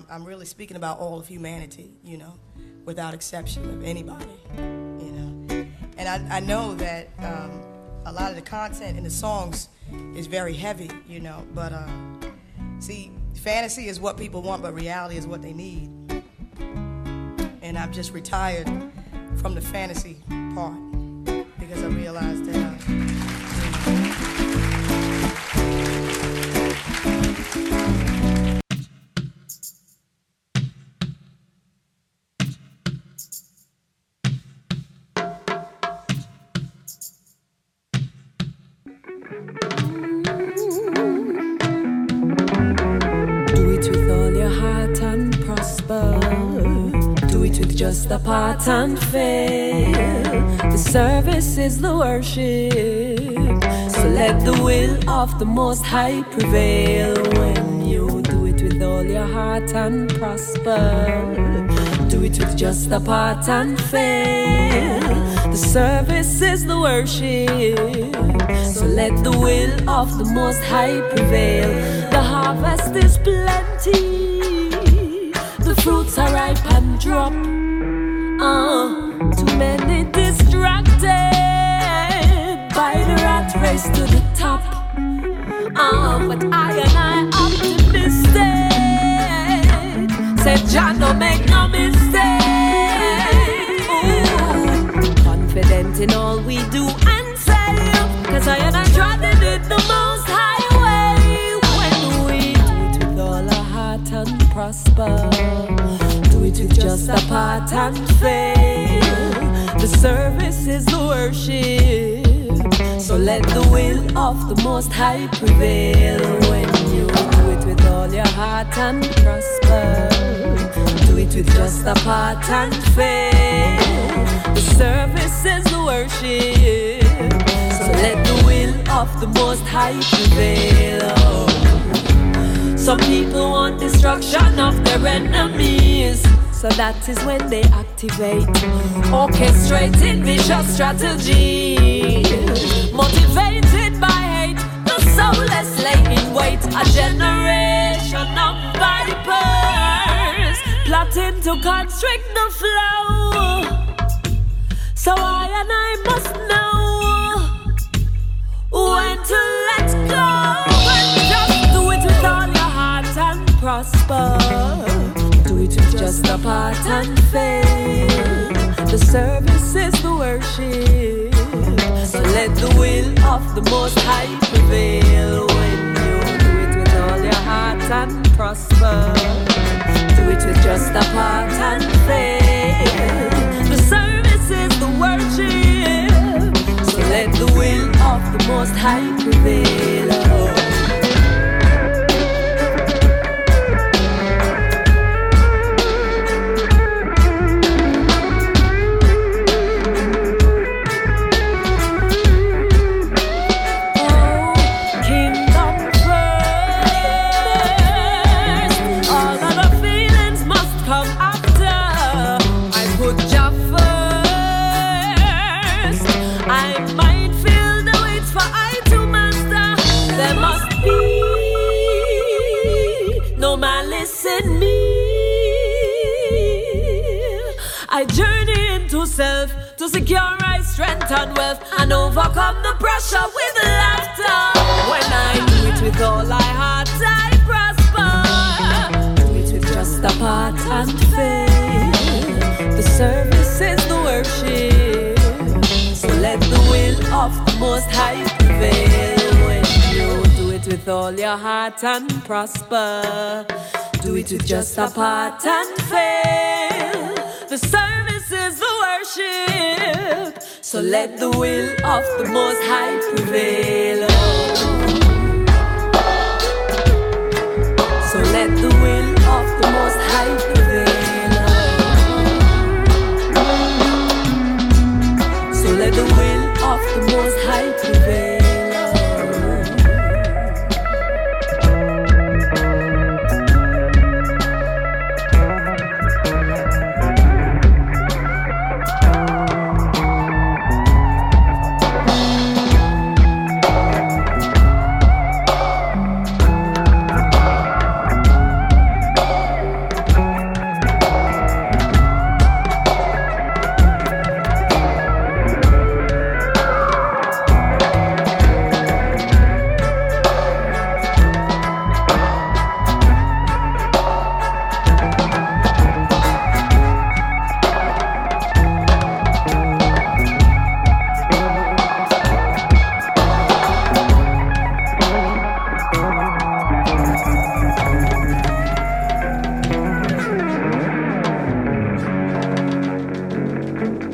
I'm, I'm really speaking about all of humanity, you know, without exception of anybody, you know. And I, I know that um, a lot of the content in the songs is very heavy, you know, but uh, see, fantasy is what people want, but reality is what they need. And I've just retired from the fantasy part because I realized that. just a part and fail. The service is the worship. So let the will of the Most High prevail when you do it with all your heart and prosper. Do it with just a part and fail. The service is the worship. So let the will of the Most High prevail. The harvest is plenty. The fruits are ripe and drop. Uh, too many distracted by the rat race to the top. Uh, but I and I optimistic. Said John, don't make no mistake. Confident in all we do and say. Cause I and I trodden it the most highway. When we do it with all our heart and prosper with just a part and fail. The service is the worship. So let the will of the Most High prevail when you do it with all your heart and prosper. Do it with just a part and fail. The service is the worship. So let the will of the Most High prevail. Some people want destruction of their enemies. So that is when they activate, orchestrating vicious strategy. Motivated by hate, the soulless lay in wait. A generation of vipers plotting to constrict the flow. So I and I must know when to let go. And just do it with all your heart and prosper just a part and fail. The service is the worship. So let the will of the Most High prevail when you do it with all your heart and prosper. Do it with just a part and fail. The service is the worship. So let the will of the Most High prevail. Secure my strength and wealth and overcome the pressure with laughter. When I do it with all my heart, I prosper. Do it with just a part and faith. The service is the worship. So let the will of the Most High prevail. When you do it with all your heart and prosper. Do it with just a part and fail. The service worship. So let the will of the Most High prevail. So let the will of the Most High prevail. So let the will of the Most High prevail.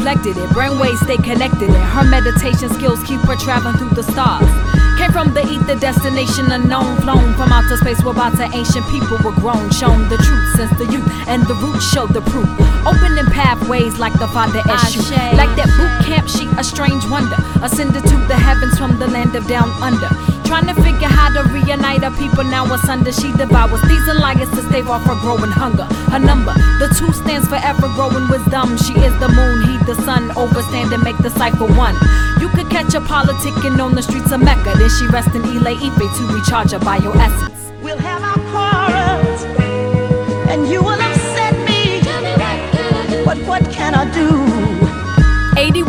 Honey complected it, brainwaves stay connected it. Her meditation skills keep her traveling through the stars. Came from the ether, destination unknown. Flown from outer space, where about to ancient people were grown. Shown the truth since the youth, and the roots showed the proof. Opening pathways like the Father Eshu. Like that boot camp sheet, a strange wonder. Ascended to the heavens from the land of down under. Trying to figure how to reunite our people now What's under She devours these alliances to stave off her growing hunger. Her number, the two stands for ever growing wisdom. She is the moon, he the sun. Overstand and make the cipher one. You could catch a politicking on the streets of Mecca. Then she rests in Ile Ife to recharge her bioessence. We'll have our quarrels, and you will upset me. But what can I do?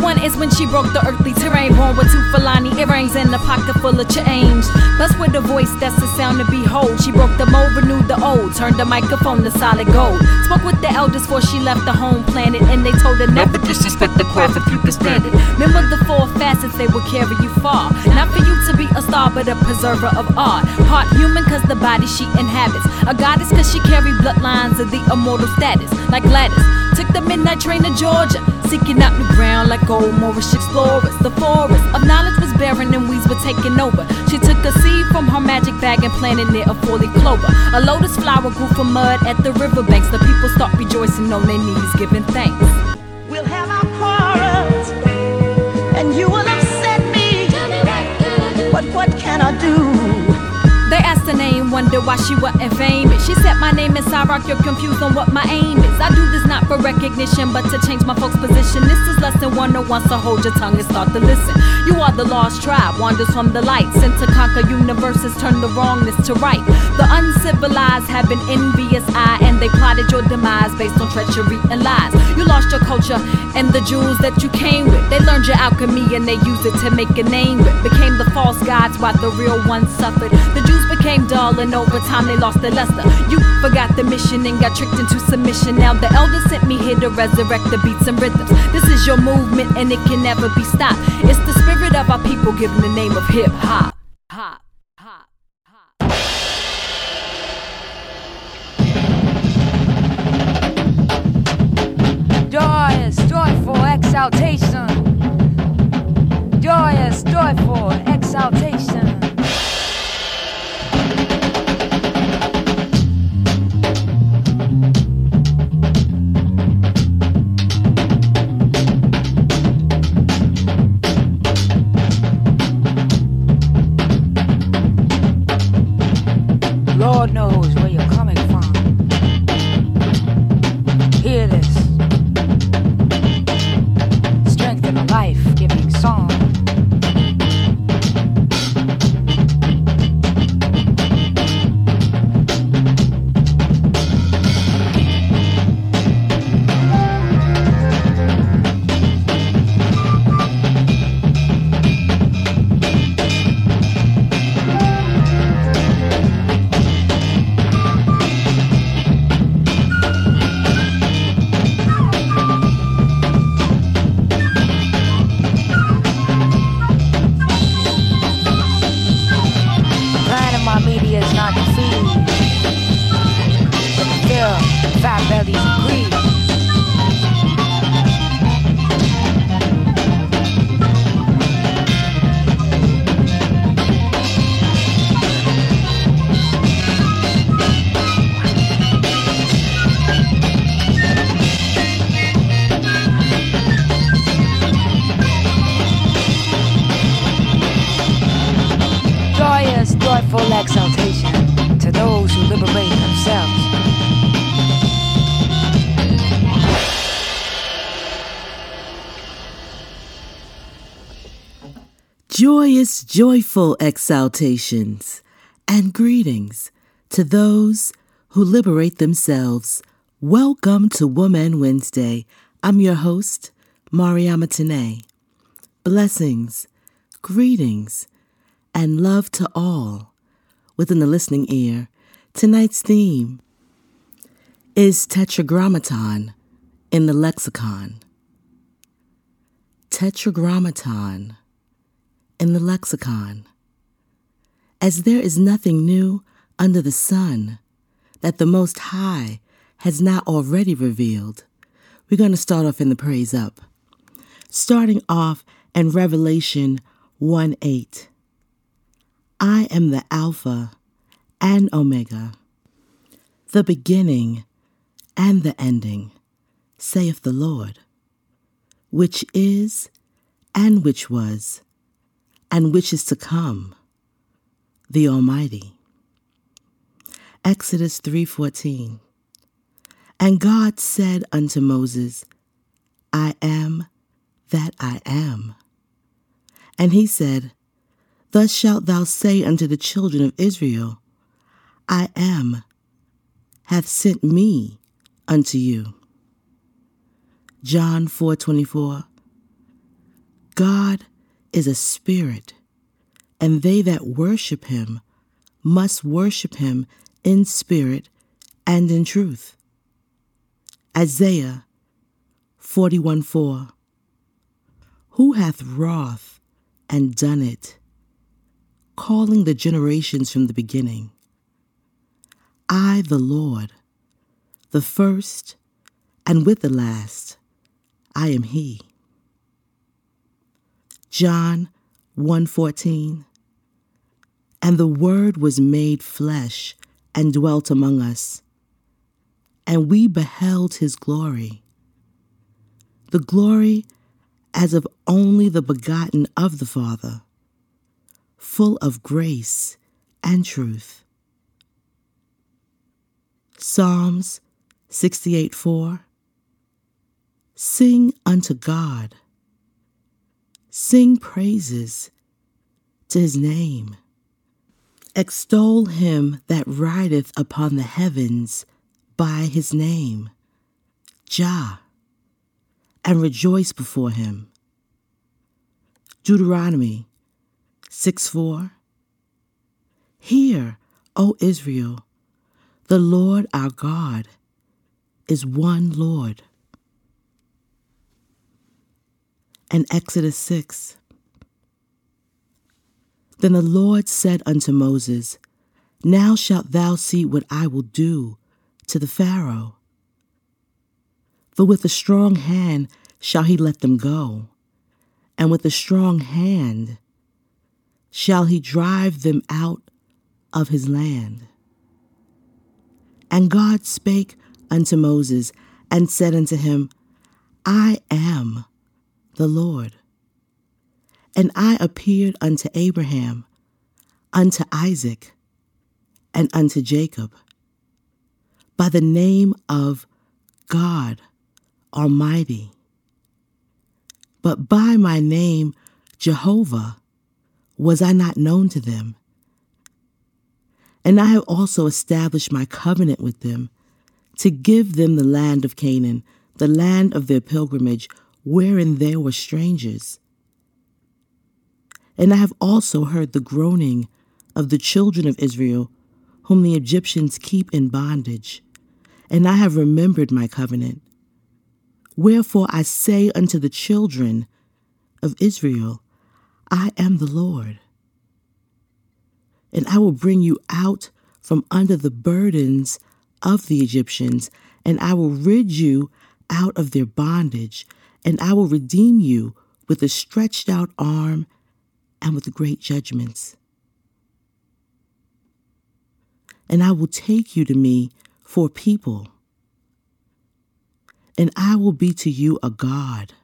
81 is when she broke the earthly terrain. Born with two Fulani earrings and a pocket full of change. Plus, with a voice that's the sound to behold. She broke the mold, renewed the old, turned the microphone to solid gold. Spoke with the elders before she left the home planet, and they told her never disrespect the craft if you can stand it. Remember the four facets, they will carry you far. Not for you to be a star, but a preserver of art. Part human, cause the body she inhabits. A goddess, cause she carry bloodlines of the immortal status. Like Gladys, took the midnight train to Georgia, seeking out new ground like old Moorish explorers. The forest of knowledge was barren and weeds were taking over. She took a seed from her magic bag and planted it a four-leaf clover. A lotus flower grew from mud at the riverbanks. The people start rejoicing on their knees, giving thanks. We'll have our quarrels, and you will upset me. But what can I do? Wonder why she wasn't famous. She said, My name is Cyrock, you're confused on what my aim is. I do this not for recognition, but to change my folks' position. This is lesson 101, so hold your tongue and start to listen. You are the lost tribe, wanders from the light, sent to conquer universes, turn the wrongness to right. The uncivilized have an envious eye, they plotted your demise based on treachery and lies. You lost your culture and the jewels that you came with. They learned your alchemy and they used it to make a name with. Became the false gods while the real ones suffered. The Jews became dull and over time they lost their luster. You forgot the mission and got tricked into submission. Now the elders sent me here to resurrect the beats and rhythms. This is your movement and it can never be stopped. It's the spirit of our people given the name of hip. Hop. Exaltation. Joyful exaltations and greetings to those who liberate themselves. Welcome to Wombman Wednesday. I'm your host, Mariama Tené. Blessings, greetings, and love to all within the listening ear. Tonight's theme is Tetragrammaton in the lexicon. Tetragrammaton in the lexicon. As there is nothing new under the sun, that the Most High has not already revealed, we're going to start off in the praise up. Starting off in Revelation 1 8. I am the Alpha and Omega, the beginning and the ending, saith the Lord, which is and which was and which is to come, the Almighty. Exodus 3:14 And God said unto Moses, I am that I am. And he said, Thus shalt thou say unto the children of Israel, I am, hath sent me unto you. John 4:24 God is a spirit, and they that worship him must worship him in spirit and in truth. Isaiah 41 4. Who hath wrath and done it, calling the generations from the beginning? I, the Lord, the first, and with the last, I am He. John 1:14 And the word was made flesh and dwelt among us and we beheld his glory. The glory as of only the begotten of the Father full of grace and truth. Psalms 68 4 Sing unto God Sing praises to his name. Extol him that rideth upon the heavens by his name, Jah, and rejoice before him. Deuteronomy 6 4. Hear, O Israel, the Lord our God is one Lord. And Exodus 6. Then the Lord said unto Moses, Now shalt thou see what I will do to the Pharaoh. For with a strong hand shall he let them go, and with a strong hand shall he drive them out of his land. And God spake unto Moses, and said unto him, I am the Lord. And I appeared unto Abraham, unto Isaac, and unto Jacob by the name of God Almighty. But by my name, Jehovah, was I not known to them. And I have also established my covenant with them to give them the land of Canaan, the land of their pilgrimage, wherein they were strangers. And I have also heard the groaning of the children of Israel, whom the Egyptians keep in bondage, and I have remembered my covenant. Wherefore I say unto the children of Israel, I am the Lord. And I will bring you out from under the burdens of the Egyptians, and I will rid you out of their bondage, and I will redeem you with a stretched out arm and with great judgments. And I will take you to me for people, and I will be to you a God.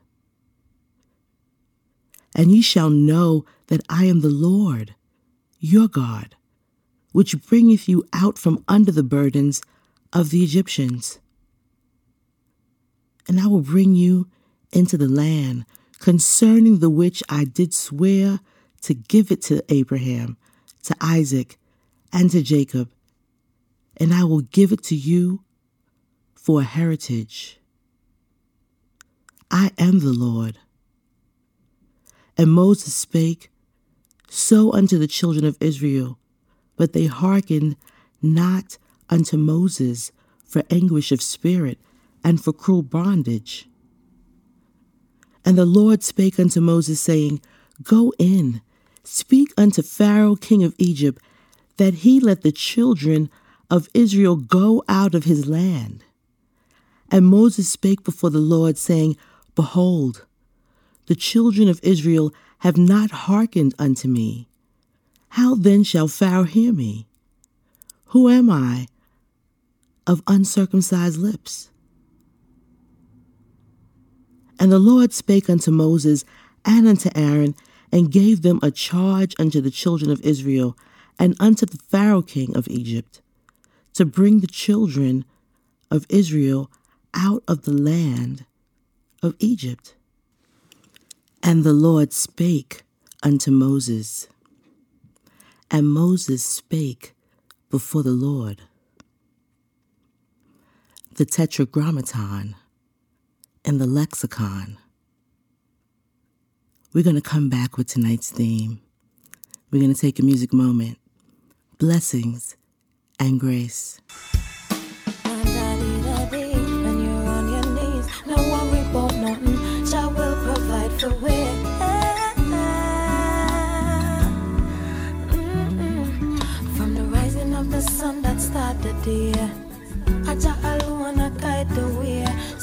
And ye shall know that I am the Lord, your God, which bringeth you out from under the burdens of the Egyptians. And I will bring you into the land concerning the which I did swear to give it to Abraham, to Isaac, and to Jacob, and I will give it to you for a heritage. I am the Lord. And Moses spake so unto the children of Israel, but they hearkened not unto Moses for anguish of spirit and for cruel bondage. And the Lord spake unto Moses, saying, Go in, speak unto Pharaoh king of Egypt, that he let the children of Israel go out of his land. And Moses spake before the Lord, saying, Behold, the children of Israel have not hearkened unto me. How then shall Pharaoh hear me? Who am I of uncircumcised lips? And the Lord spake unto Moses and unto Aaron, and gave them a charge unto the children of Israel, and unto the Pharaoh king of Egypt, to bring the children of Israel out of the land of Egypt. And the Lord spake unto Moses, and Moses spake before the Lord. The Tetragrammaton and the lexicon. We're going to come back with tonight's theme. We're going to take a music moment. Blessings and grace. From the rising of the sun that started the day.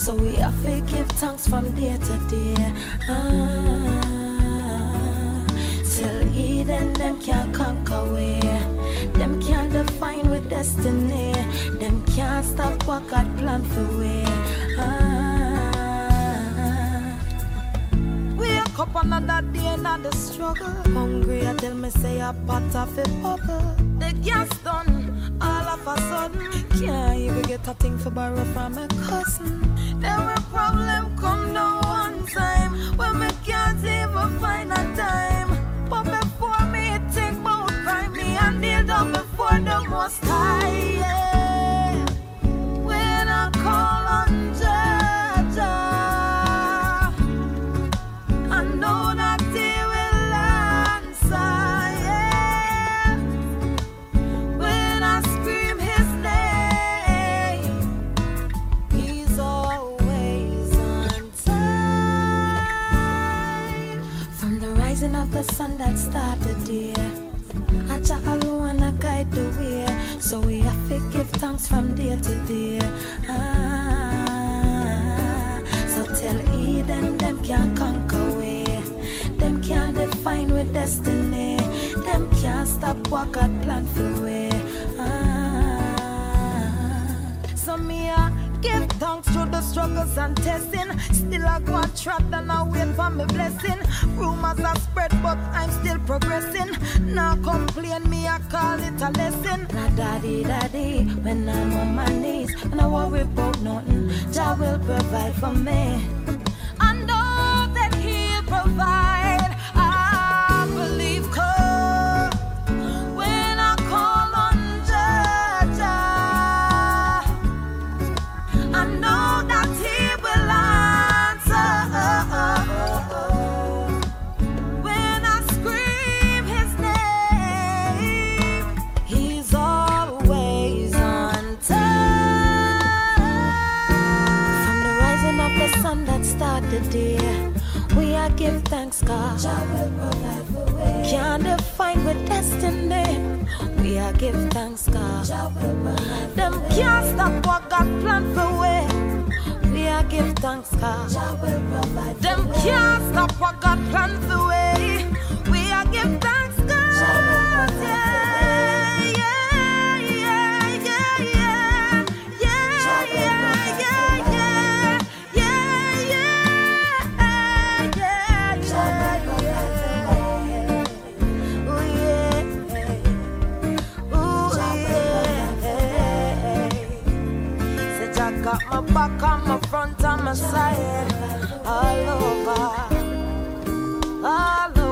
So we have to give thanks from day to day. Ah, till Eden them can't conquer way, them can't define with destiny, them can't stop what God planned for we. Ah, wake up another day, another struggle. Hungry, I tell me say a pot of a bubble. The gas done a sudden. Can't even get a thing for borrow from a cousin. Then when problem come down one time, when me can't even find a time. That started there. Aja alone a guide the way, so we have to give thanks from day to day. Ah, so tell Eden them can't conquer way, them can't define with destiny, them can't stop what God planned for way. Ah, so me a give thanks to the struggles and testing. Still I go and trot and I wait for my blessing. Rumors are spread, but I'm still progressing. Now complain me, I call it a lesson. Now daddy, daddy, when I'm on my knees, and I worry about nothing, Jah will provide for me. I know that He'll provide. Destiny. We are give thanks, God. Them can't stop what God planned for we. We are give thanks, God. Them can't stop what God planned for we. We are give thanks, God. Yeah, back on my front on my side, all over, all over,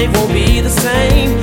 when I heard intuition, a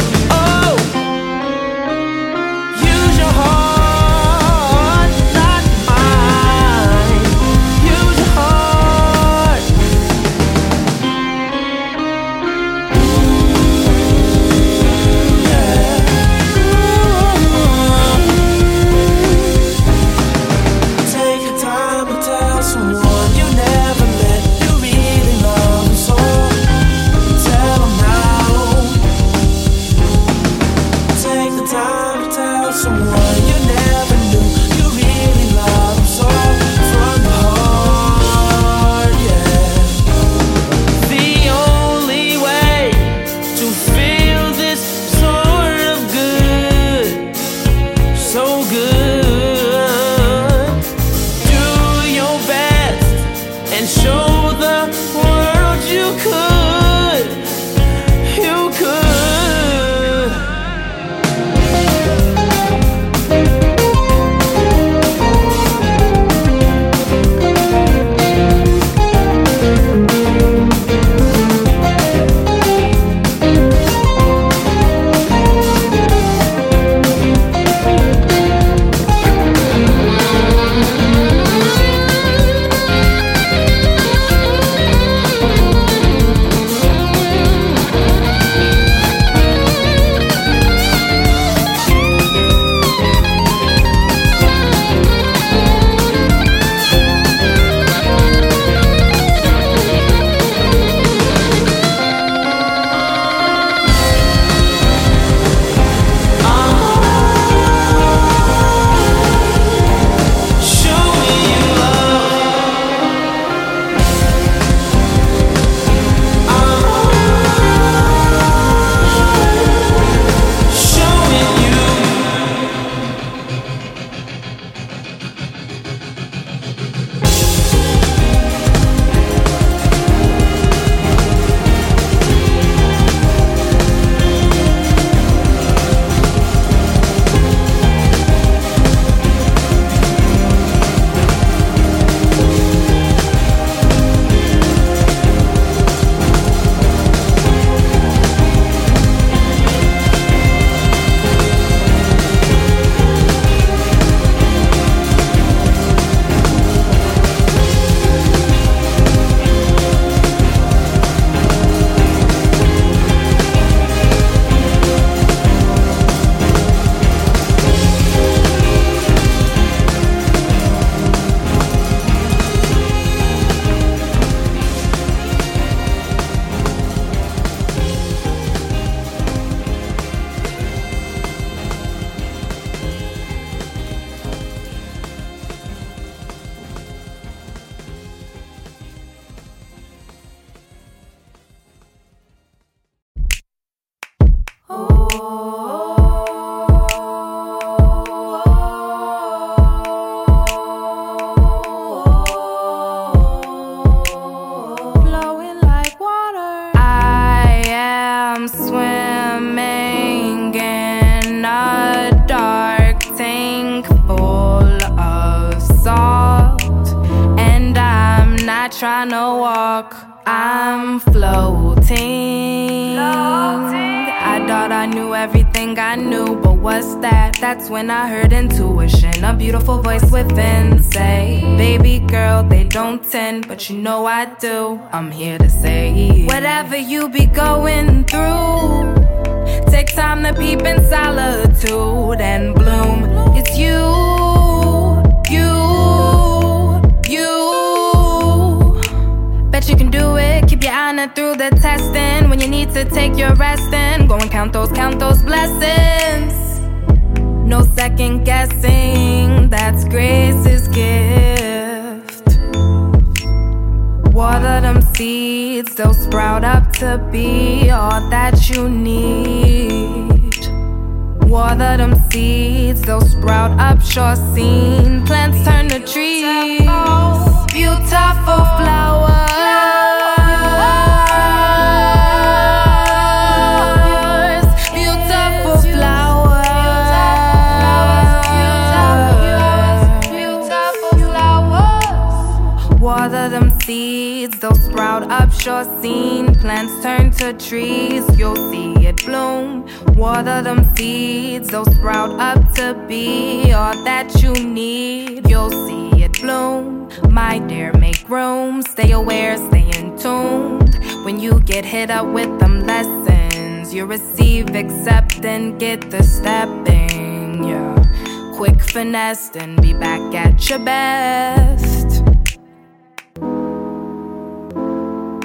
Finesse, and be back at your best.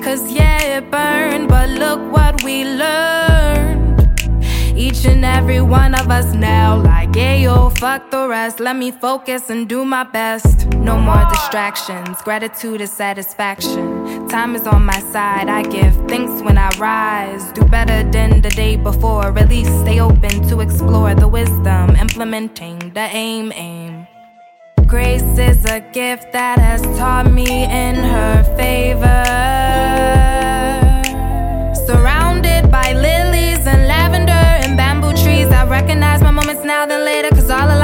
Cause yeah, it burned, but look what we learned. Each and every one of us now, like, yeah, yo, fuck the rest. Let me focus and do my best. No more distractions, gratitude is satisfaction. Time is on my side, I give thanks when I rise. Do better than the day before, release, stay open to explore the wisdom, implementing the aim, aim. Grace is a gift that has taught me in her favor. Surrounded by lilies and lavender and bamboo trees, I recognize my moments now than later, cause all greater.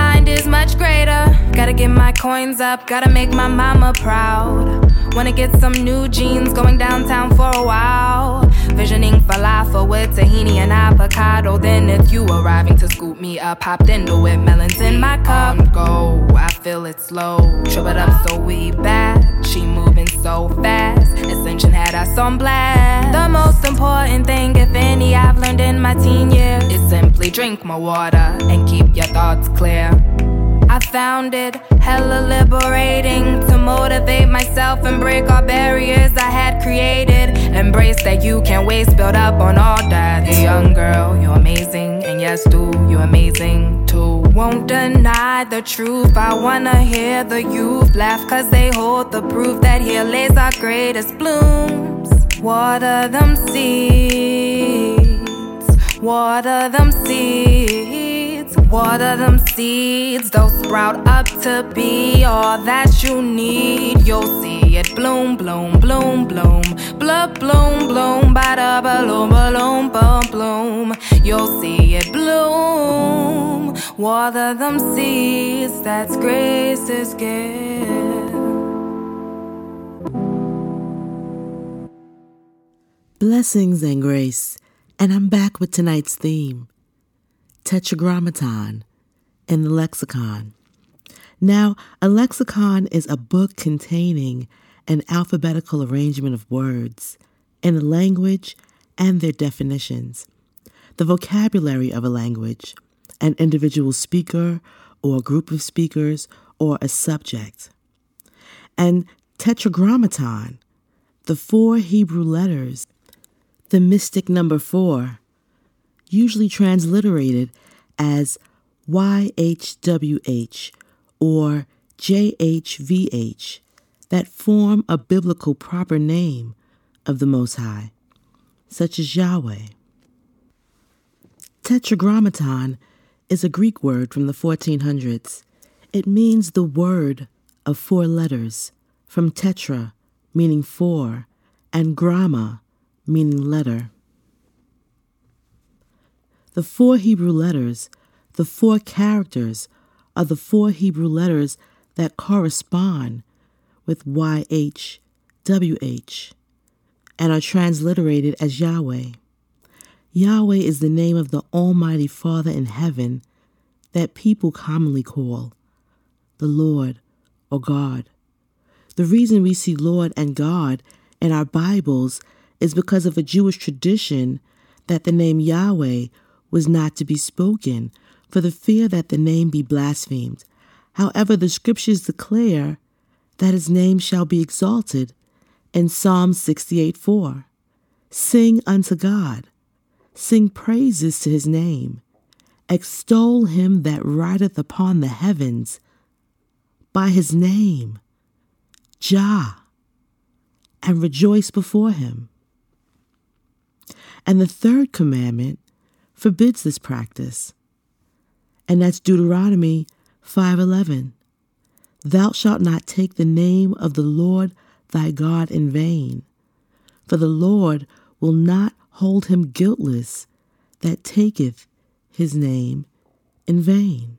Gotta get my coins up, gotta make my mama proud. Wanna get some new jeans, going downtown for a while. Visioning falafel with tahini and avocado. Then it's you arriving to scoop me up. Hopped into it, melons in my cup. Go, I feel it slow. Trip it up so we back. She moving so fast. Ascension had us on blast. The most important thing, if any, I've learned in my teen years is simply drink more water and keep your thoughts clear. I found it hella liberating to motivate myself and break all barriers I had created. Embrace that you can't waste, build up on all that. Hey, young girl, you're amazing, and yes, do you're amazing too. Won't deny the truth. I wanna hear the youth laugh, cause they hold the proof that here lays our greatest blooms. Water them seeds, water them seeds. Water them seeds, they'll sprout up to be all that you need. You'll see it bloom, bloom, bloom, bloom, blah, bloom, bloom, bada, balloon, balloon, bum, bloom. You'll see it bloom. Water them seeds, that's grace's gift. Blessings and grace, and I'm back with tonight's theme Tetragrammaton in the lexicon. Now, a lexicon is a book containing an alphabetical arrangement of words in a language and their definitions, the vocabulary of a language, an individual speaker or a group of speakers or a subject. And tetragrammaton, the four Hebrew letters, the mystic number four, usually transliterated as YHWH or JHVH, that form a biblical proper name of the Most High, such as Yahweh. Tetragrammaton is a Greek word from the 1400s. It means the word of four letters, from tetra, meaning four, and gramma, meaning letter. The four Hebrew letters, the four characters, are the four Hebrew letters that correspond with YH, WH, and are transliterated as Yahweh. Yahweh is the name of the Almighty Father in heaven that people commonly call the Lord or God. The reason we see Lord and God in our Bibles is because of a Jewish tradition that the name Yahweh was not to be spoken for the fear that the name be blasphemed. However, the scriptures declare that his name shall be exalted in Psalm 68 4. Sing unto God, sing praises to his name, extol him that rideth upon the heavens by his name, Jah, and rejoice before him. And the third commandment forbids this practice. And that's Deuteronomy 5:11. Thou shalt not take the name of the Lord thy God in vain, for the Lord will not hold him guiltless that taketh his name in vain.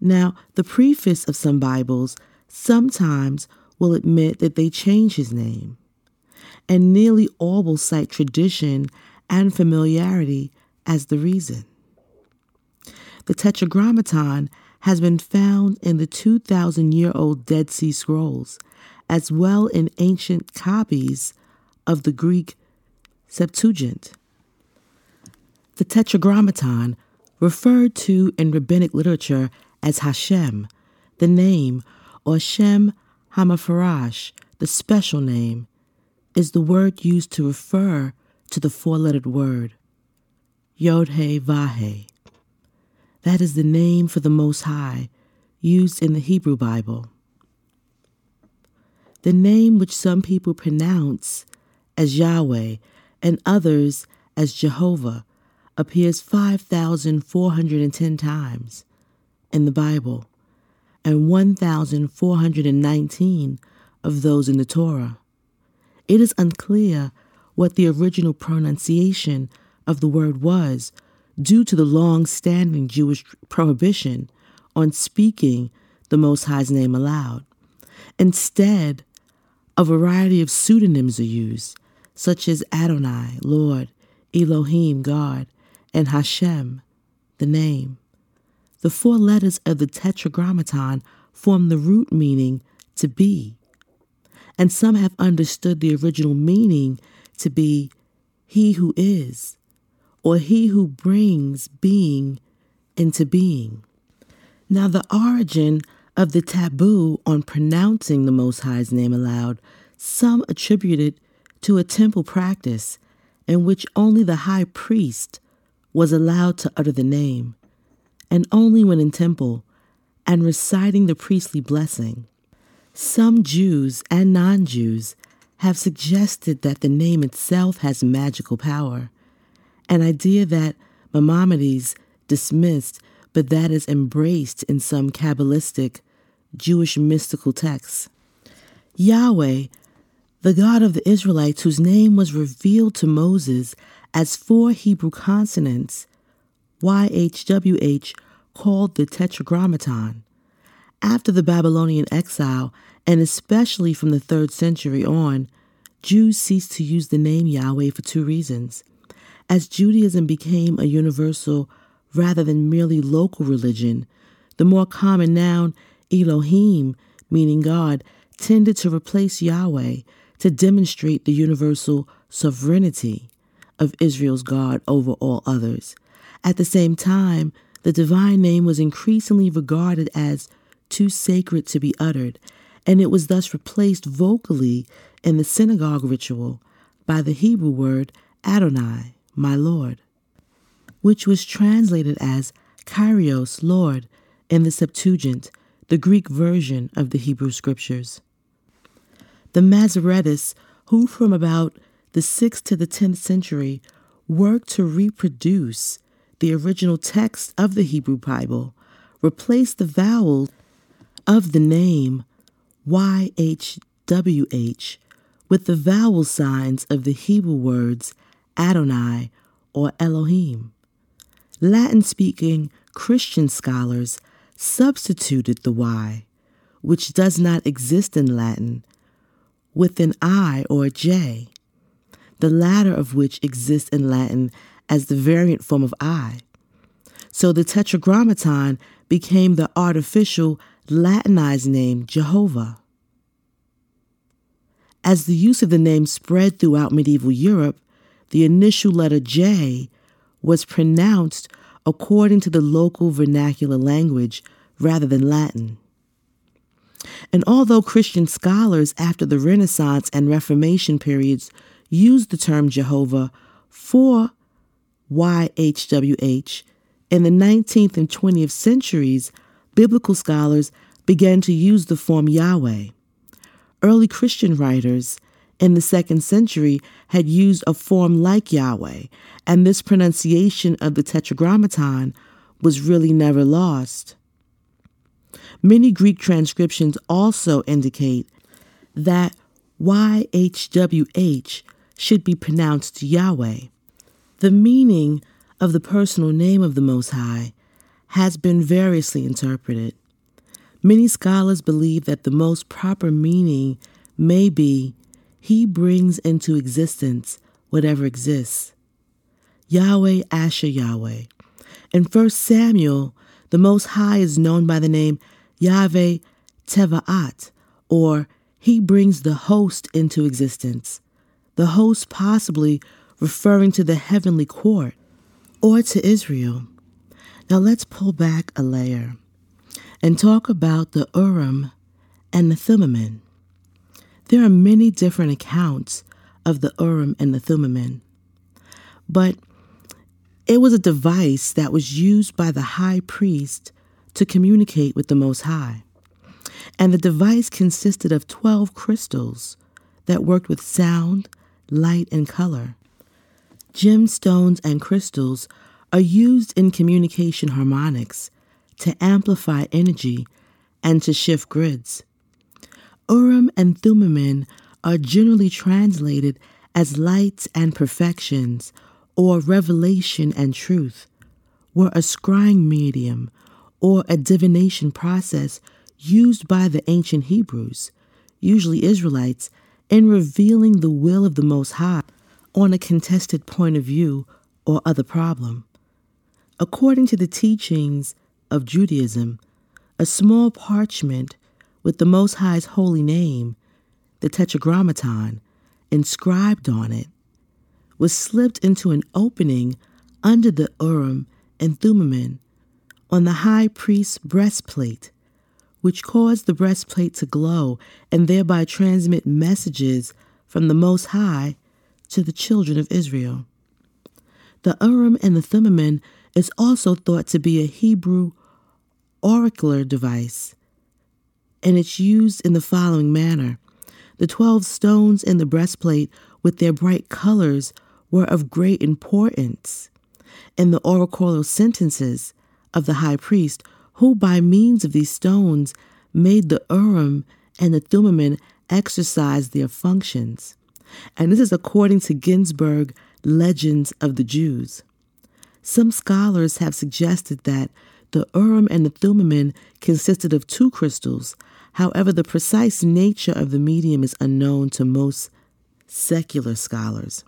Now, the preface of some Bibles sometimes will admit that they change his name, and nearly all will cite tradition and familiarity as the reason. The Tetragrammaton has been found in the 2,000 year old Dead Sea Scrolls, as well in ancient copies of the Greek Septuagint. The Tetragrammaton, referred to in rabbinic literature as Hashem, the name, or Shem Hamafarash, the special name, is the word used to refer to the four lettered word, Yod He Vahe. That is the name for the Most High used in the Hebrew Bible. The name which some people pronounce as Yahweh and others as Jehovah appears 5,410 times in the Bible and 1,419 of those in the Torah. It is unclear what the original pronunciation of the word was due to the long standing Jewish prohibition on speaking the Most High's name aloud. Instead, a variety of pseudonyms are used, such as Adonai, Lord, Elohim, God, and Hashem, the name. The four letters of the Tetragrammaton form the root meaning to be, and some have understood the original meaning to be he who is, or he who brings being into being. Now, the origin of the taboo on pronouncing the Most High's name aloud, some attributed to a temple practice in which only the high priest was allowed to utter the name, and only when in temple and reciting the priestly blessing. Some Jews and non Jews have suggested that the name itself has magical power an idea that Maimonides dismissed, but that is embraced in some Kabbalistic Jewish mystical texts. Yahweh, the God of the Israelites, whose name was revealed to Moses as four Hebrew consonants, YHWH, called the Tetragrammaton. After the Babylonian exile, and especially from the third century on, Jews ceased to use the name Yahweh for two reasons. As Judaism became a universal rather than merely local religion, the more common noun Elohim, meaning God, tended to replace Yahweh to demonstrate the universal sovereignty of Israel's God over all others. At the same time, the divine name was increasingly regarded as too sacred to be uttered, and it was thus replaced vocally in the synagogue ritual by the Hebrew word Adonai, my Lord, which was translated as Kyrios, Lord, in the Septuagint, the Greek version of the Hebrew Scriptures. The Masoretes, who from about the 6th to the 10th century worked to reproduce the original text of the Hebrew Bible, replaced the vowel of the name YHWH with the vowel signs of the Hebrew words Adonai, or Elohim. Latin speaking Christian scholars substituted the Y, which does not exist in Latin, with an I or J, the latter of which exists in Latin as the variant form of I. So the Tetragrammaton became the artificial Latinized name Jehovah. As the use of the name spread throughout medieval Europe, the initial letter J was pronounced according to the local vernacular language rather than Latin. And although Christian scholars after the Renaissance and Reformation periods used the term Jehovah for YHWH, in the 19th and 20th centuries, biblical scholars began to use the form Yahweh. Early Christian writers in the second century had used a form like Yahweh, and this pronunciation of the Tetragrammaton was really never lost. Many Greek transcriptions also indicate that YHWH should be pronounced Yahweh. The meaning of the personal name of the Most High has been variously interpreted. Many scholars believe that the most proper meaning may be He brings into existence whatever exists. Yahweh Asher Yahweh. In 1 Samuel, the Most High is known by the name Yahweh Tevaat, or He brings the host into existence. The host possibly referring to the heavenly court or to Israel. Now let's pull back a layer and talk about the Urim and the Thummim. There are many different accounts of the Urim and the Thummim, but it was a device that was used by the high priest to communicate with the Most High. And the device consisted of 12 crystals that worked with sound, light, and color. Gemstones and crystals are used in communication harmonics to amplify energy and to shift grids. Urim and Thummim are generally translated as lights and perfections or revelation and truth, were a scrying medium or a divination process used by the ancient Hebrews, usually Israelites, in revealing the will of the Most High on a contested point of view or other problem. According to the teachings of Judaism, a small parchment with the Most High's holy name, the Tetragrammaton, inscribed on it, was slipped into an opening under the Urim and Thummim on the high priest's breastplate, which caused the breastplate to glow and thereby transmit messages from the Most High to the children of Israel. The Urim and the Thummim is also thought to be a Hebrew oracular device, and it's used in the following manner. The twelve stones in the breastplate with their bright colors were of great importance in the oracular sentences of the high priest, who by means of these stones made the Urim and the Thummim exercise their functions. And this is according to Ginzberg Legends of the Jews. Some scholars have suggested that the Urim and the Thummim consisted of two crystals. However, the precise nature of the medium is unknown to most secular scholars.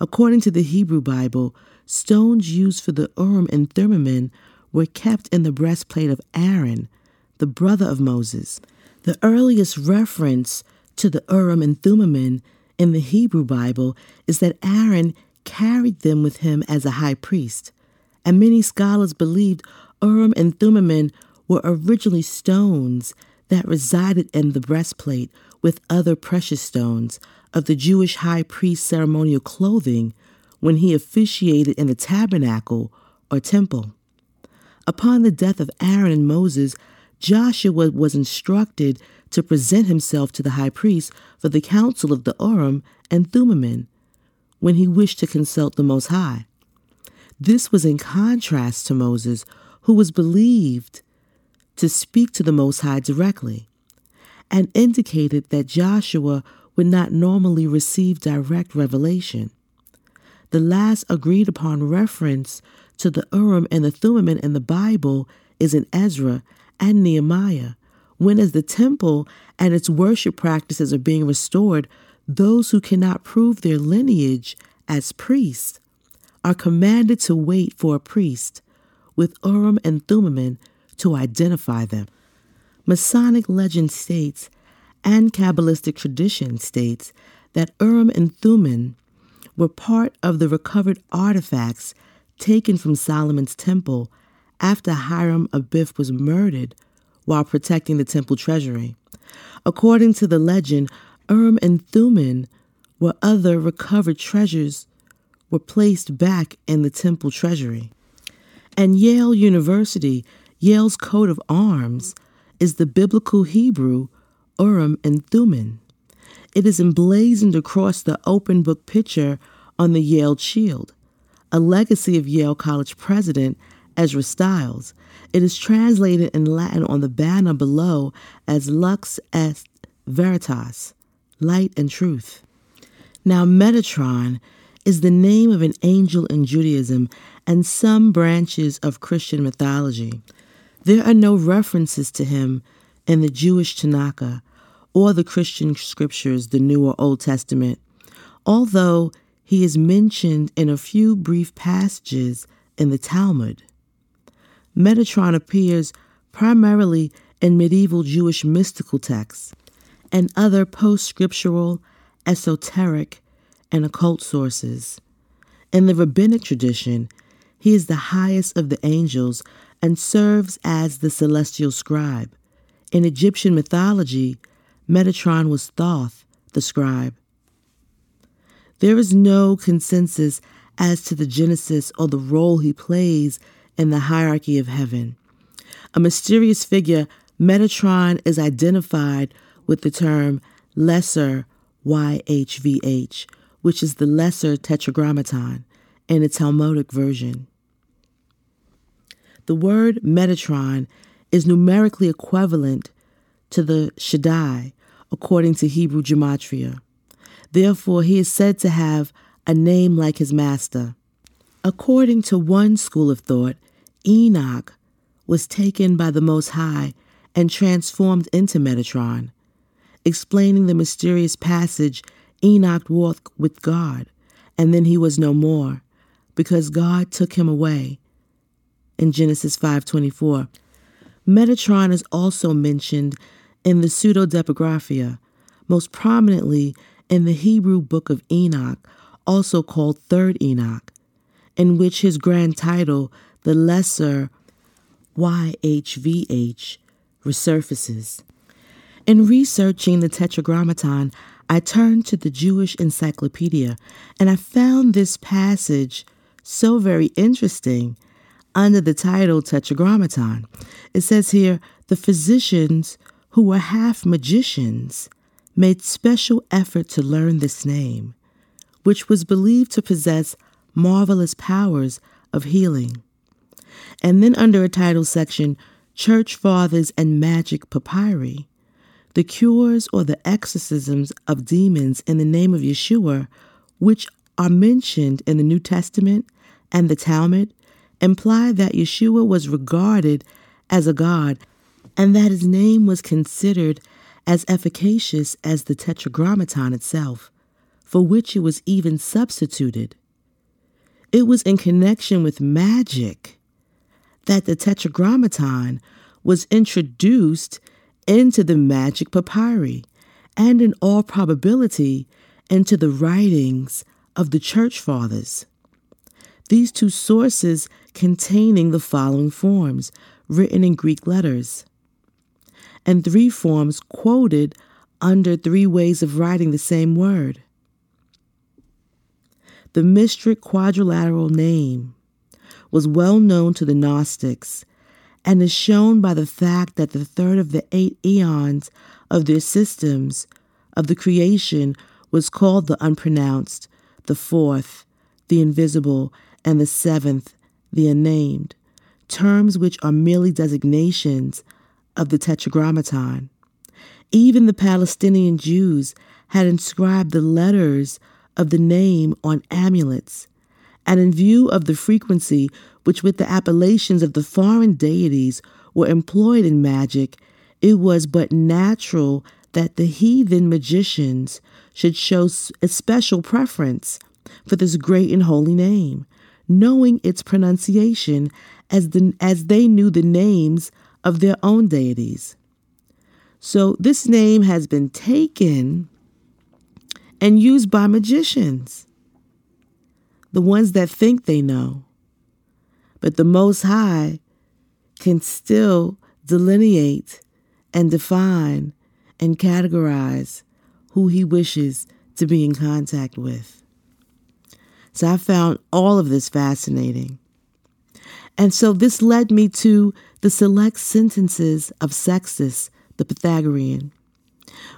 According to the Hebrew Bible, stones used for the Urim and Thummim were kept in the breastplate of Aaron, the brother of Moses. The earliest reference to the Urim and Thummim in the Hebrew Bible is that Aaron carried them with him as a high priest, and many scholars believed Urim and Thummim were originally stones that resided in the breastplate with other precious stones of the Jewish high priest's ceremonial clothing when he officiated in the tabernacle or temple. Upon the death of Aaron and Moses, Joshua was instructed to present himself to the high priest for the counsel of the Urim and Thummim when he wished to consult the Most High. This was in contrast to Moses, who was believed to speak to the Most High directly, and indicated that Joshua would not normally receive direct revelation. The last agreed upon reference to the Urim and the Thummim in the Bible is in Ezra and Nehemiah, when as the temple and its worship practices are being restored, those who cannot prove their lineage as priests are commanded to wait for a priest with Urim and Thummim to identify them. Masonic legend states and Kabbalistic tradition states that Urim and Thummim were part of the recovered artifacts taken from Solomon's temple after Hiram Abiff was murdered while protecting the temple treasury. According to the legend, Urim and Thummim were other recovered treasures were placed back in the temple treasury. And Yale University, Yale's coat of arms, is the biblical Hebrew Urim and Thummim. It is emblazoned across the open book picture on the Yale shield, a legacy of Yale College president Ezra Stiles. It is translated in Latin on the banner below as Lux est Veritas, light and truth. Now, Metatron is the name of an angel in Judaism and some branches of Christian mythology. There are no references to him in the Jewish Tanakh or the Christian scriptures, the New or Old Testament, although he is mentioned in a few brief passages in the Talmud. Metatron appears primarily in medieval Jewish mystical texts and other post scriptural, esoteric, and occult sources. In the rabbinic tradition, he is the highest of the angels and serves as the celestial scribe. In Egyptian mythology, Metatron was Thoth, the scribe. There is no consensus as to the genesis or the role he plays in the hierarchy of heaven. A mysterious figure, Metatron is identified with the term lesser YHVH, which is the lesser tetragrammaton in its Talmudic version. The word Metatron is numerically equivalent to the Shaddai, according to Hebrew gematria. Therefore, he is said to have a name like his master. According to one school of thought, Enoch was taken by the Most High and transformed into Metatron, explaining the mysterious passage Enoch walked with God, and then he was no more, because God took him away. In Genesis 5:24, Metatron is also mentioned in the Pseudepigrapha, most prominently in the Hebrew Book of Enoch, also called Third Enoch, in which his grand title, the Lesser YHVH, resurfaces. In researching the Tetragrammaton, I turned to the Jewish Encyclopedia and I found this passage so very interesting under the title Tetragrammaton. It says here, the physicians who were half magicians made special effort to learn this name, which was believed to possess marvelous powers of healing. And then under a title section, Church Fathers and Magic Papyri, the cures or the exorcisms of demons in the name of Yeshua, which are mentioned in the New Testament and the Talmud, imply that Yeshua was regarded as a god and that his name was considered as efficacious as the Tetragrammaton itself, for which it was even substituted. It was in connection with magic that the Tetragrammaton was introduced into the magic papyri, and in all probability into the writings of the Church Fathers. These two sources containing the following forms, written in Greek letters, and three forms quoted under three ways of writing the same word. The mystic quadrilateral name was well known to the Gnostics and is shown by the fact that the third of the eight eons of their systems of the creation was called the unpronounced, the fourth, the invisible, and the seventh, the unnamed, terms which are merely designations of the Tetragrammaton. Even the Palestinian Jews had inscribed the letters of the name on amulets, and in view of the frequency which with the appellations of the foreign deities were employed in magic, it was but natural that the heathen magicians should show a special preference for this great and holy name, knowing its pronunciation as, the, as they knew the names of their own deities. So this name has been taken and used by magicians, the ones that think they know. But the Most High can still delineate and define and categorize who he wishes to be in contact with. So I found all of this fascinating. And so this led me to the select sentences of Sextus the Pythagorean,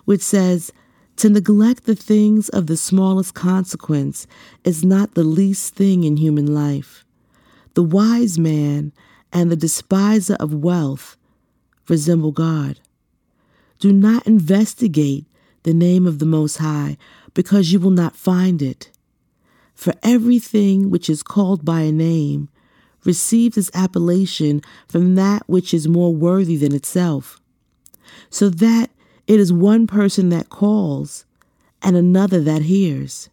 which says, To neglect the things of the smallest consequence is not the least thing in human life. The wise man and the despiser of wealth resemble God. Do not investigate the name of the Most High, because you will not find it. For everything which is called by a name receives its appellation from that which is more worthy than itself, so that it is one person that calls and another that hears.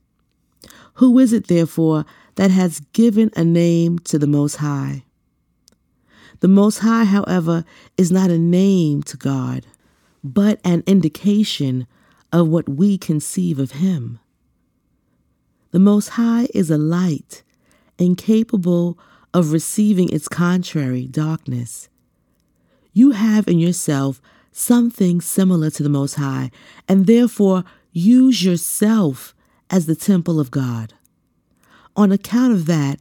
Who is it, therefore, that has given a name to the Most High? The Most High, however, is not a name to God, but an indication of what we conceive of Him. The Most High is a light, incapable of receiving its contrary, darkness. You have in yourself something similar to the Most High, and therefore use yourself as the temple of God. On account of that,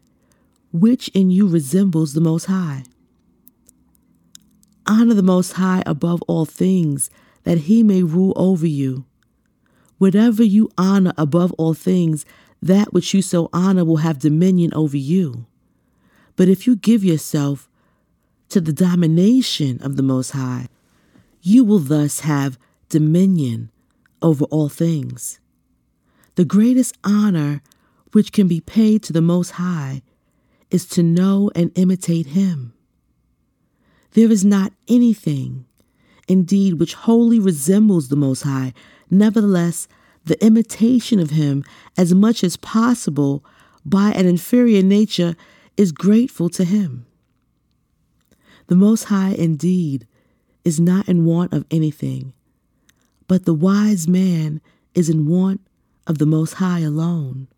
which in you resembles the Most High? Honor the Most High above all things, that he may rule over you. Whatever you honor above all things, that which you so honor will have dominion over you. But if you give yourself to the domination of the Most High, you will thus have dominion over all things. The greatest honor which can be paid to the Most High is to know and imitate Him. There is not anything, indeed, which wholly resembles the Most High. Nevertheless, the imitation of Him as much as possible by an inferior nature is grateful to Him. The Most High, indeed, is not in want of anything, but the wise man is in want of the Most High alone.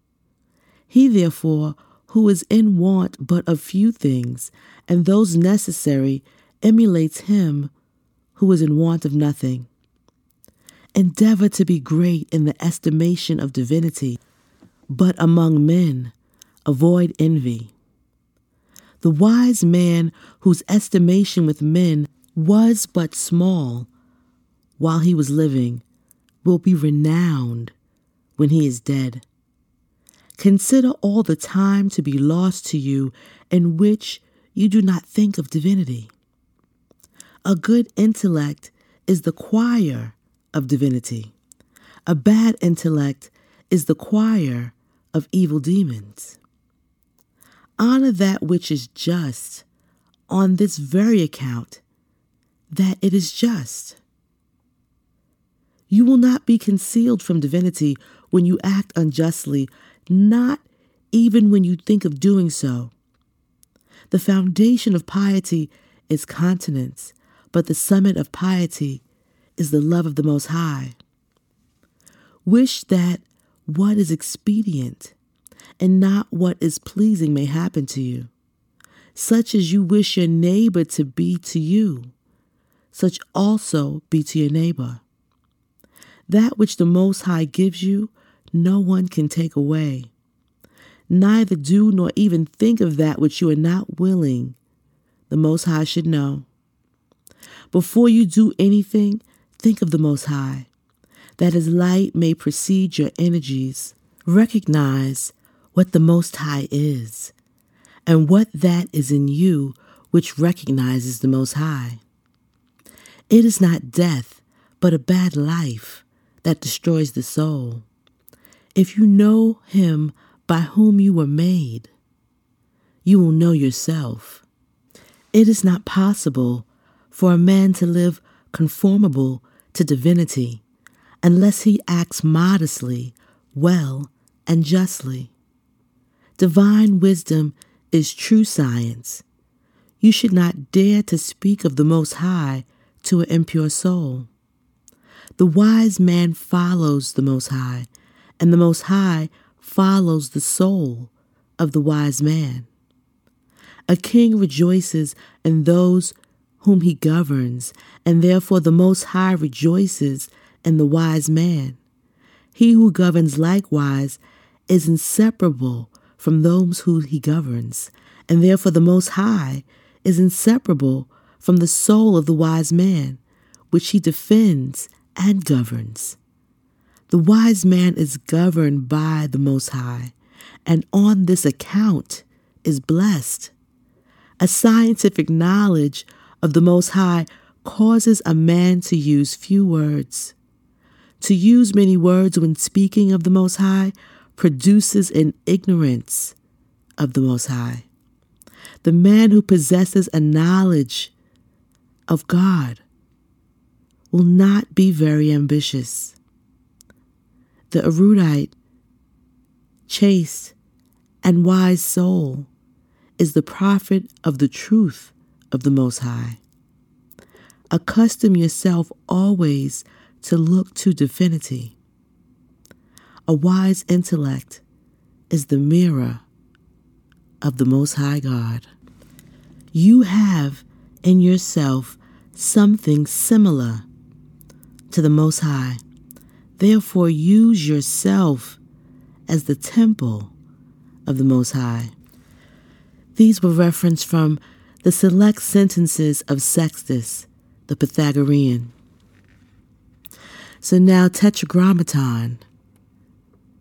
He, therefore, who is in want but of few things, and those necessary, emulates him who is in want of nothing. Endeavor to be great in the estimation of divinity, but among men avoid envy. The wise man whose estimation with men was but small while he was living will be renowned when he is dead. Consider all the time to be lost to you in which you do not think of divinity. A good intellect is the choir of divinity. A bad intellect is the choir of evil demons. Honor that which is just on this very account, that it is just. You will not be concealed from divinity when you act unjustly, not even when you think of doing so. The foundation of piety is continence, but the summit of piety is the love of the Most High. Wish that what is expedient and not what is pleasing may happen to you, such as you wish your neighbor to be to you, such also be to your neighbor. That which the Most High gives you, no one can take away. Neither do nor even think of that which you are not willing the Most High should know. Before you do anything, think of the Most High, that His light may precede your energies. Recognize what the Most High is and what that is in you which recognizes the Most High. It is not death, but a bad life that destroys the soul. If you know Him by whom you were made, you will know yourself. It is not possible for a man to live conformable to divinity unless he acts modestly, well, and justly. Divine wisdom is true science. You should not dare to speak of the Most High to an impure soul. The wise man follows the Most High, and the Most High follows the soul of the wise man. A king rejoices in those whom he governs, and therefore the Most High rejoices in the wise man. He who governs likewise is inseparable from those who he governs, and therefore the Most High is inseparable from the soul of the wise man, which he defends and governs. The wise man is governed by the Most High, and on this account is blessed. A scientific knowledge of the Most High causes a man to use few words. To use many words when speaking of the Most High produces an ignorance of the Most High. The man who possesses a knowledge of God will not be very ambitious. The erudite, chaste, and wise soul is the prophet of the truth of the Most High. Accustom yourself always to look to divinity. A wise intellect is the mirror of the Most High God. You have in yourself something similar to the Most High. Therefore, use yourself as the temple of the Most High. These were referenced from the select sentences of Sextus, the Pythagorean. So now Tetragrammaton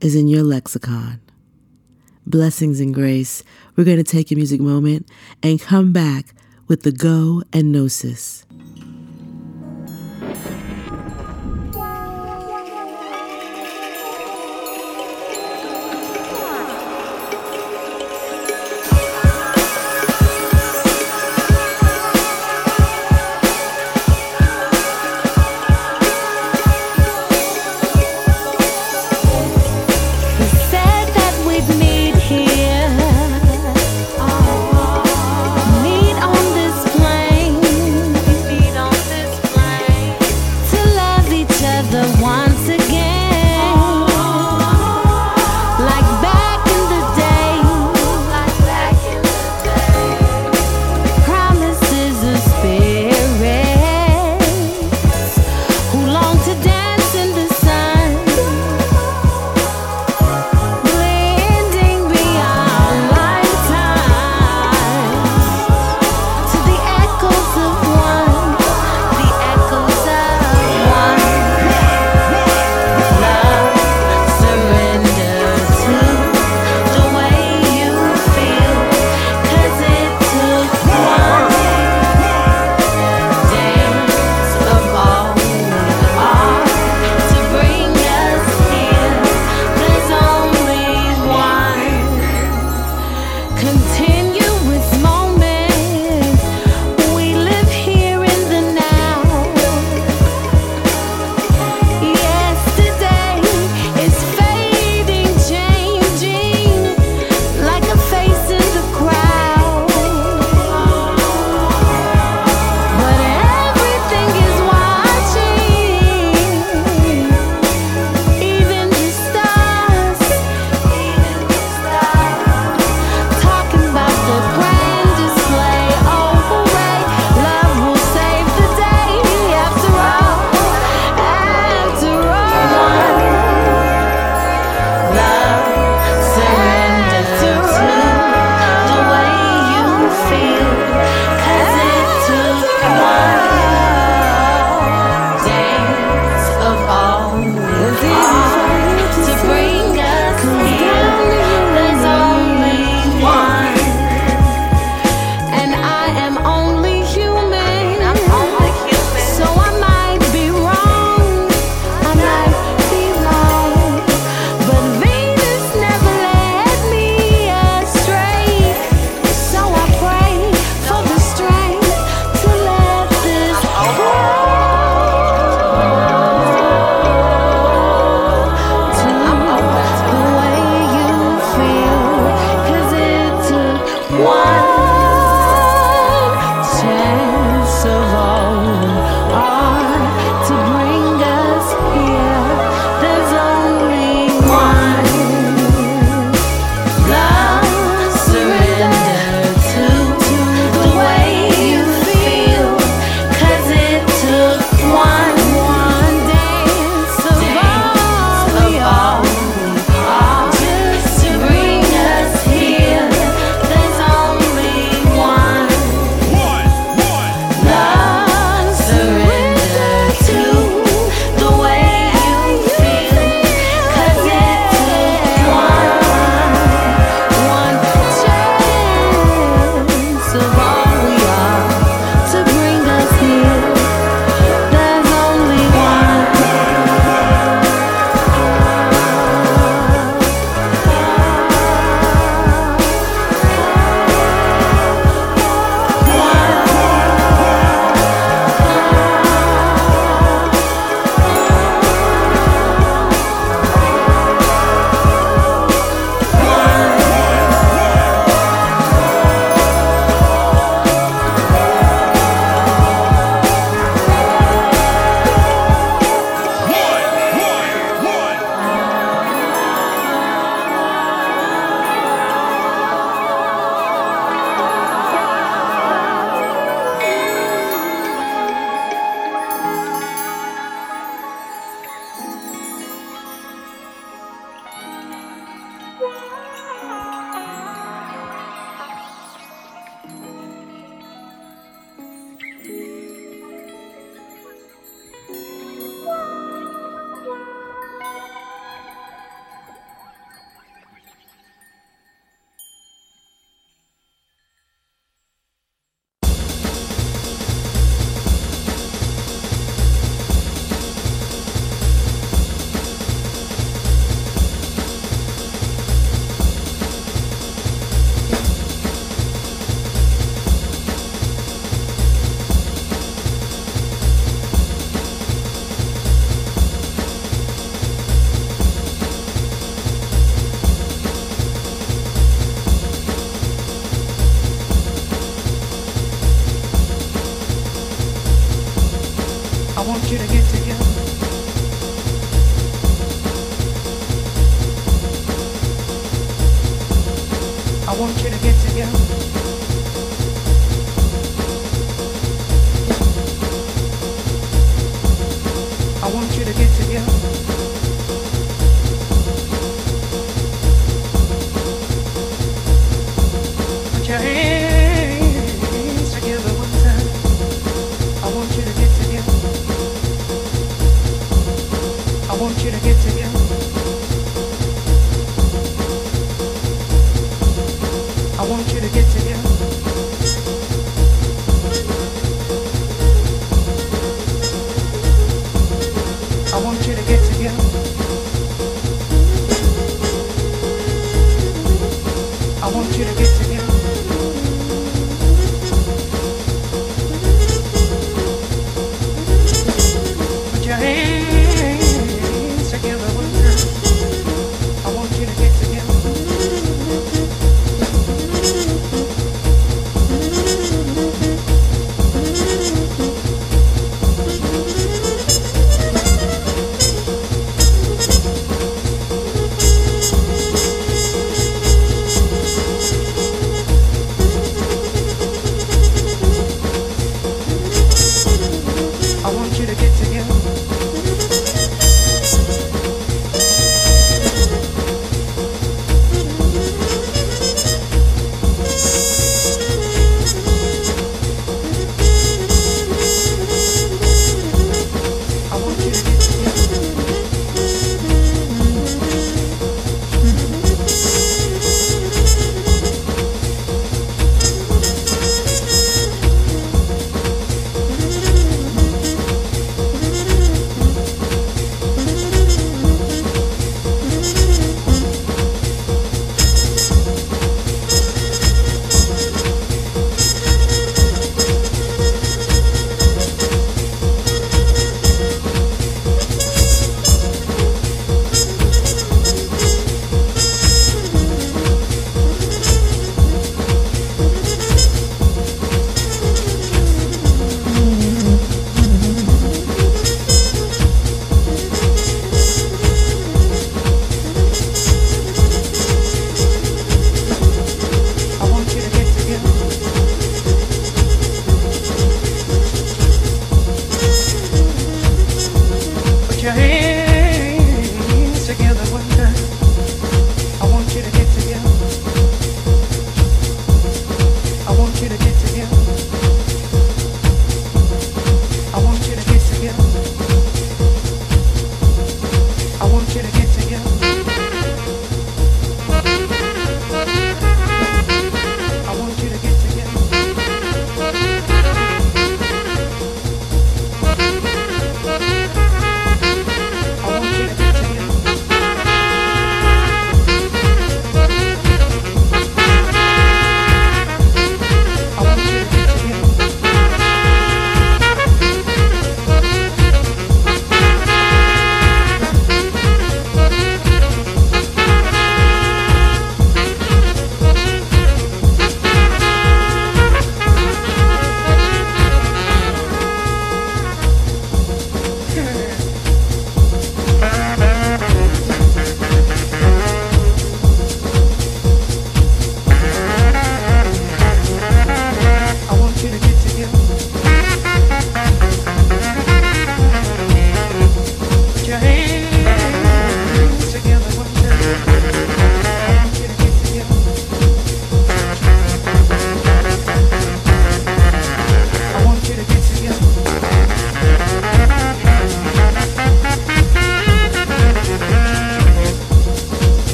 is in your lexicon. Blessings and grace. We're going to take a music moment and come back with the go and Know Sis.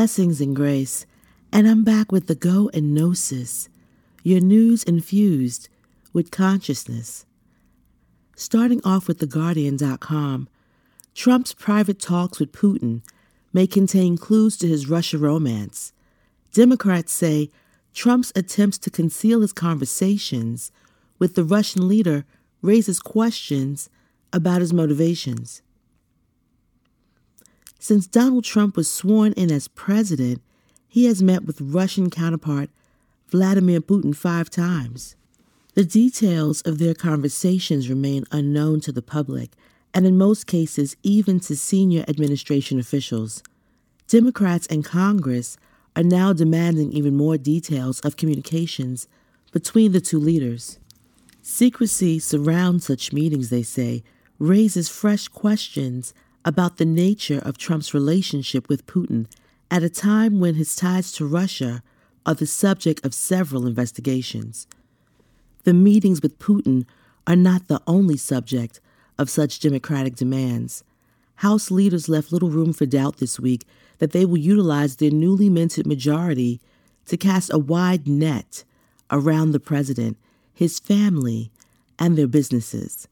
Blessings and grace, and I'm back with the Go and Know Sis, your news infused with consciousness. Starting off with TheGuardian.com, Trump's private talks with Putin may contain clues to his Russia romance. Democrats say Trump's attempts to conceal his conversations with the Russian leader raises questions about his motivations. Since Donald Trump was sworn in as president, he has met with Russian counterpart Vladimir Putin five times. The details of their conversations remain unknown to the public, and in most cases, even to senior administration officials. Democrats in Congress are now demanding even more details of communications between the two leaders. Secrecy surrounds such meetings, they say, raises fresh questions about the nature of Trump's relationship with Putin at a time when his ties to Russia are the subject of several investigations. The meetings with Putin are not the only subject of such democratic demands. House leaders left little room for doubt this week that they will utilize their newly minted majority to cast a wide net around the president, his family, and their businesses.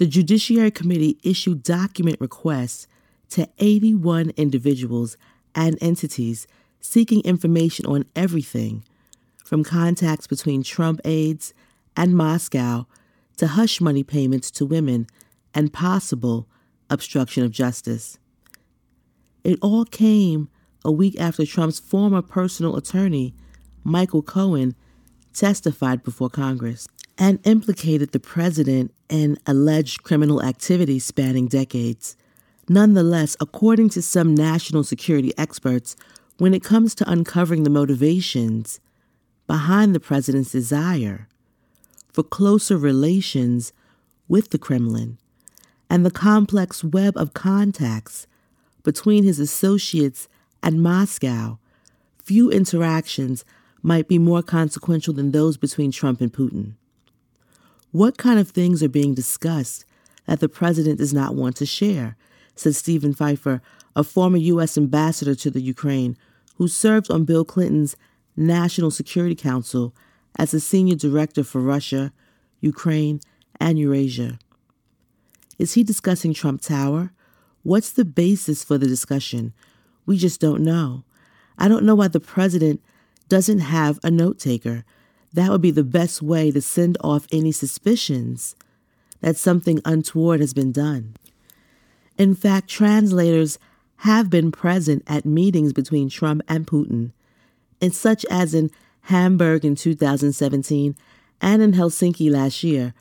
The Judiciary Committee issued document requests to 81 individuals and entities seeking information on everything from contacts between Trump aides and Moscow to hush money payments to women and possible obstruction of justice. It all came a week after Trump's former personal attorney, Michael Cohen, testified before Congress and implicated the president in alleged criminal activity spanning decades. Nonetheless, according to some national security experts, when it comes to uncovering the motivations behind the president's desire for closer relations with the Kremlin and the complex web of contacts between his associates and Moscow, few interactions might be more consequential than those between Trump and Putin. What kind of things are being discussed that the president does not want to share? said Steven Pifer, a former U.S. ambassador to the Ukraine who served on Bill Clinton's National Security Council as a senior director for Russia, Ukraine, and Eurasia. Is he discussing Trump Tower? What's the basis for the discussion? We just don't know. I don't know why the president doesn't have a note taker. That would be the best way to send off any suspicions that something untoward has been done. In fact, translators have been present at meetings between Trump and Putin, and such as in Hamburg in 2017 and in Helsinki last year,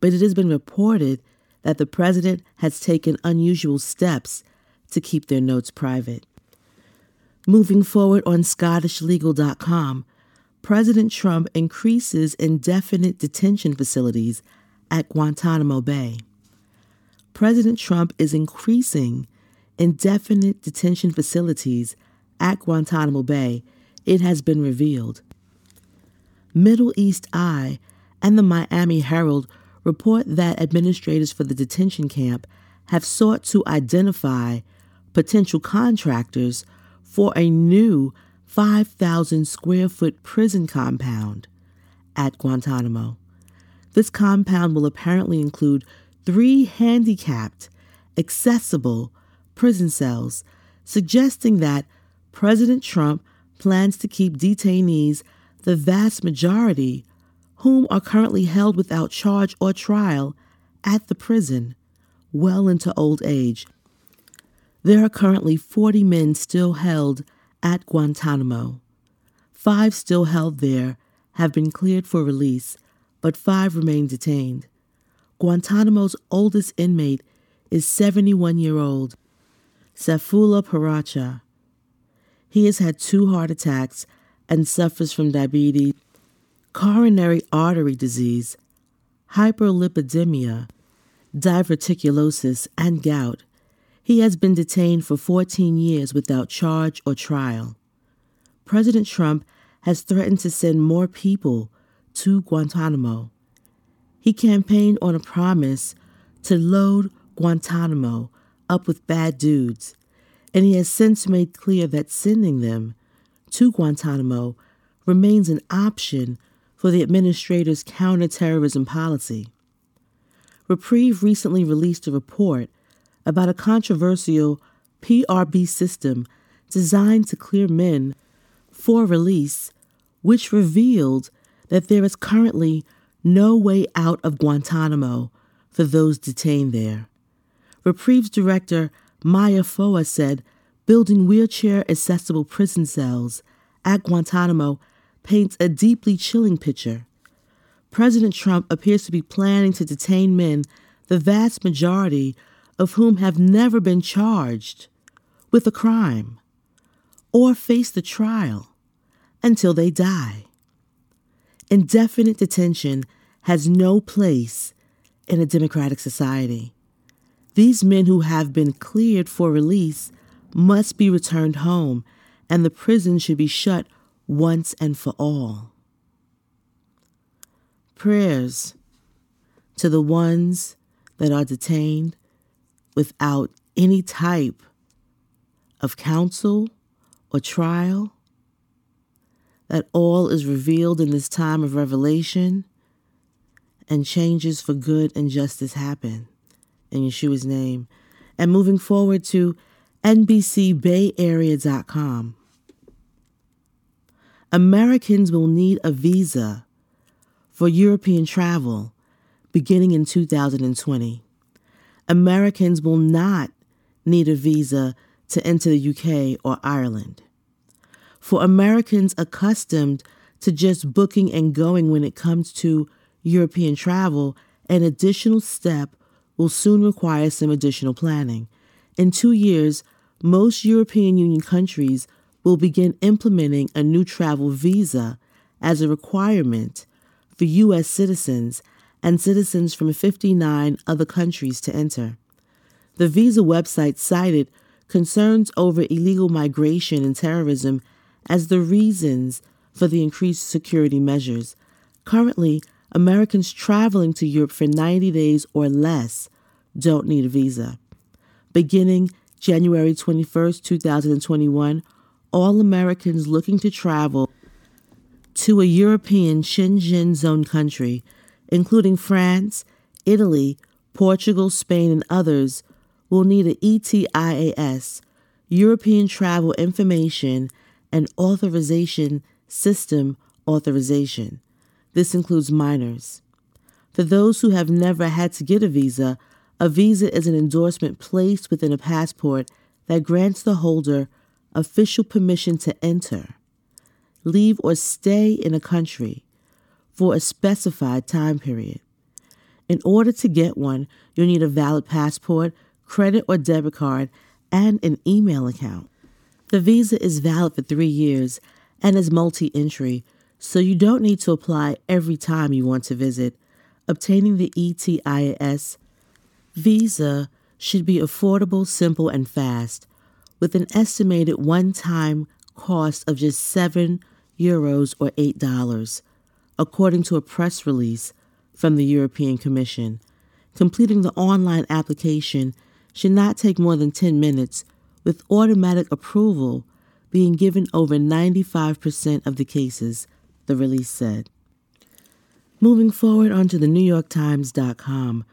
but it has been reported that the president has taken unusual steps to keep their notes private. Moving forward on ScottishLegal.com, President Trump increases indefinite detention facilities at Guantanamo Bay. President Trump is increasing indefinite detention facilities at Guantanamo Bay, it has been revealed. Middle East Eye and the Miami Herald report that administrators for the detention camp have sought to identify potential contractors for a new 5,000 square foot prison compound at Guantanamo. This compound will apparently include three handicapped, accessible prison cells, suggesting that President Trump plans to keep detainees, the vast majority whom are currently held without charge or trial, at the prison, well into old age. There are currently 40 men still held at Guantanamo. Five still held there have been cleared for release, but five remain detained. Guantanamo's oldest inmate is 71 year old Sayfullah Paracha. He has had two heart attacks and suffers from diabetes, coronary artery disease, hyperlipidemia, diverticulosis, and gout. He has been detained for 14 years without charge or trial. President Trump has threatened to send more people to Guantanamo. He campaigned on a promise to load Guantanamo up with bad dudes, and he has since made clear that sending them to Guantanamo remains an option for the administrator's counterterrorism policy. Reprieve recently released a report about a controversial PRB system designed to clear men for release which revealed that there is currently no way out of Guantanamo for those detained there. Reprieve's director Maya Foa said building wheelchair accessible prison cells at Guantanamo paints a deeply chilling picture. President Trump appears to be planning to detain men, the vast majority of whom have never been charged with a crime or face the trial until they die. Indefinite detention has no place in a democratic society. These men who have been cleared for release must be returned home, and the prison should be shut once and for all. Prayers to the ones that are detained without any type of counsel or trial, that all is revealed in this time of revelation and changes for good and justice happen in Yeshua's name. And moving forward to NBCBayArea.com. Americans will need a visa for European travel beginning in 2020. Americans will not need a visa to enter the UK or Ireland. For Americans accustomed to just booking and going when it comes to European travel, an additional step will soon require some additional planning. In two years, most European Union countries will begin implementing a new travel visa as a requirement for U.S. citizens and citizens from 59 other countries to enter. The visa website cited concerns over illegal migration and terrorism as the reasons for the increased security measures. Currently, Americans traveling to Europe for 90 days or less don't need a visa. Beginning January 21st, 2021, all Americans looking to travel to a European Schengen zone country, including France, Italy, Portugal, Spain, and others, will need an ETIAS, European Travel Information and Authorization System authorization. This includes minors. For those who have never had to get a visa, a visa is an endorsement placed within a passport that grants the holder official permission to enter, leave, or stay in a country for a specified time period. In order to get one, you'll need a valid passport, credit or debit card, and an email account. The visa is valid for three years and is multi entry, so you don't need to apply every time you want to visit. Obtaining the ETIAS Visa should be affordable, simple, and fast, with an estimated one time cost of just 7 euros or $8, according to a press release from the European Commission. Completing the online application should not take more than 10 minutes, with automatic approval being given over 95% of the cases, the release said. Moving forward onto the NewYorkTimes.com,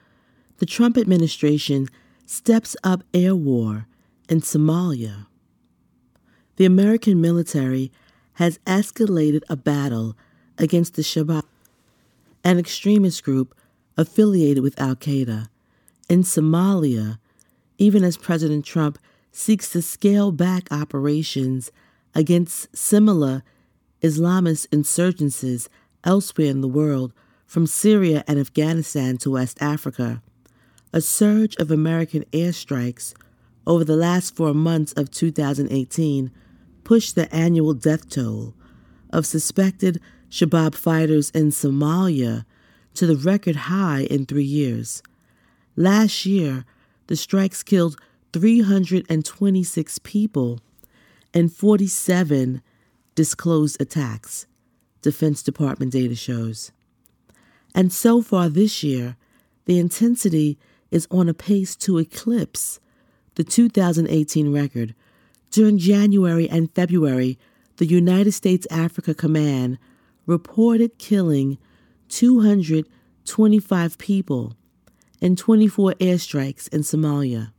the Trump administration steps up air war in Somalia. The American military has escalated a battle against the Shabab, an extremist group affiliated with Al Qaeda, in Somalia, even as President Trump seeks to scale back operations against similar Islamist insurgencies elsewhere in the world, from Syria and Afghanistan to West Africa a surge of American airstrikes over the last four months of 2018 pushed the annual death toll of suspected Shabab fighters in Somalia to the record high in three years. Last year, the strikes killed 326 people and 47 disclosed attacks, Defense Department data shows. And so far this year, the intensity is on a pace to eclipse the 2018 record. During January and February, the United States Africa Command reported killing 225 people in 24 airstrikes in Somalia.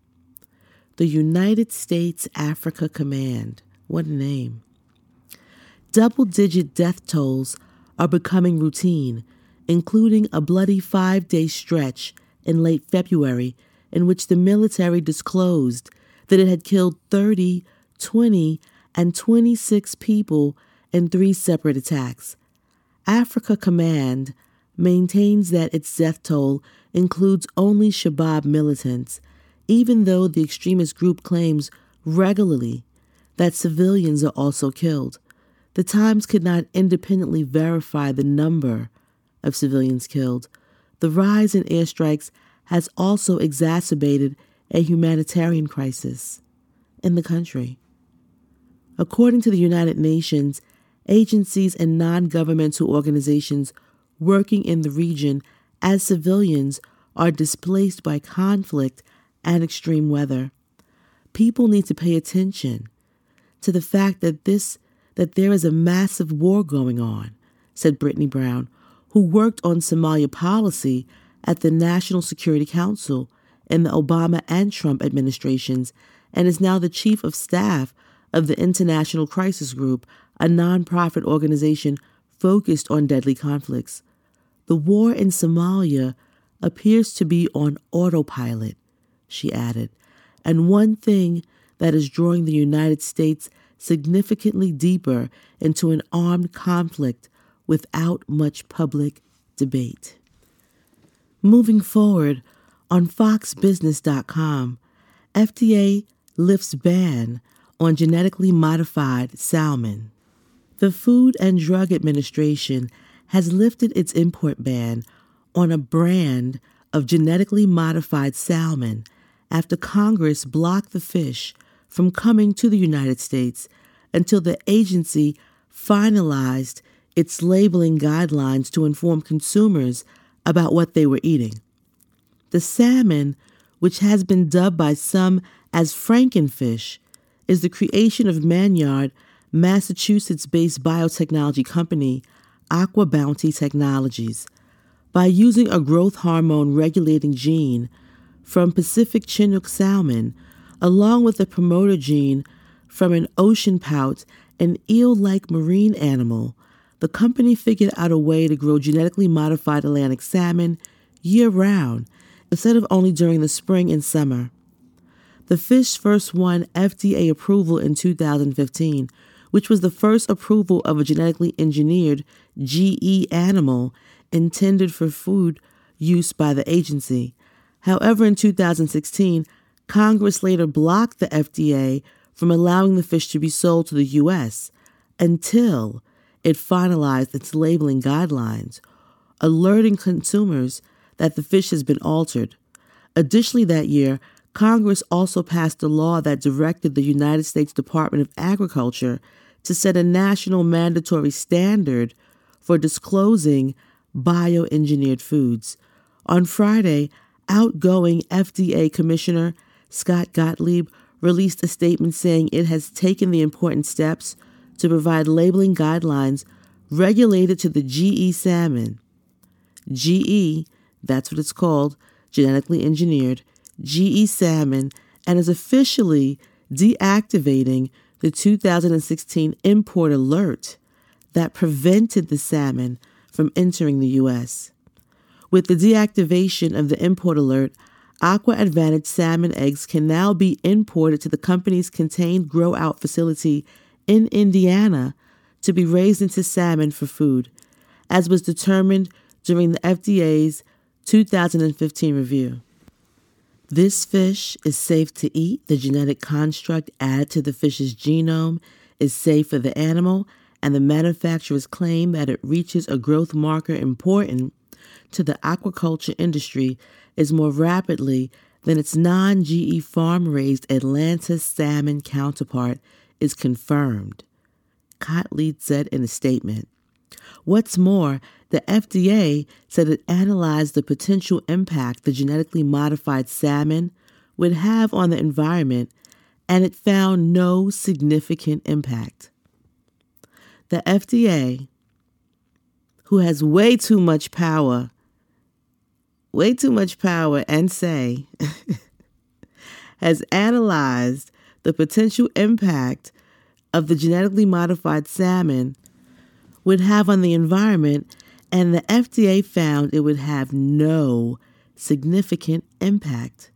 The United States Africa Command, what a name. double digit death tolls are becoming routine, including a bloody five day stretch in late February in which the military disclosed that it had killed 30, 20, and 26 people in three separate attacks. Africa Command maintains that its death toll includes only Shabab militants, even though the extremist group claims regularly that civilians are also killed. The Times could not independently verify the number of civilians killed. The rise in airstrikes has also exacerbated a humanitarian crisis in the country. According to the United Nations, agencies and non governmental organizations working in the region as civilians are displaced by conflict and extreme weather. People need to pay attention to the fact that this that there is a massive war going on, said Brittany Brown, who worked on Somalia policy at the National Security Council in the Obama and Trump administrations and is now the chief of staff of the International Crisis Group, a nonprofit organization focused on deadly conflicts. The war in Somalia appears to be on autopilot, she added, and one thing that is drawing the United States significantly deeper into an armed conflict without much public debate. Moving forward, on FoxBusiness.com, FDA lifts ban on genetically modified salmon. The Food and Drug Administration has lifted its import ban on a brand of genetically modified salmon after Congress blocked the fish from coming to the United States until the agency finalized its labeling guidelines to inform consumers about what they were eating. The salmon, which has been dubbed by some as Frankenfish, is the creation of Maynard, Massachusetts based biotechnology company AquaBounty Technologies. By using a growth hormone regulating gene from Pacific Chinook salmon, along with a promoter gene from an ocean pout, an eel like marine animal, the company figured out a way to grow genetically modified Atlantic salmon year round instead of only during the spring and summer. The fish first won FDA approval in 2015, which was the first approval of a genetically engineered GE animal intended for food use by the agency. However, in 2016, Congress later blocked the FDA from allowing the fish to be sold to the U.S. until it finalized its labeling guidelines, alerting consumers that the fish has been altered. Additionally, that year, Congress also passed a law that directed the United States Department of Agriculture to set a national mandatory standard for disclosing bioengineered foods. On Friday, outgoing FDA Commissioner Scott Gottlieb released a statement saying it has taken the important steps to provide labeling guidelines regulated to the GE salmon. GE, that's what it's called, genetically engineered, GE Salmon and is officially deactivating the 2016 import alert that prevented the salmon from entering the U.S. With the deactivation of the import alert, AquAdvantage salmon eggs can now be imported to the company's contained grow out facility in Indiana to be raised into salmon for food, as was determined during the FDA's 2015 review. This fish is safe to eat. The genetic construct added to the fish's genome is safe for the animal, and the manufacturers claim that it reaches a growth marker important to the aquaculture industry is more rapidly than its non GE farm raised Atlanta salmon counterpart is confirmed, Gottlieb said in a statement. What's more, the FDA said it analyzed the potential impact the genetically modified salmon would have on the environment and it found no significant impact. The FDA, who has way too much power, way too much power and say, has analyzed the potential impact of the genetically modified salmon would have on the environment, and the FDA found it would have no significant impact.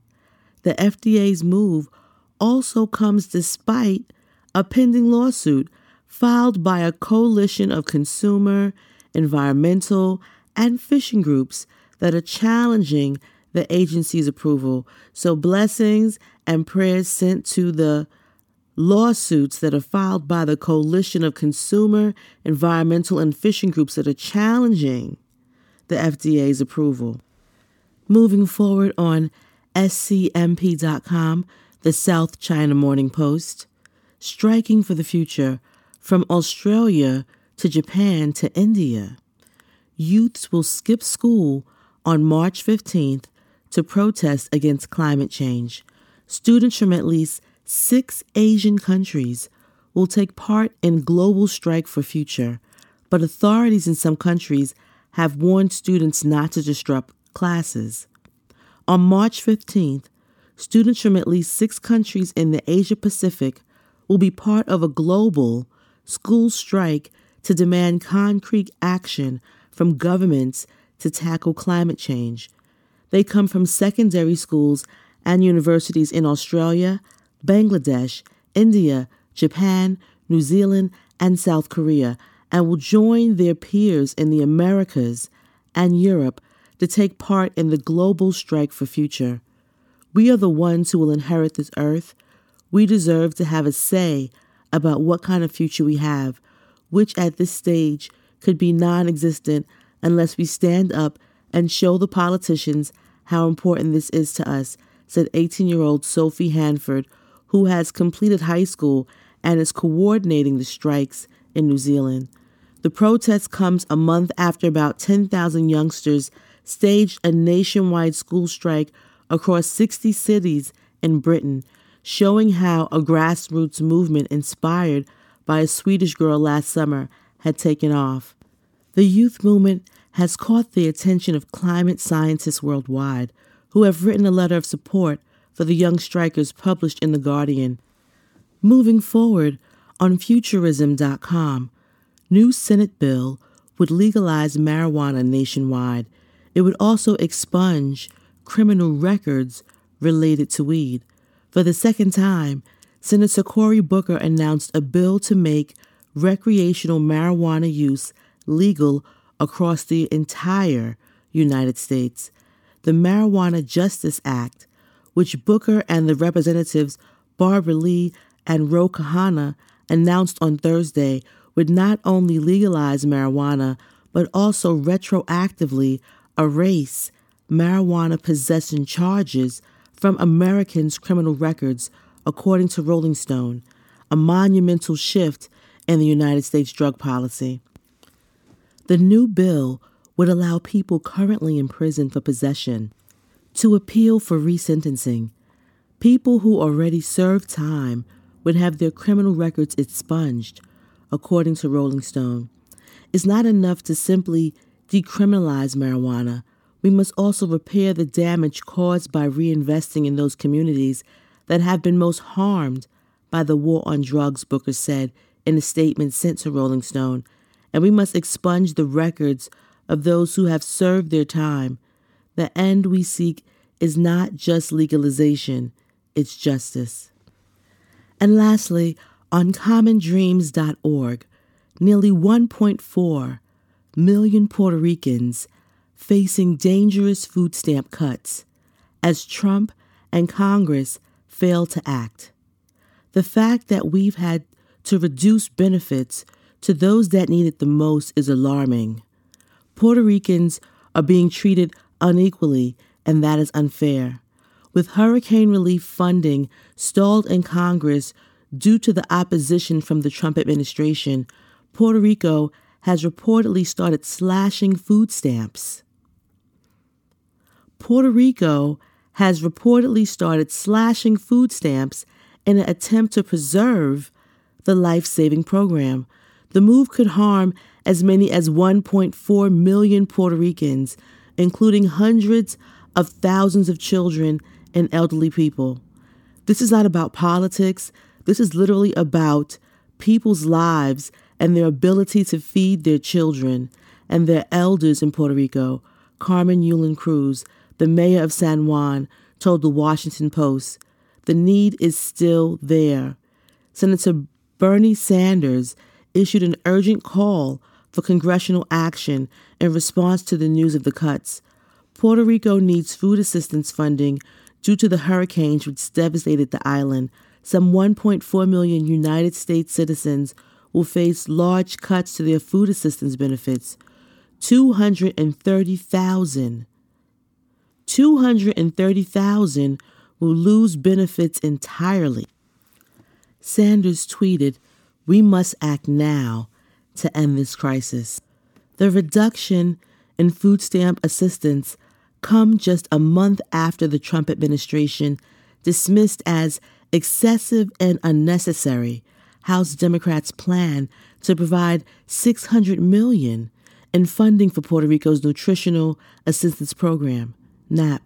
The FDA's move also comes despite a pending lawsuit filed by a coalition of consumer, environmental, and fishing groups that are challenging the agency's approval. So, blessings and prayers sent to the lawsuits that are filed by the coalition of consumer, environmental, and fishing groups that are challenging the FDA's approval. Moving forward on scmp.com, the South China Morning Post, striking for the future from Australia to Japan to India. Youths will skip school on March 15th to protest against climate change. Students from at least six Asian countries will take part in global strike for future, but authorities in some countries have warned students not to disrupt classes. On March 15th, students from at least six countries in the Asia Pacific will be part of a global school strike to demand concrete action from governments to tackle climate change. They come from secondary schools and universities in Australia, Bangladesh, India, Japan, New Zealand, and South Korea, and will join their peers in the Americas and Europe to take part in the global strike for future. We are the ones who will inherit this earth. We deserve to have a say about what kind of future we have, which at this stage could be non existent unless we stand up and show the politicians how important this is to us, said 18 year old Sophie Handford, who has completed high school and is coordinating the strikes in New Zealand. The protest comes a month after about 10,000 youngsters staged a nationwide school strike across 60 cities in Britain, showing how a grassroots movement inspired by a Swedish girl last summer had taken off. The youth movement has caught the attention of climate scientists worldwide who have written a letter of support for the young strikers published in The Guardian. Moving forward, on Futurism.com, new Senate bill would legalize marijuana nationwide. It would also expunge criminal records related to weed. For the second time, Senator Cory Booker announced a bill to make recreational marijuana use legal across the entire United States. The Marijuana Justice Act, which Booker and the representatives Barbara Lee and Ro Khanna announced on Thursday, would not only legalize marijuana, but also retroactively erase marijuana possession charges from Americans' criminal records, according to Rolling Stone, a monumental shift in the United States drug policy. The new bill would allow people currently in prison for possession to appeal for resentencing. People who already served time would have their criminal records expunged, according to Rolling Stone. It's not enough to simply decriminalize marijuana. We must also repair the damage caused by reinvesting in those communities that have been most harmed by the war on drugs, Booker said in a statement sent to Rolling Stone. And we must expunge the records of those who have served their time. The end we seek is not just legalization, it's justice. And lastly, on commondreams.org, nearly 1.4 million Puerto Ricans facing dangerous food stamp cuts as Trump and Congress fail to act. The fact that we've had to reduce benefits to those that need it the most is alarming. Puerto Ricans are being treated unequally, and that is unfair. With hurricane relief funding stalled in Congress due to the opposition from the Trump administration, Puerto Rico has reportedly started slashing food stamps. Puerto Rico has reportedly started slashing food stamps in an attempt to preserve the life saving program. The move could harm as many as 1.4 million Puerto Ricans, including hundreds of thousands of children and elderly people. This is not about politics. This is literally about people's lives and their ability to feed their children and their elders in Puerto Rico, Carmen Yulín Cruz, the mayor of San Juan, told the Washington Post, the need is still there. Senator Bernie Sanders issued an urgent call for congressional action in response to the news of the cuts. Puerto Rico needs food assistance funding due to the hurricanes which devastated the island. Some 1.4 million United States citizens will face large cuts to their food assistance benefits. 230,000 230,000 will lose benefits entirely. Sanders tweeted, We must act now to end this crisis. The reduction in food stamp assistance come just a month after the Trump administration dismissed as excessive and unnecessary House Democrats' plan to provide 600 million in funding for Puerto Rico's Nutritional Assistance Program, NAP.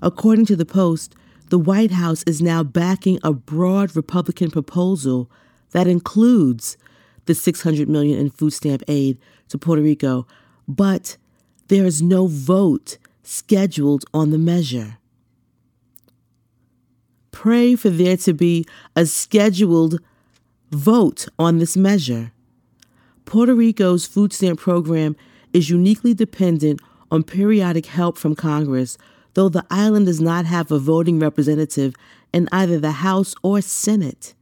According to the Post, the White House is now backing a broad Republican proposal that includes the 600 million in food stamp aid to Puerto Rico, but there is no vote scheduled on the measure. Pray for there to be a scheduled vote on this measure. Puerto Rico's food stamp program is uniquely dependent on periodic help from Congress, though the island does not have a voting representative in either the House or Senate,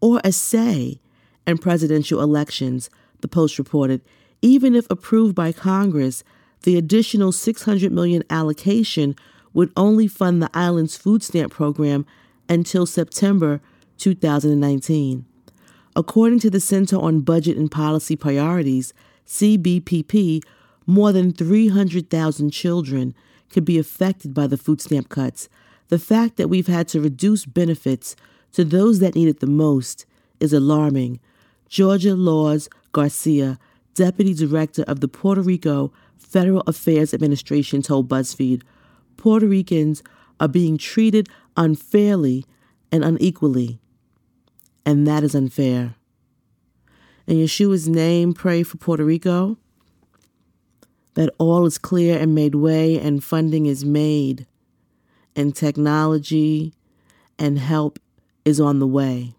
or a say in presidential elections, the Post reported. Even if approved by Congress, the additional 600 million allocation would only fund the island's food stamp program until September 2019. According to the Center on Budget and Policy Priorities, CBPP, more than 300,000 children could be affected by the food stamp cuts. The fact that we've had to reduce benefits to those that need it the most is alarming. Georgia Laws Garcia, Deputy Director of the Puerto Rico Federal Affairs Administration, told BuzzFeed Puerto Ricans are being treated unfairly and unequally, and that is unfair. In Yeshua's name, pray for Puerto Rico that all is clear and made way, and funding is made, and technology and help is on the way.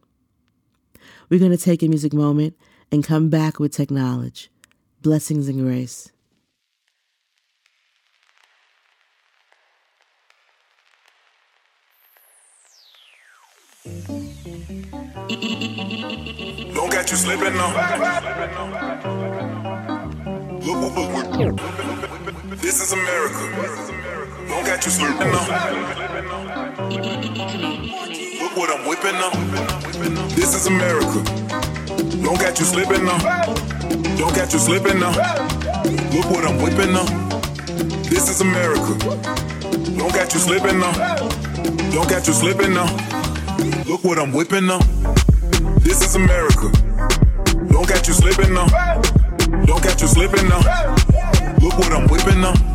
We're going to take a music moment and come back with technology. Blessings and grace. Don't get you slipping now. Look, look, look, This is America. Don't get you slipping now. Look what I'm whipping now. This is America. Don't get you slipping now. Don't get you slipping now. Look what I'm whipping now. This is America. Don't get you slipping now. Don't get you slipping now. Look what I'm whipping now. This is America. Don't get you slipping now. Don't get you slipping now. Look what I'm whipping now.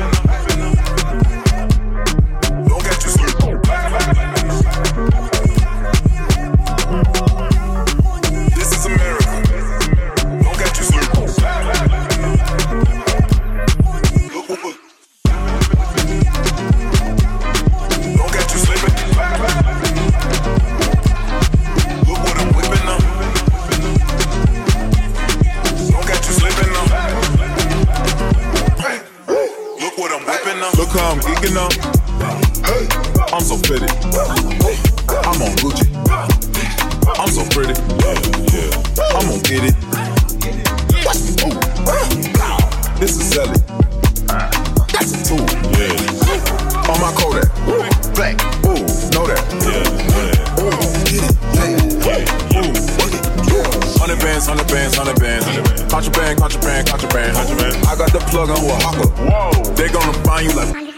Look how I'm geeking up. I'm so pretty. I'm on Gucci. I'm so pretty. I'm gonna get it. This is selling. That's a tool. On my Kodak. Black. Ooh, know that. Ooh, get it. Hundred bands, hundred bands, hundred bands. Contraband, contraband, contraband. I got the plug on a hawker. Whoa. They gonna find you like.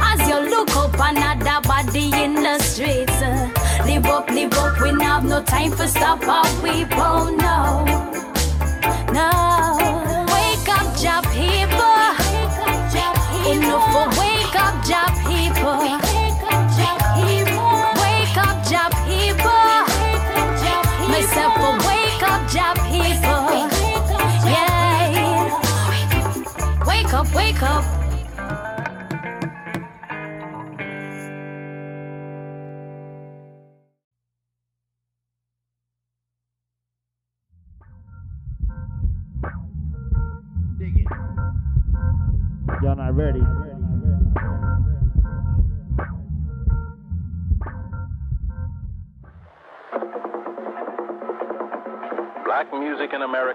As you look up another body in the streets. Live up, live up, we have no time for stop our weapon. Oh no, no.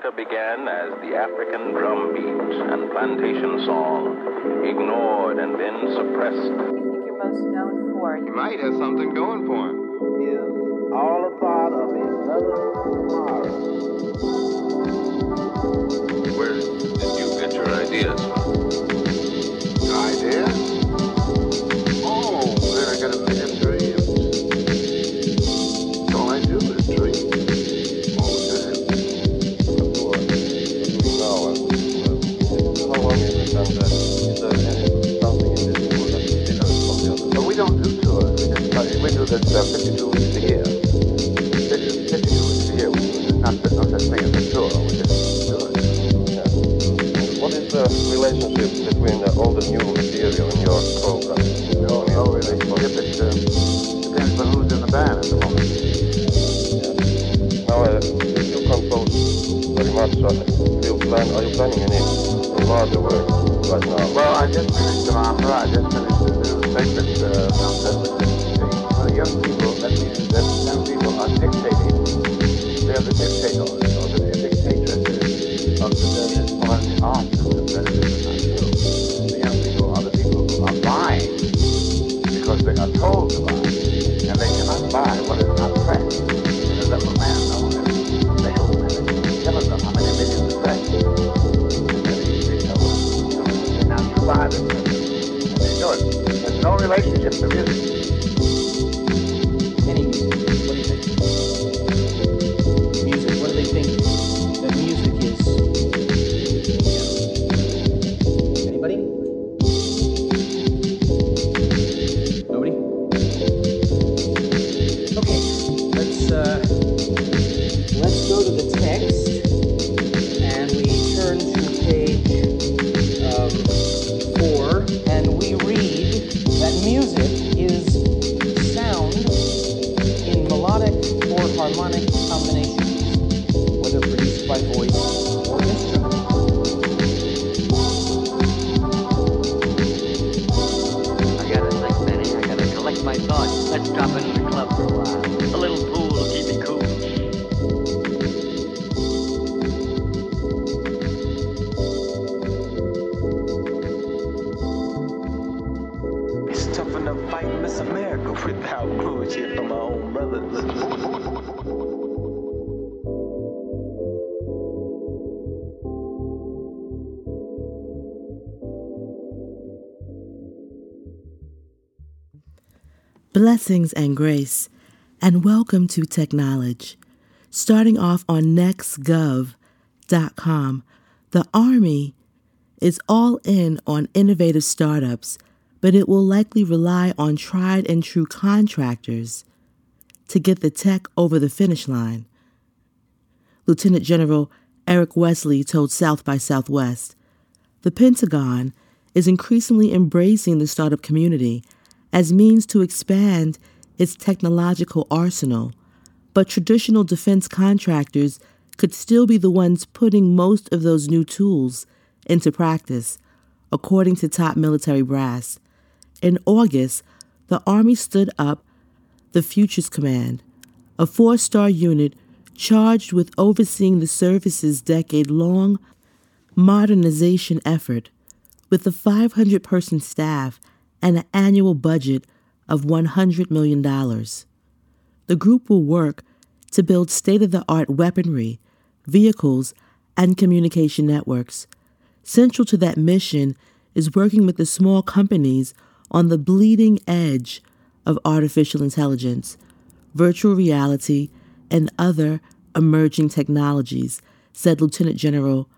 Music America began as the African drum beat and plantation song, ignored and then suppressed. you're most known for? He might have something going for him. Is all a part of another tomorrow. Where did you get your ideas from? Ideas? 152 is the 52 is the year, which is not there's thing as mature, which is good. Yeah. What is the relationship between the all the new material in your program? No, no relationship. It uh, depends on who's in the band at the moment. Yeah. Now, uh, you compose very much. Uh, plan, are you planning any larger work right now? Well, I just finished an opera. I just finished the new uh, no relationship to music. Blessings and grace, and welcome to Technology. Starting off on nextgov.com, the Army is all in on innovative startups, but it will likely rely on tried and true contractors to get the tech over the finish line. Lieutenant General Eric Wesley told South by Southwest the Pentagon is increasingly embracing the startup community as means to expand its technological arsenal, but traditional defense contractors could still be the ones putting most of those new tools into practice, according to top military brass. In August, the Army stood up the Futures Command, a four star unit charged with overseeing the service's decade long modernization effort with a 500 person staff and an annual budget of $100 million. The group will work to build state of the art weaponry, vehicles, and communication networks. Central to that mission is working with the small companies on the bleeding edge of artificial intelligence, virtual reality, and other emerging technologies, said Lieutenant General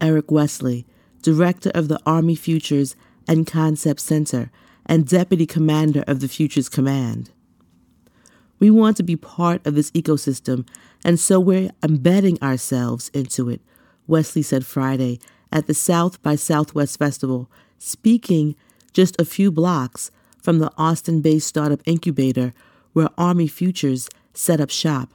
Eric Wesley, Director of the Army Futures and Concept Center and Deputy Commander of the Futures Command. We want to be part of this ecosystem, and so we're embedding ourselves into it, Wesley said Friday at the South by Southwest Festival, speaking just a few blocks from the Austin based startup incubator where Army Futures set up shop.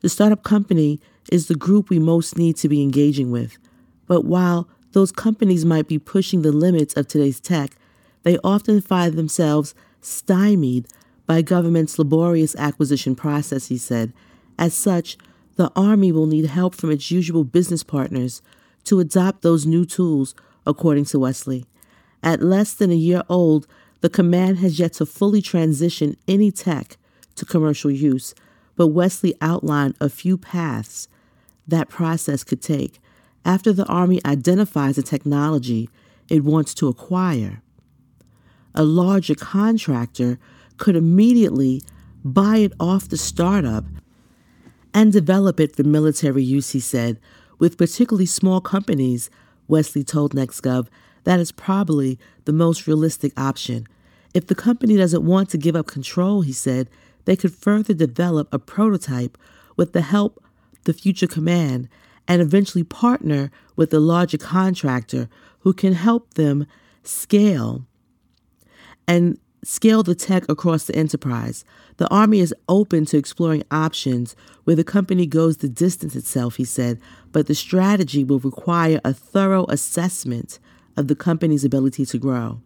The startup company is the group we most need to be engaging with. But while those companies might be pushing the limits of today's tech, they often find themselves stymied by government's laborious acquisition process, he said. As such, the Army will need help from its usual business partners to adopt those new tools, according to Wesley. At less than a year old, the command has yet to fully transition any tech to commercial use, but Wesley outlined a few paths that process could take after the Army identifies a technology it wants to acquire. A larger contractor could immediately buy it off the startup and develop it for military use, he said. With particularly small companies, Wesley told NextGov, that is probably the most realistic option. If the company doesn't want to give up control, he said, they could further develop a prototype with the help the future command and eventually partner with a larger contractor who can help them scale and scale the tech across the enterprise. The Army is open to exploring options where the company goes the distance itself, he said, but the strategy will require a thorough assessment of the company's ability to grow.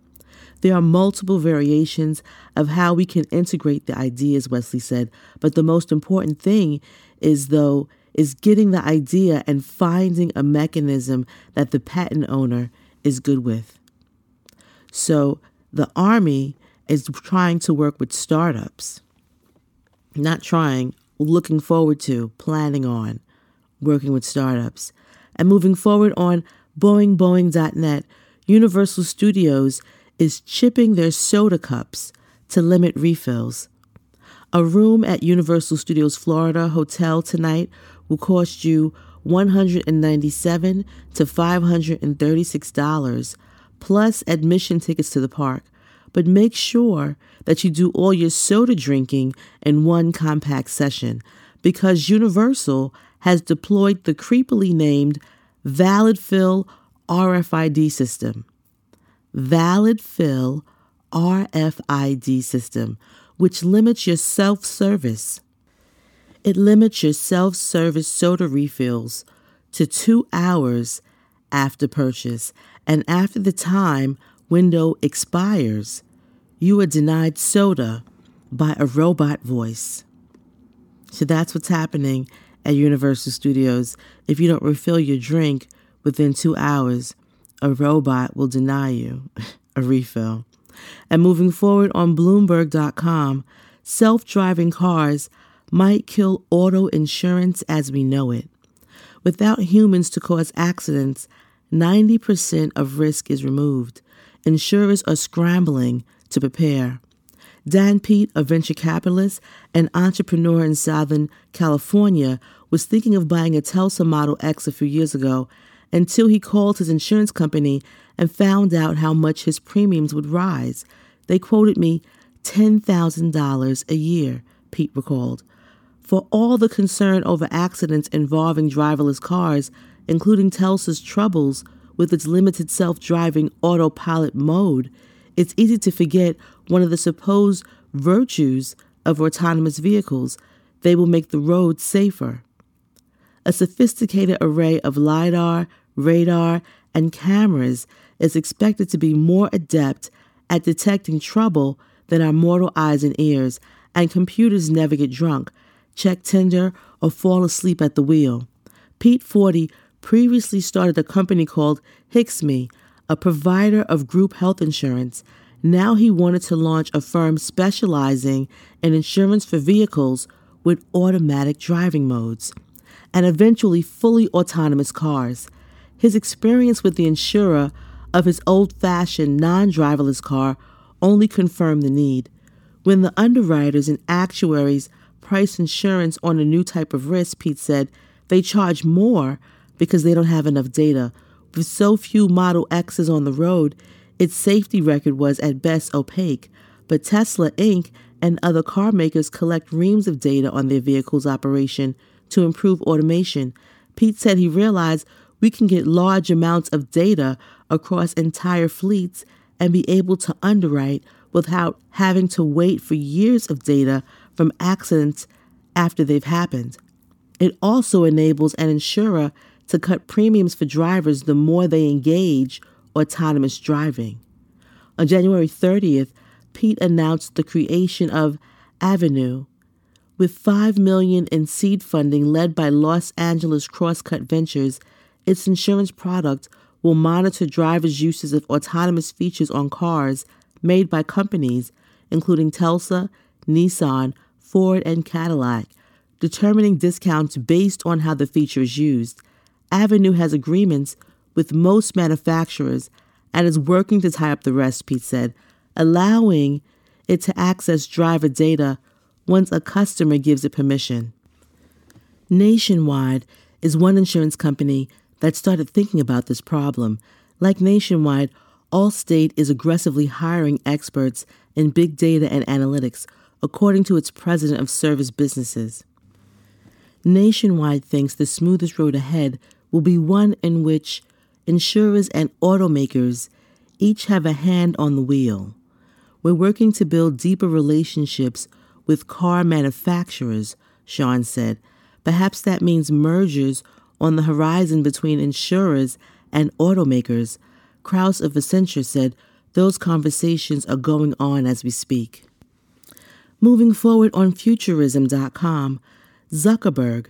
There are multiple variations of how we can integrate the ideas, Wesley said, but the most important thing is, though, is getting the idea and finding a mechanism that the patent owner is good with. So the Army is trying to work with startups, not trying, looking forward to, planning on working with startups. And moving forward on boingboing.net, Universal Studios is chipping their soda cups to limit refills. A room at Universal Studios Florida Hotel tonight will cost you 197 to $536 plus admission tickets to the park but make sure that you do all your soda drinking in one compact session because Universal has deployed the creepily named Valid Fill RFID system. Valid Fill RFID system, which limits your self service. It limits your self service soda refills to two hours after purchase and after the time window expires, you are denied soda by a robot voice. So that's what's happening at Universal Studios. If you don't refill your drink within two hours, a robot will deny you a refill. And moving forward on Bloomberg.com, self driving cars might kill auto insurance as we know it. Without humans to cause accidents, 90% of risk is removed insurers are scrambling to prepare. Dan Peate, a venture capitalist and entrepreneur in Southern California, was thinking of buying a Tesla Model X a few years ago until he called his insurance company and found out how much his premiums would rise. They quoted me $10,000 a year, Peate recalled. For all the concern over accidents involving driverless cars, including Tesla's troubles with its limited self driving autopilot mode, it's easy to forget one of the supposed virtues of autonomous vehicles they will make the road safer. A sophisticated array of LIDAR, radar, and cameras is expected to be more adept at detecting trouble than our mortal eyes and ears, and computers never get drunk, check Tinder, or fall asleep at the wheel. Peate Forty previously started a company called Hixme, a provider of group health insurance. Now he wanted to launch a firm specializing in insurance for vehicles with automatic driving modes and eventually fully autonomous cars. His experience with the insurer of his old fashioned non driverless car only confirmed the need. When the underwriters and actuaries price insurance on a new type of risk, Peate said, they charge more because they don't have enough data. With so few Model X's on the road, its safety record was at best opaque. But Tesla Inc. and other car makers collect reams of data on their vehicle's operation to improve automation. Peate said he realized we can get large amounts of data across entire fleets and be able to underwrite without having to wait for years of data from accidents after they've happened. It also enables an insurer to cut premiums for drivers the more they engage autonomous driving. On January 30th, Peate announced the creation of Avenue. With 5 million in seed funding led by Los Angeles Crosscut Ventures, its insurance product will monitor drivers' uses of autonomous features on cars made by companies including Tesla, Nissan, Ford, and Cadillac, determining discounts based on how the feature is used. Avenue has agreements with most manufacturers and is working to tie up the rest, Peate said, allowing it to access driver data once a customer gives it permission. Nationwide is one insurance company that started thinking about this problem. Like Nationwide, Allstate is aggressively hiring experts in big data and analytics, according to its president of service businesses. Nationwide thinks the smoothest road ahead will be one in which insurers and automakers each have a hand on the wheel. We're working to build deeper relationships with car manufacturers, Sean said. Perhaps that means mergers on the horizon between insurers and automakers. Kraus of Accenture said those conversations are going on as we speak. Moving forward on Futurism.com, Zuckerberg,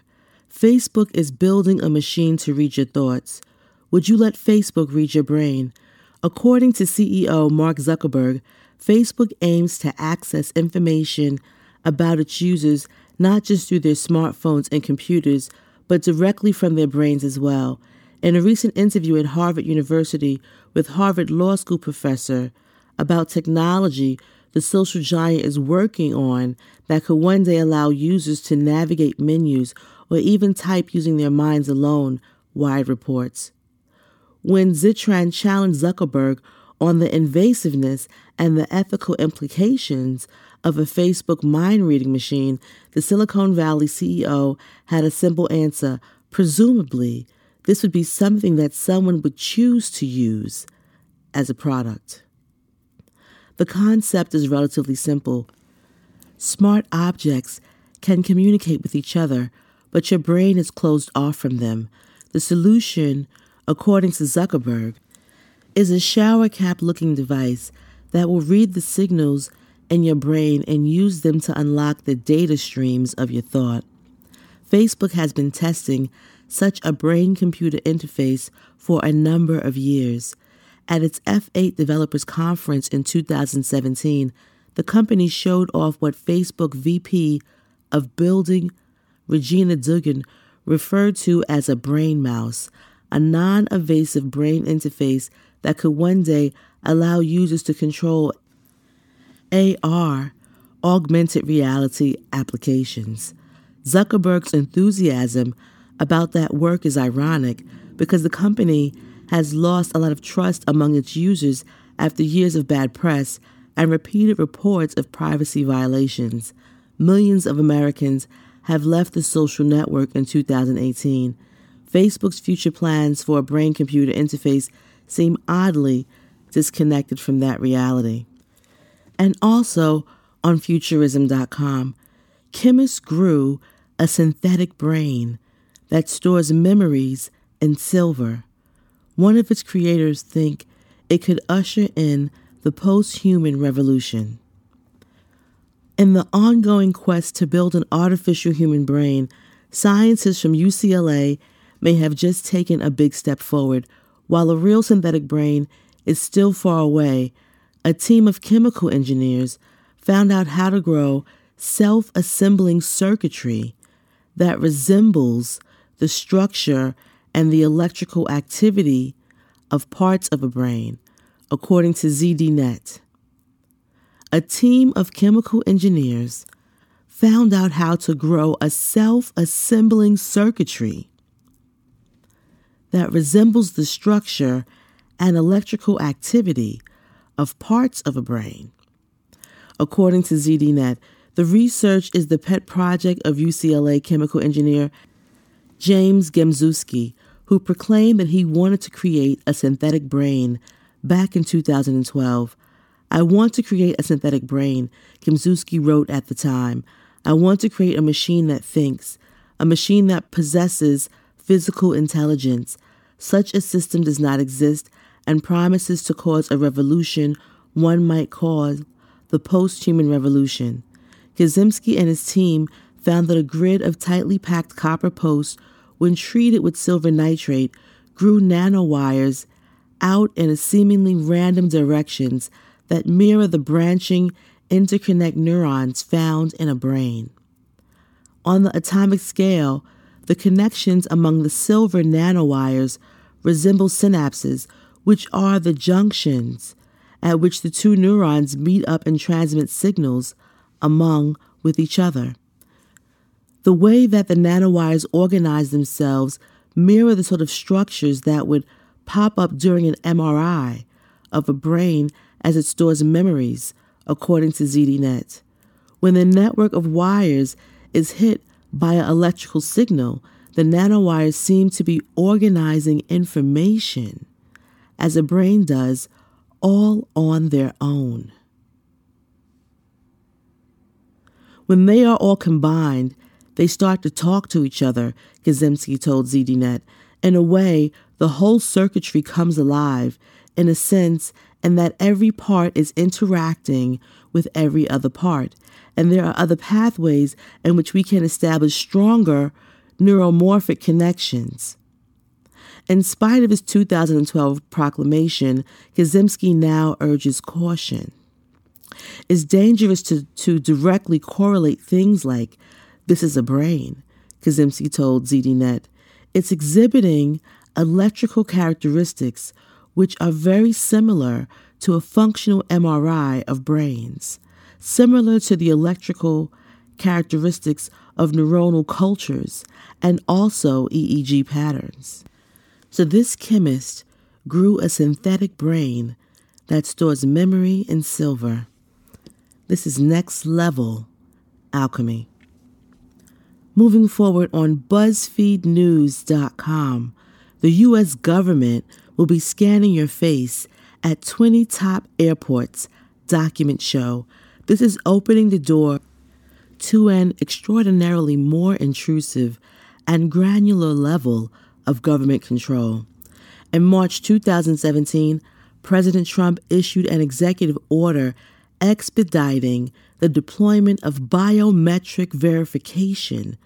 Facebook is building a machine to read your thoughts. Would you let Facebook read your brain? According to CEO Mark Zuckerberg, Facebook aims to access information about its users not just through their smartphones and computers, but directly from their brains as well. In a recent interview at Harvard University with Harvard Law School professor about technology the social giant is working on that could one day allow users to navigate menus or even type using their minds alone, Wired reports. When Zittrain challenged Zuckerberg on the invasiveness and the ethical implications of a Facebook mind reading machine, the Silicon Valley CEO had a simple answer. Presumably, this would be something that someone would choose to use as a product. The concept is relatively simple. Smart objects can communicate with each other, but your brain is closed off from them. The solution, according to Zuckerberg, is a shower cap looking device that will read the signals in your brain and use them to unlock the data streams of your thought. Facebook has been testing such a brain computer interface for a number of years. At its F8 Developers Conference in 2017, the company showed off what Facebook VP of Building, Regina Dugan, referred to as a brain mouse, a non invasive brain interface that could one day allow users to control AR, augmented reality applications. Zuckerberg's enthusiasm about that work is ironic because the company has lost a lot of trust among its users after years of bad press and repeated reports of privacy violations. Millions of Americans have left the social network in 2018. Facebook's future plans for a brain computer interface seem oddly disconnected from that reality. And also on Futurism.com, chemists grew a synthetic brain that stores memories in silver. One of its creators think it could usher in the post-human revolution. In the ongoing quest to build an artificial human brain, scientists from UCLA may have just taken a big step forward, while a real synthetic brain is still far away. a team of chemical engineers found out how to grow self assembling circuitry that resembles the structure and the electrical activity of parts of a brain, according to ZDNet. A team of chemical engineers found out how to grow a self assembling circuitry that resembles the structure and electrical activity of parts of a brain. According to ZDNet, the research is the pet project of UCLA chemical engineer James Gimzewski, who proclaimed that he wanted to create a synthetic brain back in 2012. I want to create a synthetic brain, Gimzewski wrote at the time. I want to create a machine that thinks, a machine that possesses physical intelligence. Such a system does not exist and promises to cause a revolution one might call the post human revolution. Kaczynski and his team found that a grid of tightly packed copper posts, when treated with silver nitrate, grew nanowires out in a seemingly random directions that mirror the branching interconnect neurons found in a brain. On the atomic scale, the connections among the silver nanowires resemble synapses, which are the junctions at which the two neurons meet up and transmit signals among with each other. The way that the nanowires organize themselves mirror the sort of structures that would pop up during an MRI of a brain as it stores memories, according to ZDNet. When the network of wires is hit by an electrical signal, the nanowires seem to be organizing information as a brain does, all on their own. When they are all combined, they start to talk to each other, Kaczynski told ZDNet. In a way, the whole circuitry comes alive, in a sense, and that every part is interacting with every other part. And there are other pathways in which we can establish stronger neuromorphic connections. In spite of his 2012 proclamation, Kaczynski now urges caution. It's dangerous to, to directly correlate things like, this is a brain, Kaczynski told ZDNet. It's exhibiting electrical characteristics which are very similar to a functional MRI of brains, similar to the electrical characteristics of neuronal cultures and also EEG patterns. So, this chemist grew a synthetic brain that stores memory in silver. This is next level alchemy. Moving forward on BuzzFeedNews.com, the U.S. government will be scanning your face at 20 top airports, documents show. This is opening the door to an extraordinarily more intrusive and granular level of government control. In March 2017, President Trump issued an executive order expediting the deployment of biometric verification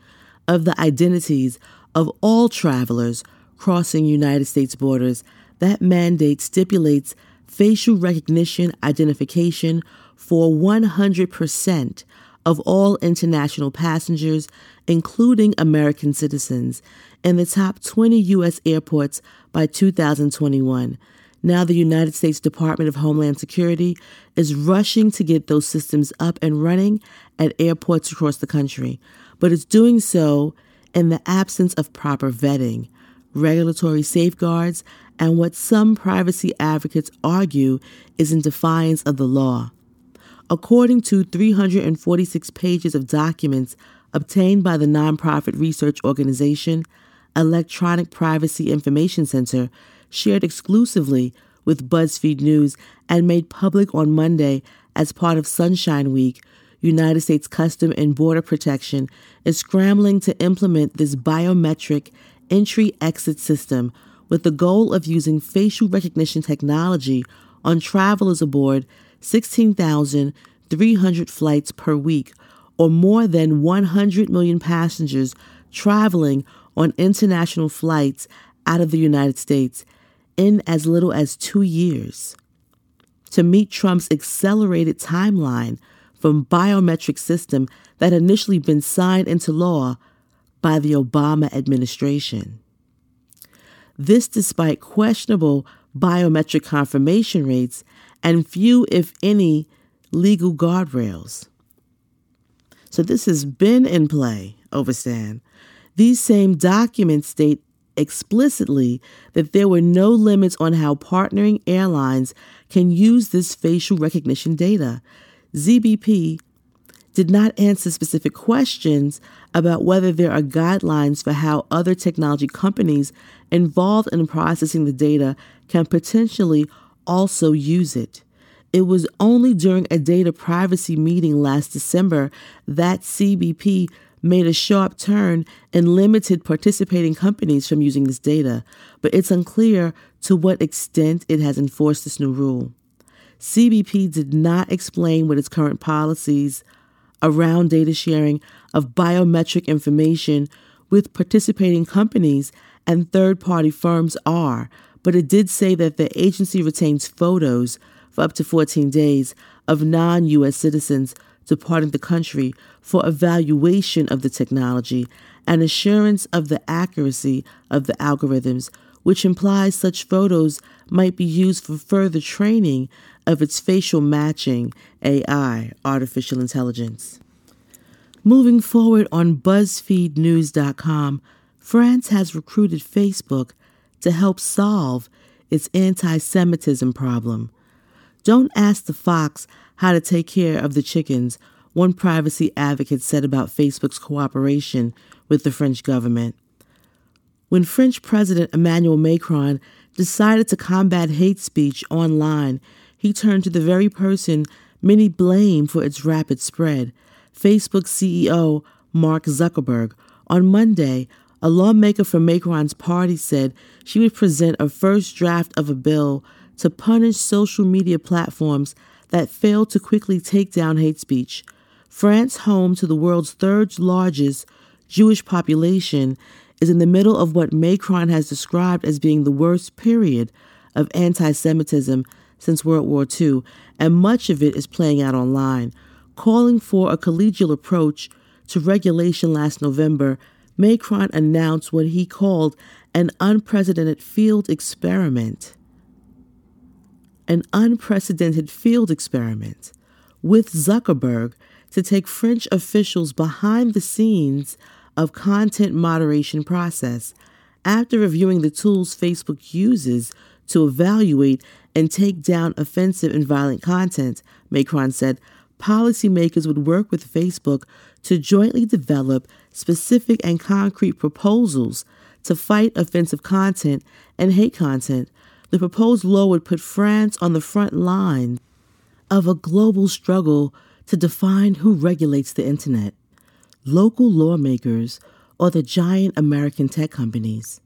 of the identities of all travelers crossing United States borders. That mandate stipulates facial recognition identification for 100% of all international passengers, including American citizens, in the top 20 U.S. airports by 2021. Now, the United States Department of Homeland Security is rushing to get those systems up and running at airports across the country, but it's doing so in the absence of proper vetting, regulatory safeguards, and what some privacy advocates argue is in defiance of the law. According to 346 pages of documents obtained by the nonprofit research organization Electronic Privacy Information Center, shared exclusively with BuzzFeed News and made public on Monday as part of Sunshine Week, United States Custom and Border Protection is scrambling to implement this biometric entry exit system with the goal of using facial recognition technology on travelers aboard 16,300 flights per week, or more than 100 million passengers traveling on international flights out of the United States in as little as two years. to meet Trump's accelerated timeline from biometric system that had initially been signed into law by the Obama administration. This despite questionable biometric confirmation rates and few, if any, legal guardrails. So this has been in play, Overstand. These same documents state explicitly that there were no limits on how partnering airlines can use this facial recognition data. CBP did not answer specific questions about whether there are guidelines for how other technology companies involved in processing the data can potentially also use it. It was only during a data privacy meeting last December that CBP made a sharp turn and limited participating companies from using this data, but it's unclear to what extent it has enforced this new rule. CBP did not explain what its current policies around data sharing of biometric information with participating companies and third party firms are, but it did say that the agency retains photos for up to 14 days of non U.S. citizens departing the country for evaluation of the technology and assurance of the accuracy of the algorithms, which implies such photos might be used for further training of its facial matching AI, artificial intelligence. Moving forward on BuzzFeedNews.com, France has recruited Facebook to help solve its anti Semitism problem. Don't ask the fox how to take care of the chickens, one privacy advocate said about Facebook's cooperation with the French government. When French President Emmanuel Macron decided to combat hate speech online, he turned to the very person many blame for its rapid spread Facebook CEO Mark Zuckerberg. On Monday, a lawmaker from Macron's party said she would present a first draft of a bill to punish social media platforms that failed to quickly take down hate speech. France, home to the world's third largest Jewish population, is in the middle of what Macron has described as being the worst period of anti Semitism since World War II, and much of it is playing out online. Calling for a collegial approach to regulation last November, Macron announced what he called an unprecedented field experiment an unprecedented field experiment with Zuckerberg to take French officials behind the scenes of content moderation process after reviewing the tools Facebook uses to evaluate and take down offensive and violent content, Macron said policymakers would work with Facebook to jointly develop specific and concrete proposals to fight offensive content and hate content the proposed law would put France on the front line of a global struggle to define who regulates the internet local lawmakers or the giant American tech companies.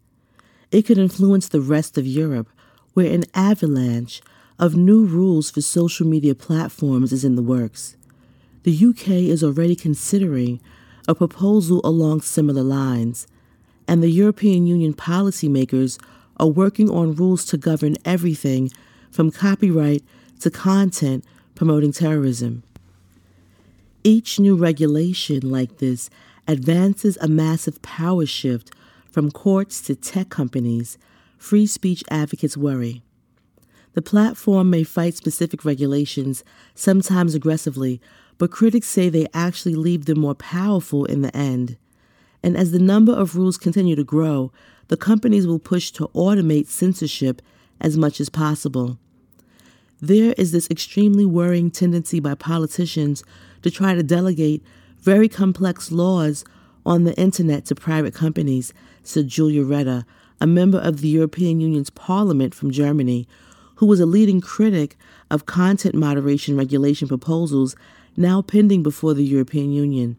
It could influence the rest of Europe, where an avalanche of new rules for social media platforms is in the works. The UK is already considering a proposal along similar lines, and the European Union policymakers are working on rules to govern everything from copyright to content promoting terrorism. Each new regulation like this advances a massive power shift from courts to tech companies, free speech advocates worry. The platform may fight specific regulations, sometimes aggressively, but critics say they actually leave them more powerful in the end. And as the number of rules continue to grow, the companies will push to automate censorship as much as possible. There is this extremely worrying tendency by politicians to try to delegate very complex laws on the internet to private companies, said Julia Reda, a member of the European Union's Parliament from Germany, who was a leading critic of content moderation regulation proposals now pending before the European Union.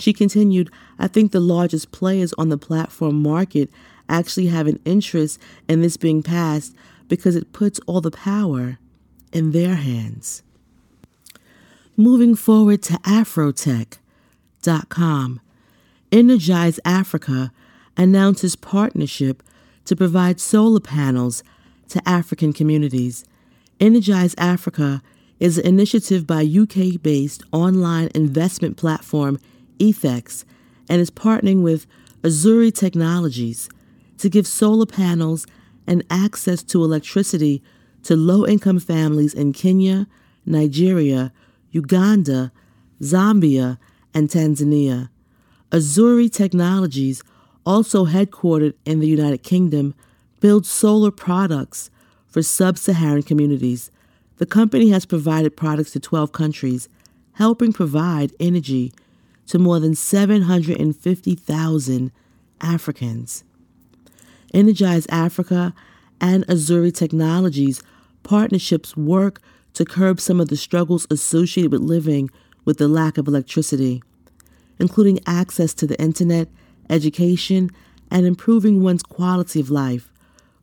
She continued, I think the largest players on the platform market actually have an interest in this being passed because it puts all the power in their hands. Moving forward to Afrotech.com, Energize Africa announces partnership to provide solar panels to African communities. Energize Africa is an initiative by UK based online investment platform Ethex and is partnering with Azuri Technologies to give solar panels and access to electricity to low income families in Kenya, Nigeria, Uganda, Zambia, and Tanzania. Azuri Technologies, also headquartered in the United Kingdom, builds solar products for sub Saharan communities. The company has provided products to 12 countries, helping provide energy to more than 750,000 Africans. Energize Africa and Azuri Technologies partnerships work to curb some of the struggles associated with living with the lack of electricity, including access to the internet, education, and improving one's quality of life.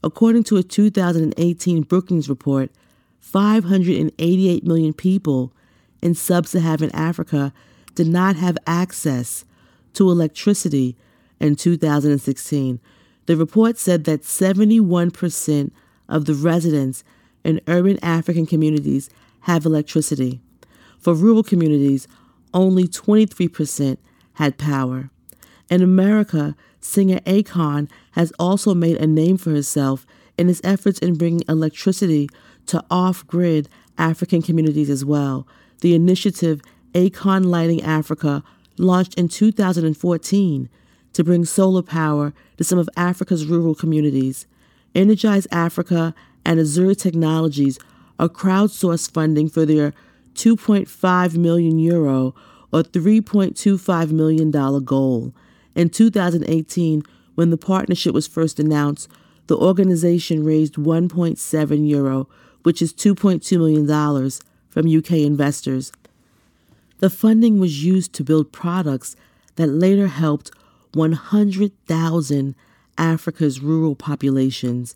According to a 2018 Brookings report, 588 million people in sub Saharan Africa did not have access to electricity in 2016. The report said that 71% of the residents in urban African communities have electricity. For rural communities, only 23% had power. In America, singer Akon has also made a name for herself in his efforts in bringing electricity to off grid African communities as well. The initiative Akon Lighting Africa launched in 2014 to bring solar power to some of Africa's rural communities. Energize Africa and Azuri Technologies are crowdsourced funding for their 2.5 million euro or $3.25 million goal. In 2018, when the partnership was first announced, the organization raised 1.7 euro, which is $2.2 million, from UK investors. The funding was used to build products that later helped 100,000 Africa's rural populations.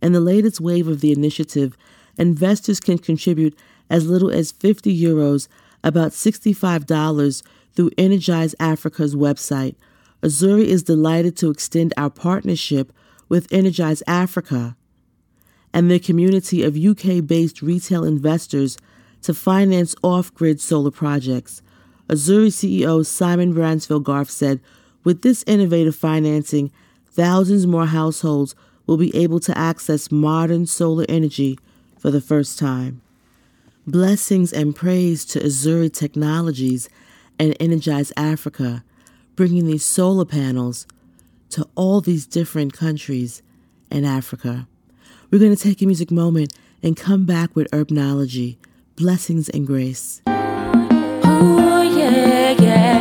In the latest wave of the initiative, investors can contribute as little as 50 euros, about $65 through Energize Africa's website. Azuri is delighted to extend our partnership with Energize Africa and their community of UK based retail investors to finance off grid solar projects. Azuri CEO Simon Bransfield Garth said, with this innovative financing, thousands more households will be able to access modern solar energy for the first time. Blessings and praise to Azuri Technologies and Energize Africa, bringing these solar panels to all these different countries in Africa. We're going to take a music moment and come back with Herbnology, blessings and grace. Oh, yeah, yeah.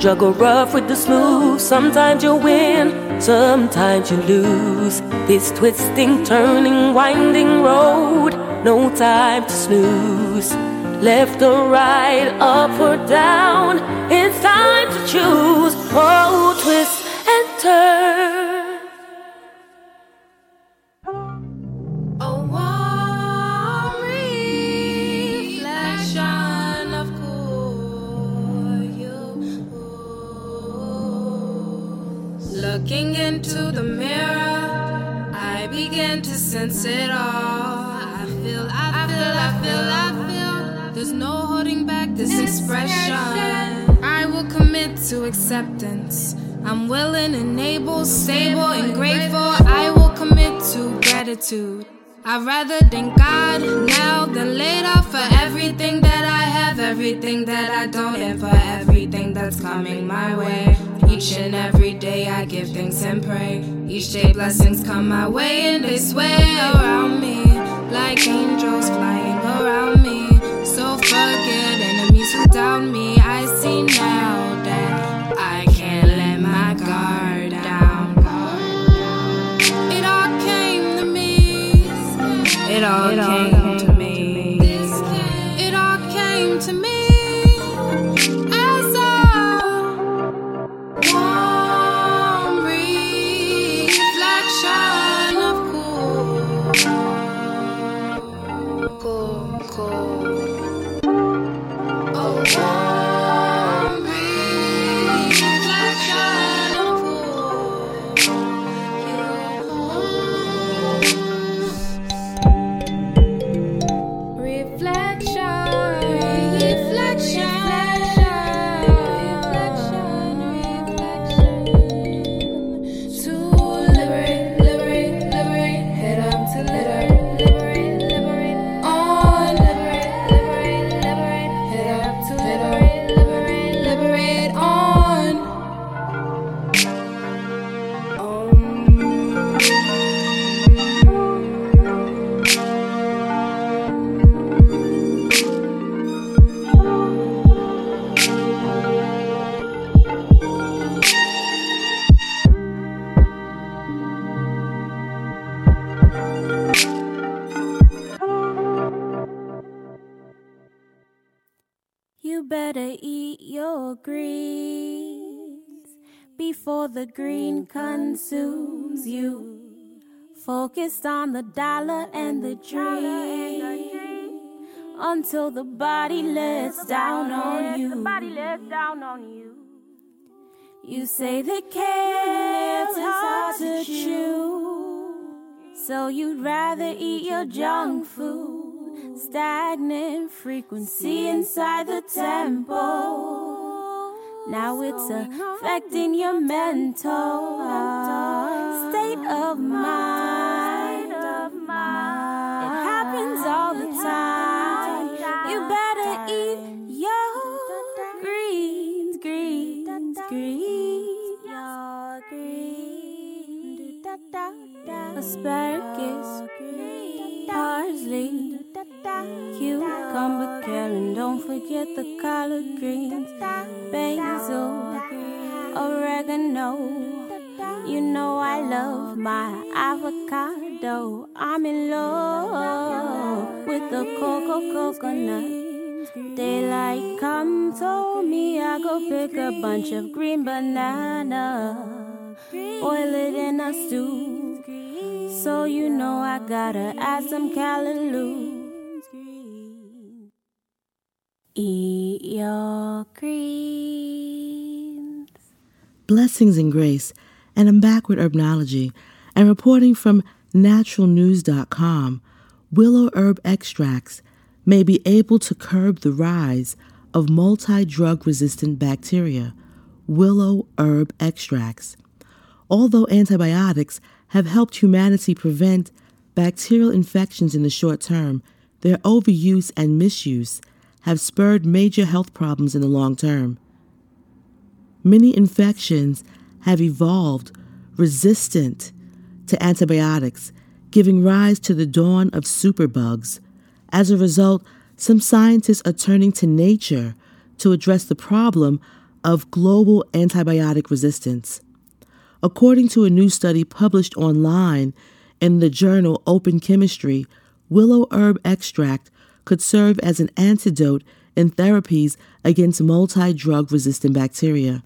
Juggle rough with the smooth. Sometimes you win, sometimes you lose. This twisting, turning, winding road. No time to snooze. Left or right, up or down. It's time to choose. Oh, twist blessings come my way and they sway better eat your greens before the green consumes you. Focused on the dollar and the dream until the body lets down on you. You say the kale is hard to chew, so you'd rather eat your junk food. Stagnant frequency inside the temple. Now it's affecting your mental state of mind. It happens all the time. You better eat your greens, greens, greens. Your greens. Asparagus, cucumber, and don't forget the collard greens, basil, oregano. You know I love my avocado. I'm in love with the cocoa coconut. Daylight come told oh, me I go pick a bunch of green banana, boil it in a stew. So you know I gotta add some callaloo. Eat your greens. Blessings and grace, and I'm back with Herbnology and reporting from naturalnews.com. Willow herb extracts may be able to curb the rise of multi drug resistant bacteria. willow herb extracts. Although antibiotics have helped humanity prevent bacterial infections in the short term, their overuse and misuse have spurred major health problems in the long term. Many infections have evolved resistant to antibiotics, giving rise to the dawn of superbugs. As a result, some scientists are turning to nature to address the problem of global antibiotic resistance. According to a new study published online in the journal Open Chemistry, willow herb extract could serve as an antidote in therapies against multi drug resistant bacteria.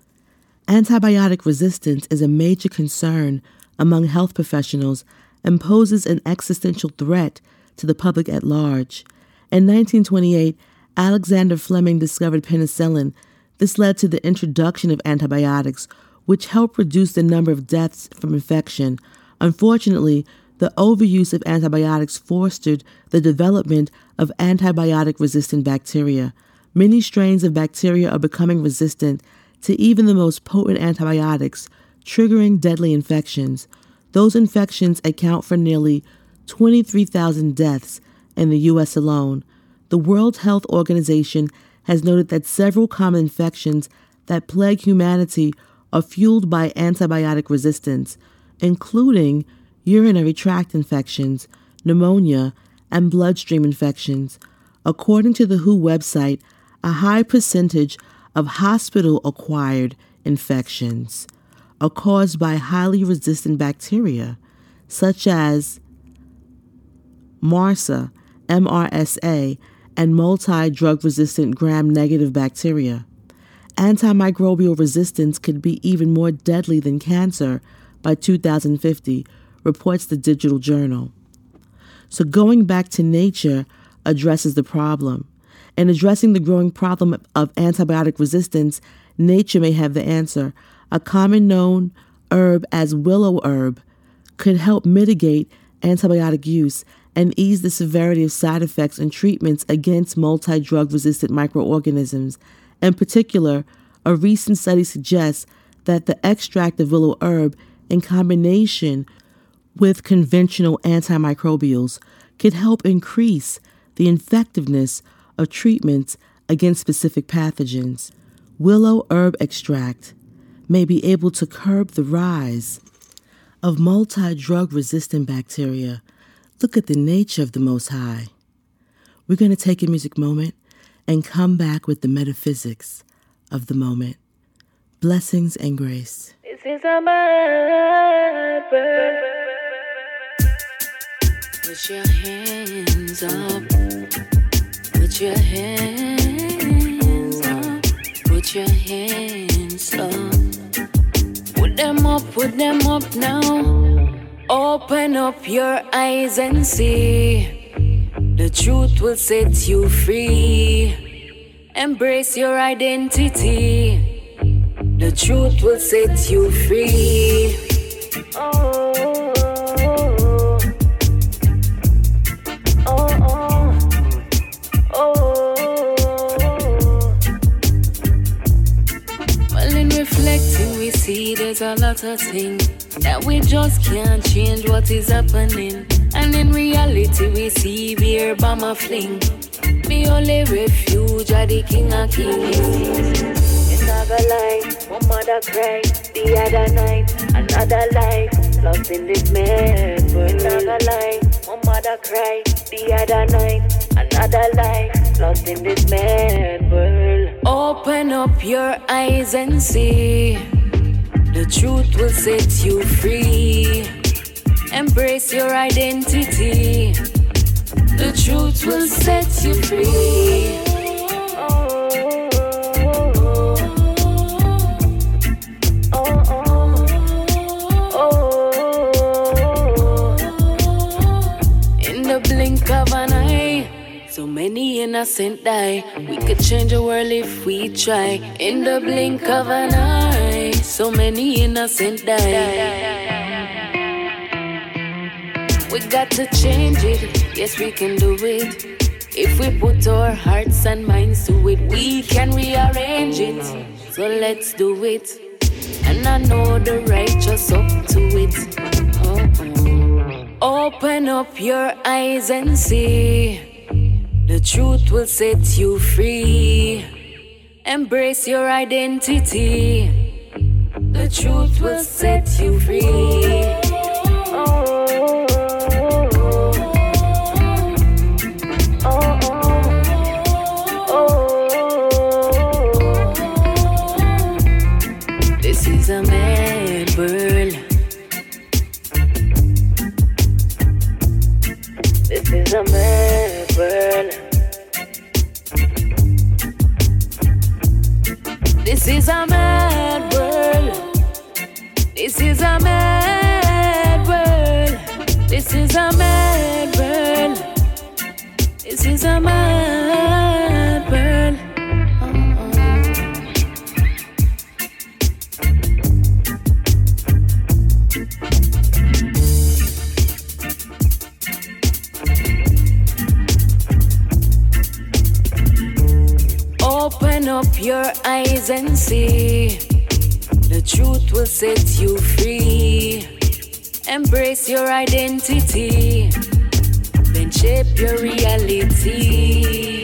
Antibiotic resistance is a major concern among health professionals and poses an existential threat to the public at large. In 1928, Alexander Fleming discovered penicillin. This led to the introduction of antibiotics, which helped reduce the number of deaths from infection. Unfortunately, the overuse of antibiotics fostered the development of antibiotic resistant bacteria. Many strains of bacteria are becoming resistant to even the most potent antibiotics, triggering deadly infections. Those infections account for nearly 23,000 deaths in the U.S. alone. The World Health Organization has noted that several common infections that plague humanity are fueled by antibiotic resistance, including urinary tract infections, pneumonia, and bloodstream infections. According to the WHO website, a high percentage of hospital acquired infections are caused by highly resistant bacteria, such as MRSA, MRSA, and multi drug resistant gram negative bacteria. Antimicrobial resistance could be even more deadly than cancer by 2050, reports the Digital Journal. So, going back to nature addresses the problem. In addressing the growing problem of antibiotic resistance, nature may have the answer. A common known herb as willow herb could help mitigate antibiotic use and ease the severity of side effects and treatments against multi drug resistant microorganisms. In particular, a recent study suggests that the extract of willow herb, in combination with conventional antimicrobials, can help increase the effectiveness of treatments against specific pathogens. Willow herb extract may be able to curb the rise of multi drug resistant bacteria. Look at the nature of the Most High. We're going to take a music moment and come back with the metaphysics of the moment. Blessings and grace. This is. Put your hands up. Put your hands up. Put your hands up. Put them up, put them up now. Open up your eyes and see. The truth will set you free. Embrace your identity. The truth will set you free. Oh, see there's a lot of things that we just can't change what is happening. And in reality, we see beer bomb a fling. Me only refuge are the king of kings. It's not a lie, my mother cried the other night. Another life lost in this mad world. It's not a lie, my mother cried the other night. Another life lost in this mad world. Open up your eyes and see. The truth will set you free. Embrace your identity. The truth will set you free. Many innocent die. We could change the world if we try. In the blink of an eye, so many innocent die. We got to change it, yes, we can do it. If we put our hearts and minds to it, we can rearrange it. So let's do it. And I know the righteous up to it. Uh-uh. Open up your eyes and see. The truth will set you free. Embrace your identity. The truth will set you free. This is a mad world. This is a mad world. This is a mad world. This is a mad Open up your eyes and see. The truth will set you free. Embrace your identity. Then shape your reality.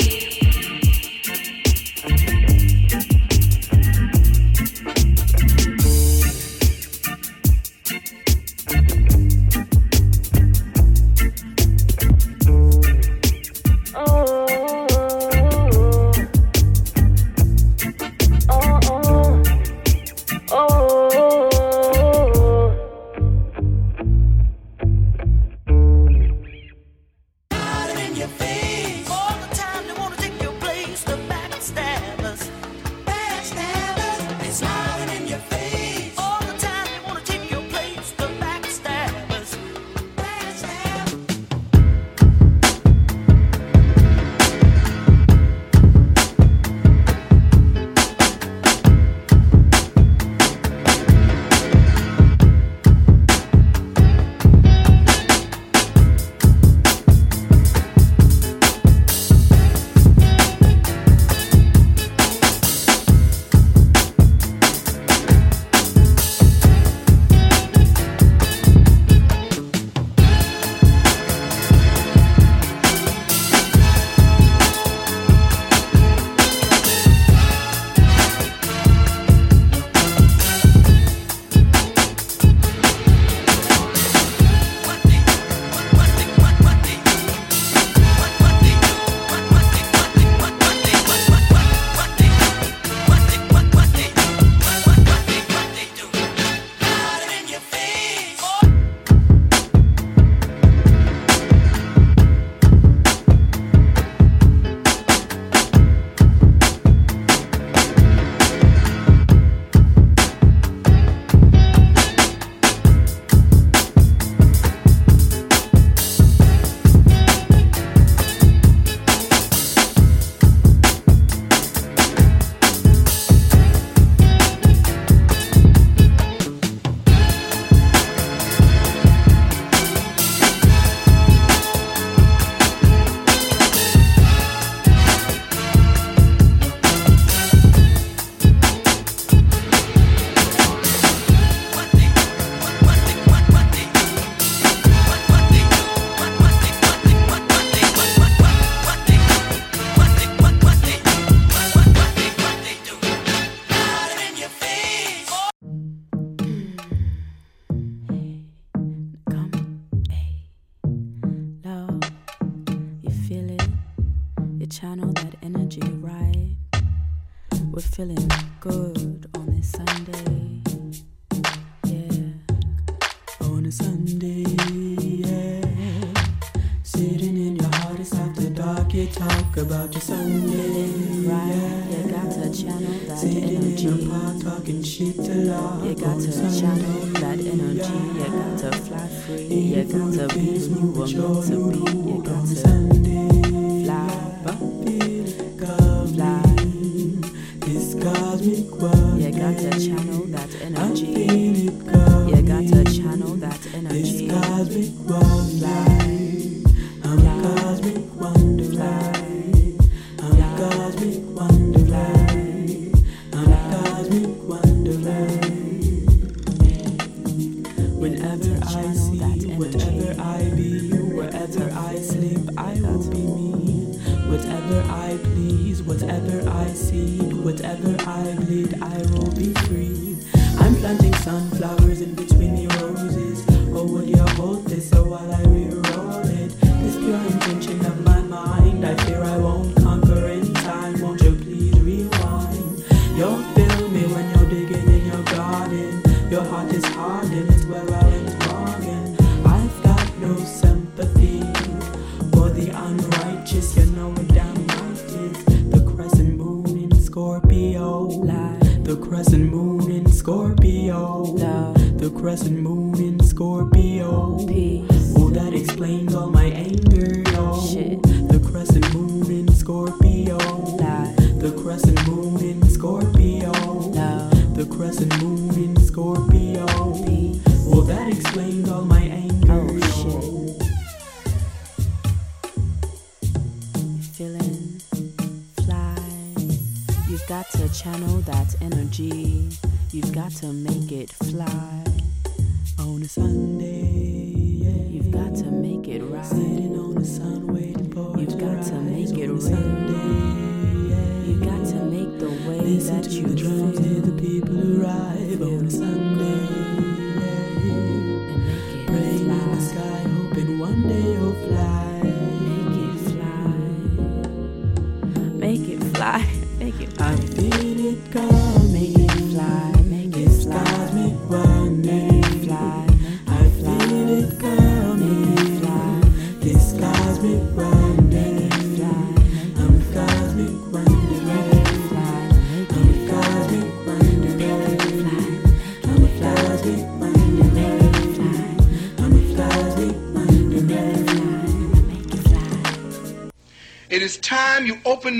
You talk about your Sunday, Right, you got to channel that Sitting energy. in your park, talking shit to love. You got on a to Sunday, channel that energy. You got to fly free. You got to be who you were meant to be. You got to fly, fly. This cosmic world, You got to channel that energy. You got to channel that This energy. cosmic wonderland,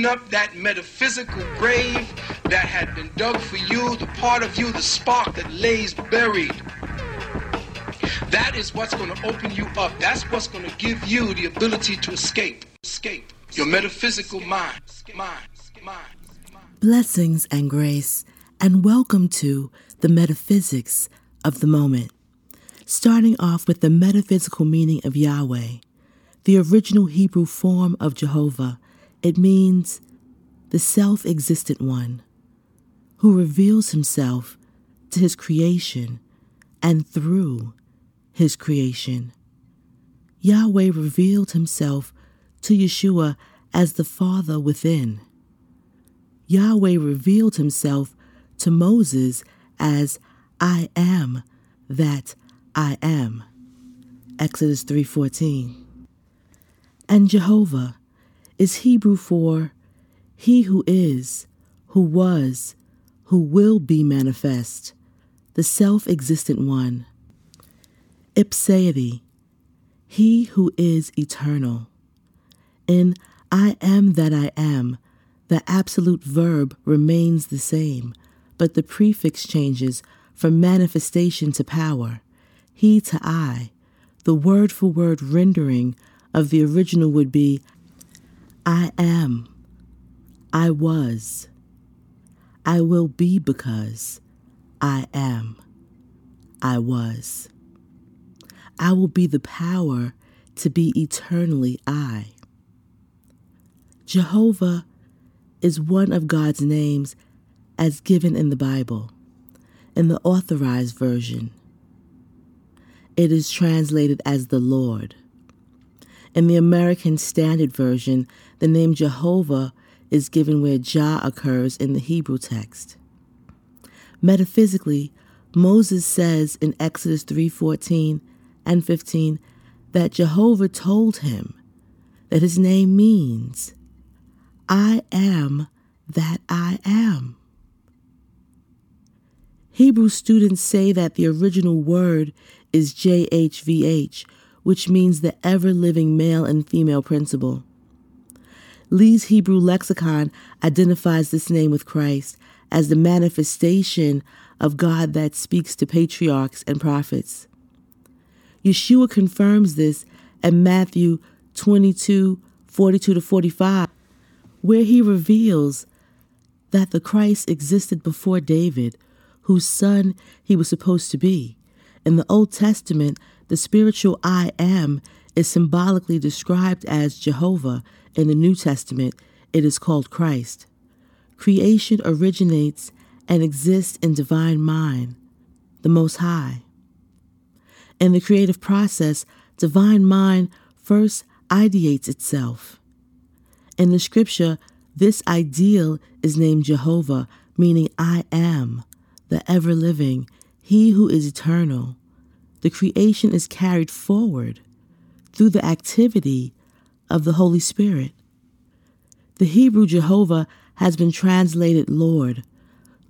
open up that metaphysical grave that had been dug for you, the part of you, the spark that lays buried. That is what's going to open you up. That's what's going to give you the ability to escape. Escape. Your metaphysical mind. Mind. Mind. Blessings and grace, and welcome to the metaphysics of the moment. Starting off with the metaphysical meaning of Yahweh, the original Hebrew form of Jehovah, it means the self existent one who reveals himself to his creation and through his creation. Yahweh revealed himself to Yeshua as the Father within. Yahweh revealed himself to Moses as I am that I am. Exodus 3:14. And Jehovah is Hebrew for he who is, who was, who will be manifest, the self-existent one. Ipseity, he who is eternal. In I am that I am, the absolute verb remains the same, but the prefix changes from manifestation to power. He to I. The word for word rendering of the original would be I am. I was. I will be because I am. I was. I will be the power to be eternally I. Jehovah is one of God's names as given in the Bible. In the authorized version, it is translated as the Lord. In the American Standard Version, the name Jehovah is given where Jah occurs in the Hebrew text. Metaphysically, Moses says in Exodus 3:14 and 15 that Jehovah told him that his name means I am that I am. Hebrew students say that the original word is JHVH, which means the ever living male and female principle. Lee's Hebrew lexicon identifies this name with Christ as the manifestation of God that speaks to patriarchs and prophets. Yeshua confirms this in Matthew 22 42 to 45, where he reveals that the Christ existed before David, whose son he was supposed to be. In the Old Testament, The spiritual I am is symbolically described as Jehovah in the New Testament. It is called Christ. Creation originates and exists in divine mind, the Most High. In the creative process, divine mind first ideates itself. In the scripture, this ideal is named Jehovah, meaning I am, the ever living, He who is eternal. The creation is carried forward through the activity of the Holy Spirit. The Hebrew Jehovah has been translated Lord.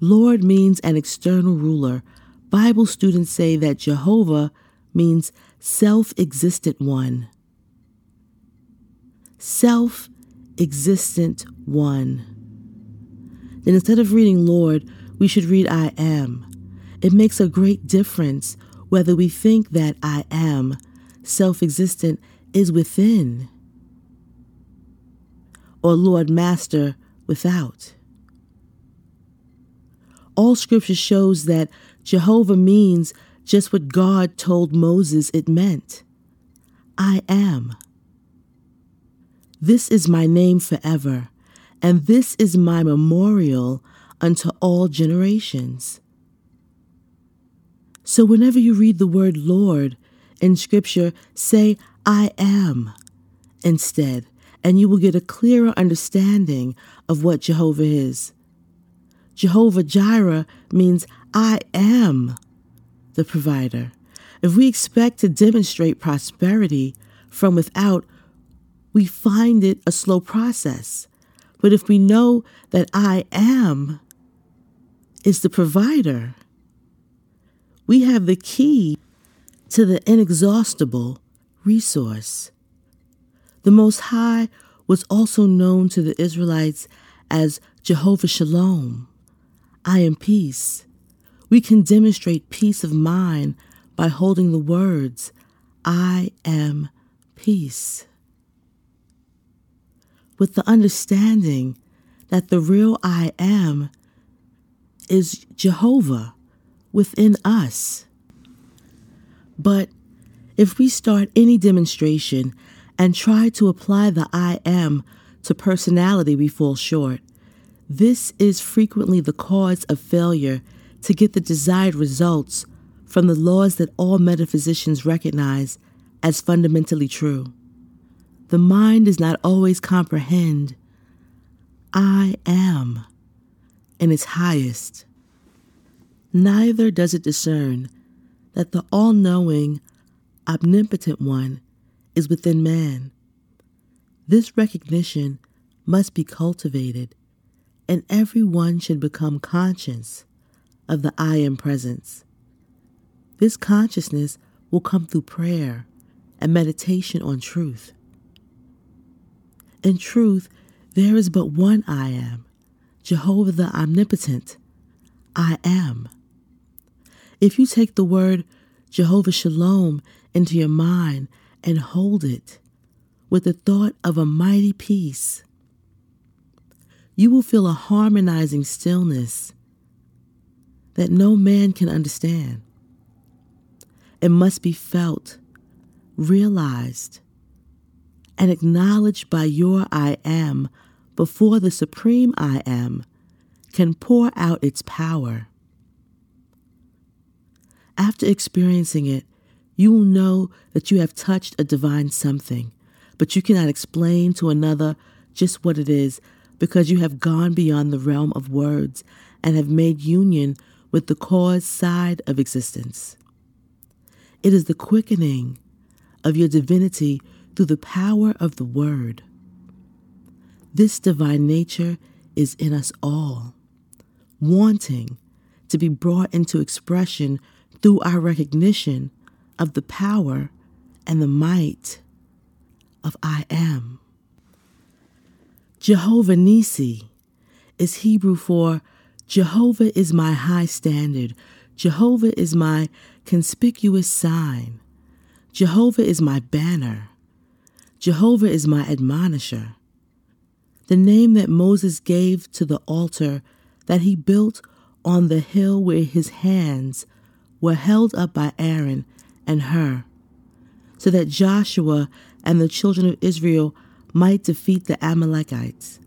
Lord means an external ruler. Bible students say that Jehovah means self existent one. Self existent one. Then instead of reading Lord, we should read I am. It makes a great difference whether we think that I am, self existent, is within, or Lord Master without. All scripture shows that Jehovah means just what God told Moses it meant I am. This is my name forever, and this is my memorial unto all generations. So, whenever you read the word Lord in Scripture, say, I am instead, and you will get a clearer understanding of what Jehovah is. Jehovah Jireh means I am the provider. If we expect to demonstrate prosperity from without, we find it a slow process. But if we know that I am is the provider, we have the key to the inexhaustible resource. The Most High was also known to the Israelites as Jehovah Shalom. I am peace. We can demonstrate peace of mind by holding the words, I am peace with the understanding that the real I am is Jehovah within us. But if we start any demonstration and try to apply the I am to personality, we fall short. This is frequently the cause of failure to get the desired results from the laws that all metaphysicians recognize as fundamentally true the mind does not always comprehend I am in its highest. Neither does it discern that the all knowing, omnipotent one is within man. This recognition must be cultivated, and everyone should become conscious of the I am presence. This consciousness will come through prayer and meditation on truth. In truth, there is but one I am, Jehovah the Omnipotent. I am. If you take the word Jehovah Shalom into your mind and hold it with the thought of a mighty peace, you will feel a harmonizing stillness that no man can understand. It must be felt, realized, and acknowledged by your I am before the Supreme I am can pour out its power. After experiencing it, you will know that you have touched a divine something, but you cannot explain to another just what it is because you have gone beyond the realm of words and have made union with the cause side of existence. It is the quickening of your divinity through the power of the Word. This divine nature is in us all, wanting to be brought into expression through our recognition of the power and the might of I am. Jehovah Nisi is Hebrew for Jehovah is my high standard. Jehovah is my conspicuous sign. Jehovah is my banner. Jehovah is my admonisher. The name that Moses gave to the altar that he built on the hill where his hands were held up by Aaron and Hur. so that Joshua and the children of Israel might defeat the Amalekites.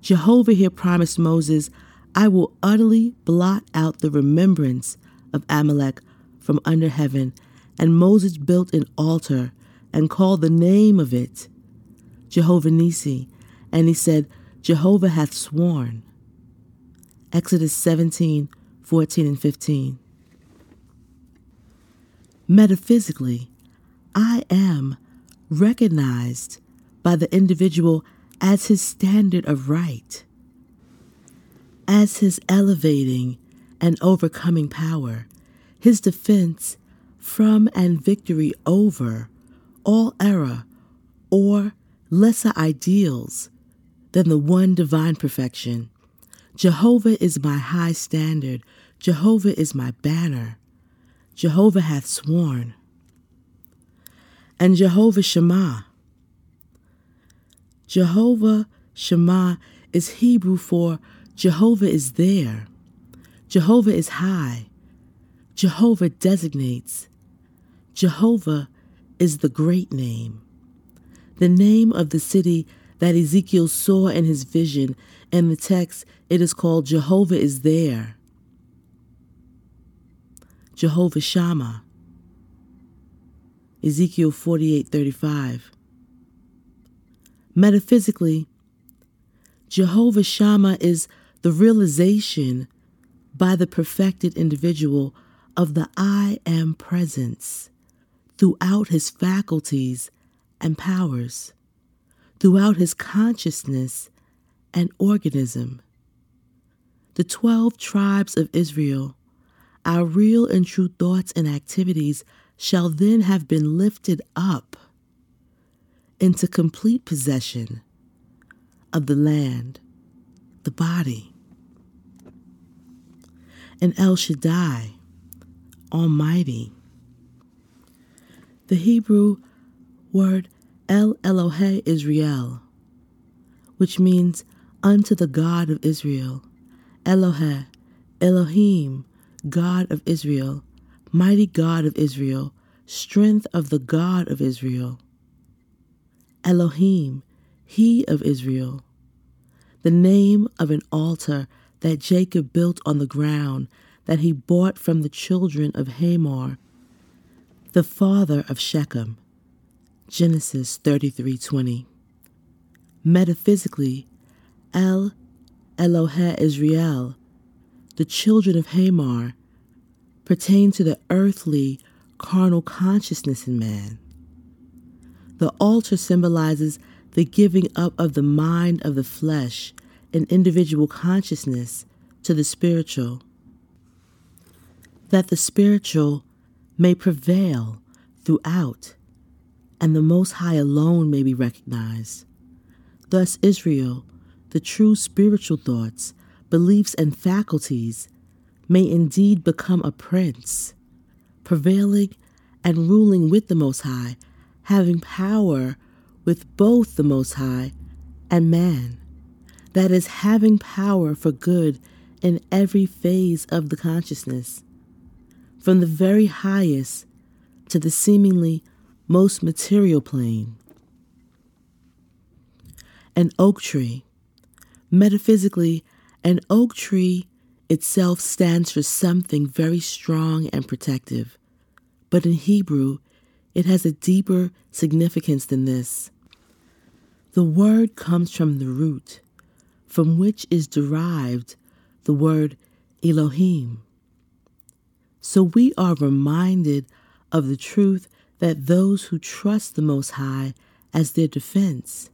Jehovah here promised Moses, I will utterly blot out the remembrance of Amalek from under heaven. And Moses built an altar and called the name of it Jehovah Nisi. And he said, Jehovah hath sworn. Exodus 17, 14, and 15. Metaphysically, I am recognized by the individual as his standard of right, as his elevating and overcoming power, his defense from and victory over all error or lesser ideals than the one divine perfection. Jehovah is my high standard. Jehovah is my banner. Jehovah hath sworn. And Jehovah Shema. Jehovah Shema is Hebrew for Jehovah is there. Jehovah is high. Jehovah designates. Jehovah is the great name. The name of the city that Ezekiel saw in his vision. In the text, it is called Jehovah is there. Jehovah Shammah. Ezekiel 48:35. Metaphysically, Jehovah Shammah is the realization by the perfected individual of the I am presence throughout his faculties and powers throughout his consciousness and organism. The 12 tribes of Israel, our real and true thoughts and activities shall then have been lifted up into complete possession of the land, the body. And El Shaddai, Almighty. The Hebrew word El Elohe Israel, which means unto the God of Israel. Elohe, Elohim, God of Israel, mighty God of Israel, strength of the God of Israel. Elohim, He of Israel. The name of an altar that Jacob built on the ground that he bought from the children of Hamor, the father of Shechem. Genesis 33:20. Metaphysically, El Elohe Israel, the children of Hamor, pertain to the earthly, carnal consciousness in man. The altar symbolizes the giving up of the mind of the flesh and individual consciousness to the spiritual, that the spiritual may prevail throughout and the Most High alone may be recognized. Thus, Israel, the true spiritual thoughts, beliefs, and faculties may indeed become a prince, prevailing and ruling with the Most High, having power with both the Most High and man. That is, having power for good in every phase of the consciousness, from the very highest to the seemingly most material plane. An oak tree. Metaphysically, an oak tree itself stands for something very strong and protective. But in Hebrew, it has a deeper significance than this. The word comes from the root, from which is derived the word Elohim. So we are reminded of the truth that those who trust the Most High as their defense,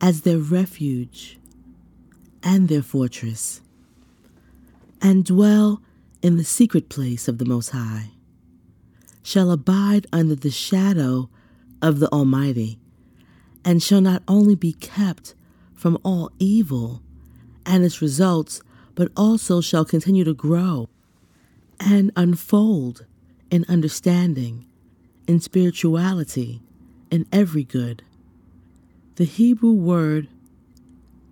as their refuge, and their fortress, and dwell in the secret place of the Most High, shall abide under the shadow of the Almighty, and shall not only be kept from all evil and its results, but also shall continue to grow and unfold in understanding in spirituality, in every good. The Hebrew word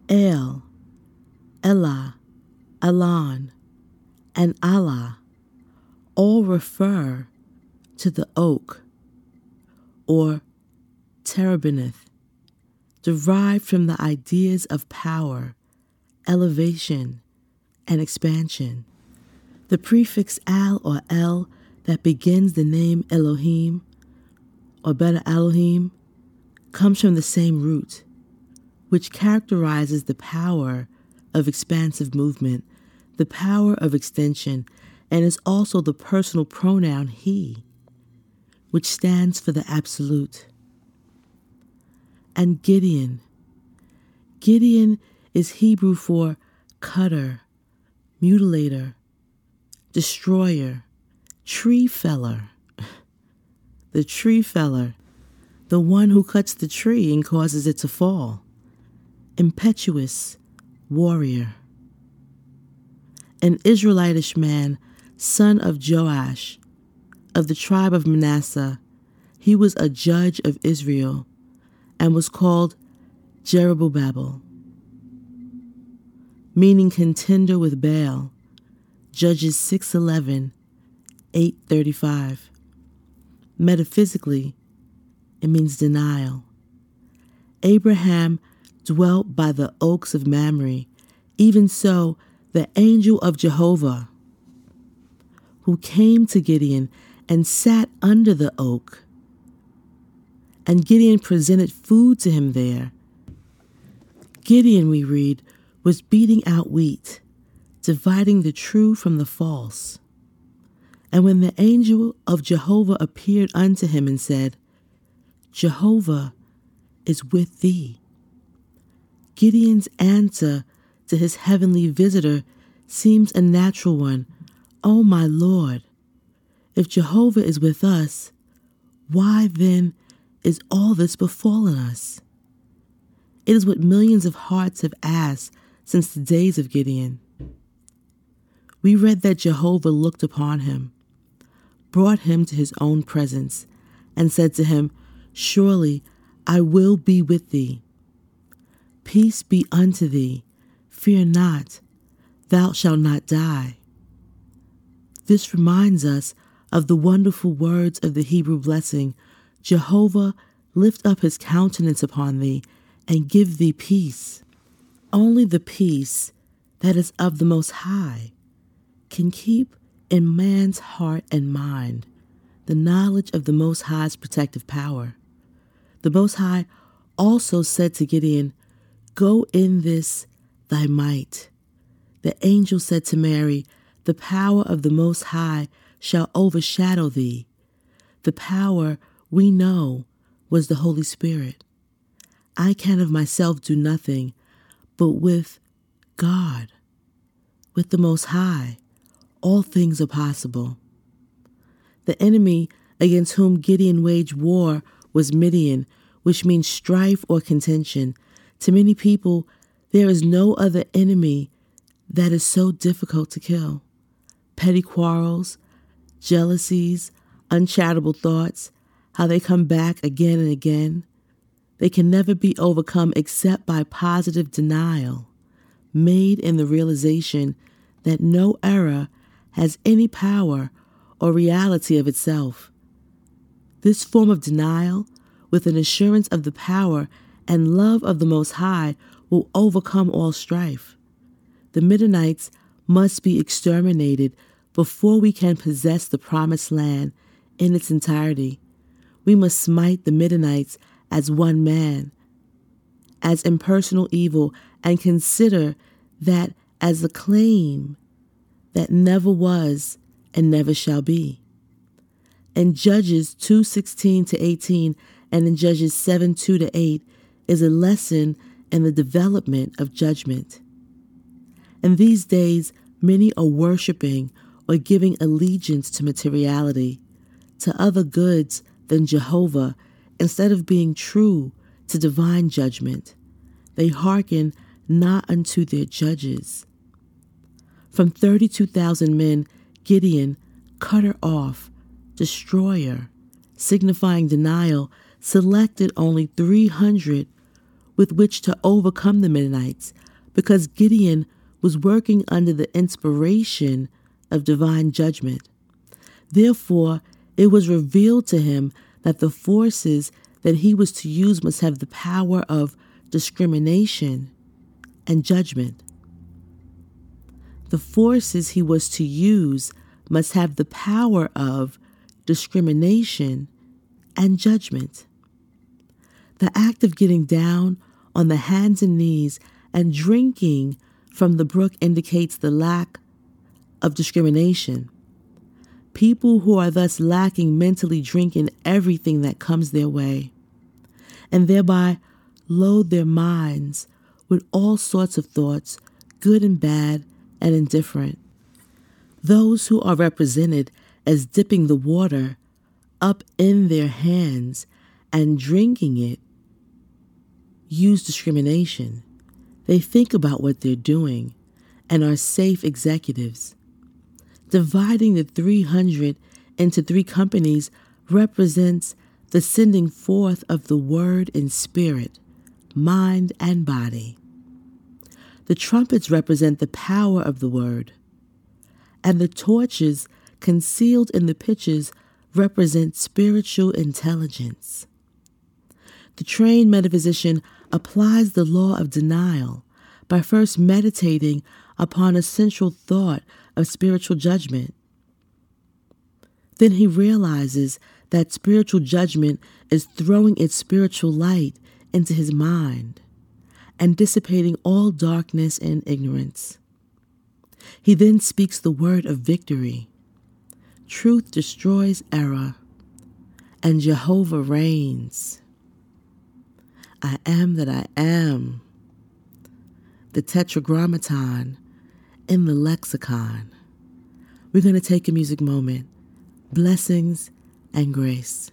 El, Elah, Alon, and Allah all refer to the oak or terebinth, derived from the ideas of power, elevation, and expansion. The prefix al or el that begins the name Elohim, or better Elohim, comes from the same root, which characterizes the power of expansive movement, the power of extension, and is also the personal pronoun he, which stands for the absolute. And Gideon. Gideon is Hebrew for cutter, mutilator, destroyer, tree feller. The tree feller, the one who cuts the tree and causes it to fall. Impetuous, warrior. An Israelitish man, son of Joash, of the tribe of Manasseh, he was a judge of Israel and was called Jerubbaal, meaning contender with Baal. Judges 6:11, 8:35. Metaphysically, it means denial. Abraham dwelt by the oaks of Mamre. Even so, the angel of Jehovah, who came to Gideon and sat under the oak, and Gideon presented food to him there. Gideon, we read, was beating out wheat, dividing the true from the false. And when the angel of Jehovah appeared unto him and said, Jehovah is with thee. Gideon's answer to his heavenly visitor seems a natural one. O oh my Lord, if Jehovah is with us, why then is all this befallen us? It is what millions of hearts have asked since the days of Gideon. We read that Jehovah looked upon him brought him to his own presence, and said to him, Surely I will be with thee. Peace be unto thee. Fear not, thou shalt not die. This reminds us of the wonderful words of the Hebrew blessing Jehovah lift up his countenance upon thee and give thee peace. Only the peace that is of the Most High can keep in man's heart and mind the knowledge of the Most High's protective power. The Most High also said to Gideon, Go in this thy might. The angel said to Mary, The power of the Most High shall overshadow thee. The power we know was the Holy Spirit. I can of myself do nothing, but with God, with the Most High, all things are possible. The enemy against whom Gideon waged war was Midian, which means strife or contention. To many people, there is no other enemy that is so difficult to kill. Petty quarrels, jealousies, uncharitable thoughts, how they come back again and again. They can never be overcome except by positive denial, made in the realization that no error has any power or reality of itself. This form of denial, with an assurance of the power and love of the Most High, will overcome all strife. The Midianites must be exterminated before we can possess the promised land in its entirety. We must smite the Midianites as one man, as impersonal evil, and consider that as a claim that never was and never shall be. In Judges 2:16 to 18 and in Judges 7:2 to 8 is a lesson in the development of judgment. In these days, many are worshiping or giving allegiance to materiality, to other goods than Jehovah, instead of being true to divine judgment. They hearken not unto their judges, from 32,000 men, Gideon, cutter off, destroyer, signifying denial, selected only 300 with which to overcome the Midianites because Gideon was working under the inspiration of divine judgment. Therefore, it was revealed to him that the forces that he was to use must have the power of discrimination and judgment. The forces he was to use must have the power of discrimination and judgment. The act of getting down on the hands and knees and drinking from the brook indicates the lack of discrimination. People who are thus lacking mentally drink in everything that comes their way and thereby load their minds with all sorts of thoughts, good and bad and indifferent. Those who are represented as dipping the water up in their hands and drinking it use discrimination. They think about what they're doing and are safe executives. Dividing the 300 into three companies represents the sending forth of the word in spirit, mind, and body. The trumpets represent the power of the word, and the torches concealed in the pitches represent spiritual intelligence. The trained metaphysician applies the law of denial by first meditating upon a central thought of spiritual judgment. Then he realizes that spiritual judgment is throwing its spiritual light into his mind and dissipating all darkness and ignorance. He then speaks the word of victory. Truth destroys error, and Jehovah reigns. I am that I am. The tetragrammaton in the lexicon. We're going to take a music moment. Blessings and grace.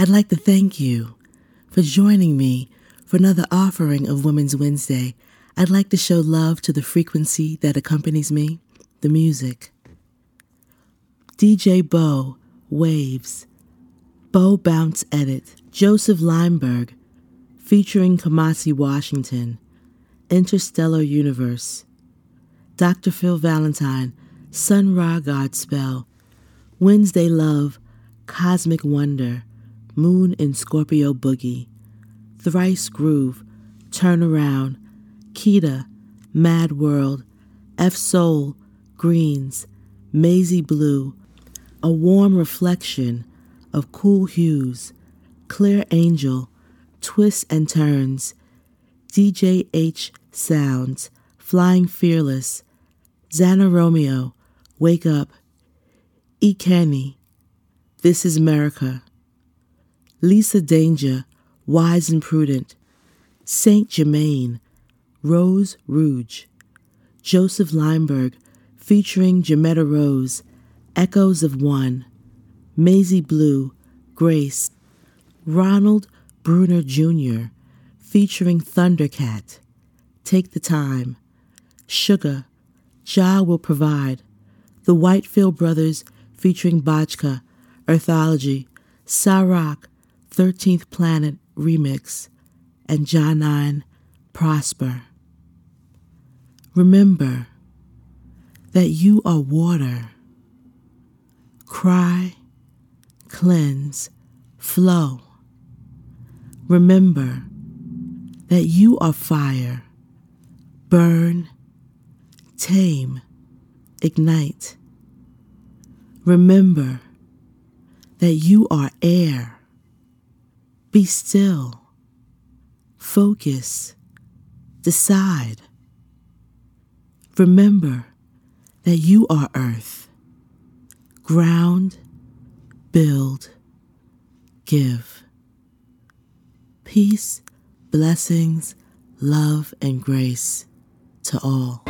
I'd like to thank you for joining me for another offering of Wombman Wednesday. I'd like to show love to the frequency that accompanies me, the music. DJ Bo, Waves. Bo Bounce Edit, Joseph Leimberg, featuring Kamasi Washington, Interstellar Universe. Dr. Phil Valentine, Sun Ra Godspell, Wednesday Love, Cosmic Wonder, Moon in Scorpio Boogie, Thrice Groove, Turn Around, Kita, Mad World, F Soul, Greens, Maisie Blue, A Warm Reflection of Cool Hues, Clear Angel, Twists and Turns, DJH Sounds, Flying Fearless, Xana Romeo, Wake Up, E. This is America, Lisa Danger, Wise and Prudent, Saint Germain, Rose Rouge, Joseph Leimberg, featuring Jametta Rose, Echoes of One, Maisie Blue, Grace, Ronald Bruner Jr., featuring Thundercat, Take the Time, Sugar, Jah Will Provide, The Whitefield Brothers featuring Bachka, Earthology, Sarak, 13th Planet Remix, and John 9, Prosper. Remember that you are water. Cry, cleanse, flow. Remember that you are fire. Burn, tame, ignite. Remember that you are air. Be still. Focus. Decide. Remember that you are earth. Ground, build, give. Peace, blessings, love, and grace to all.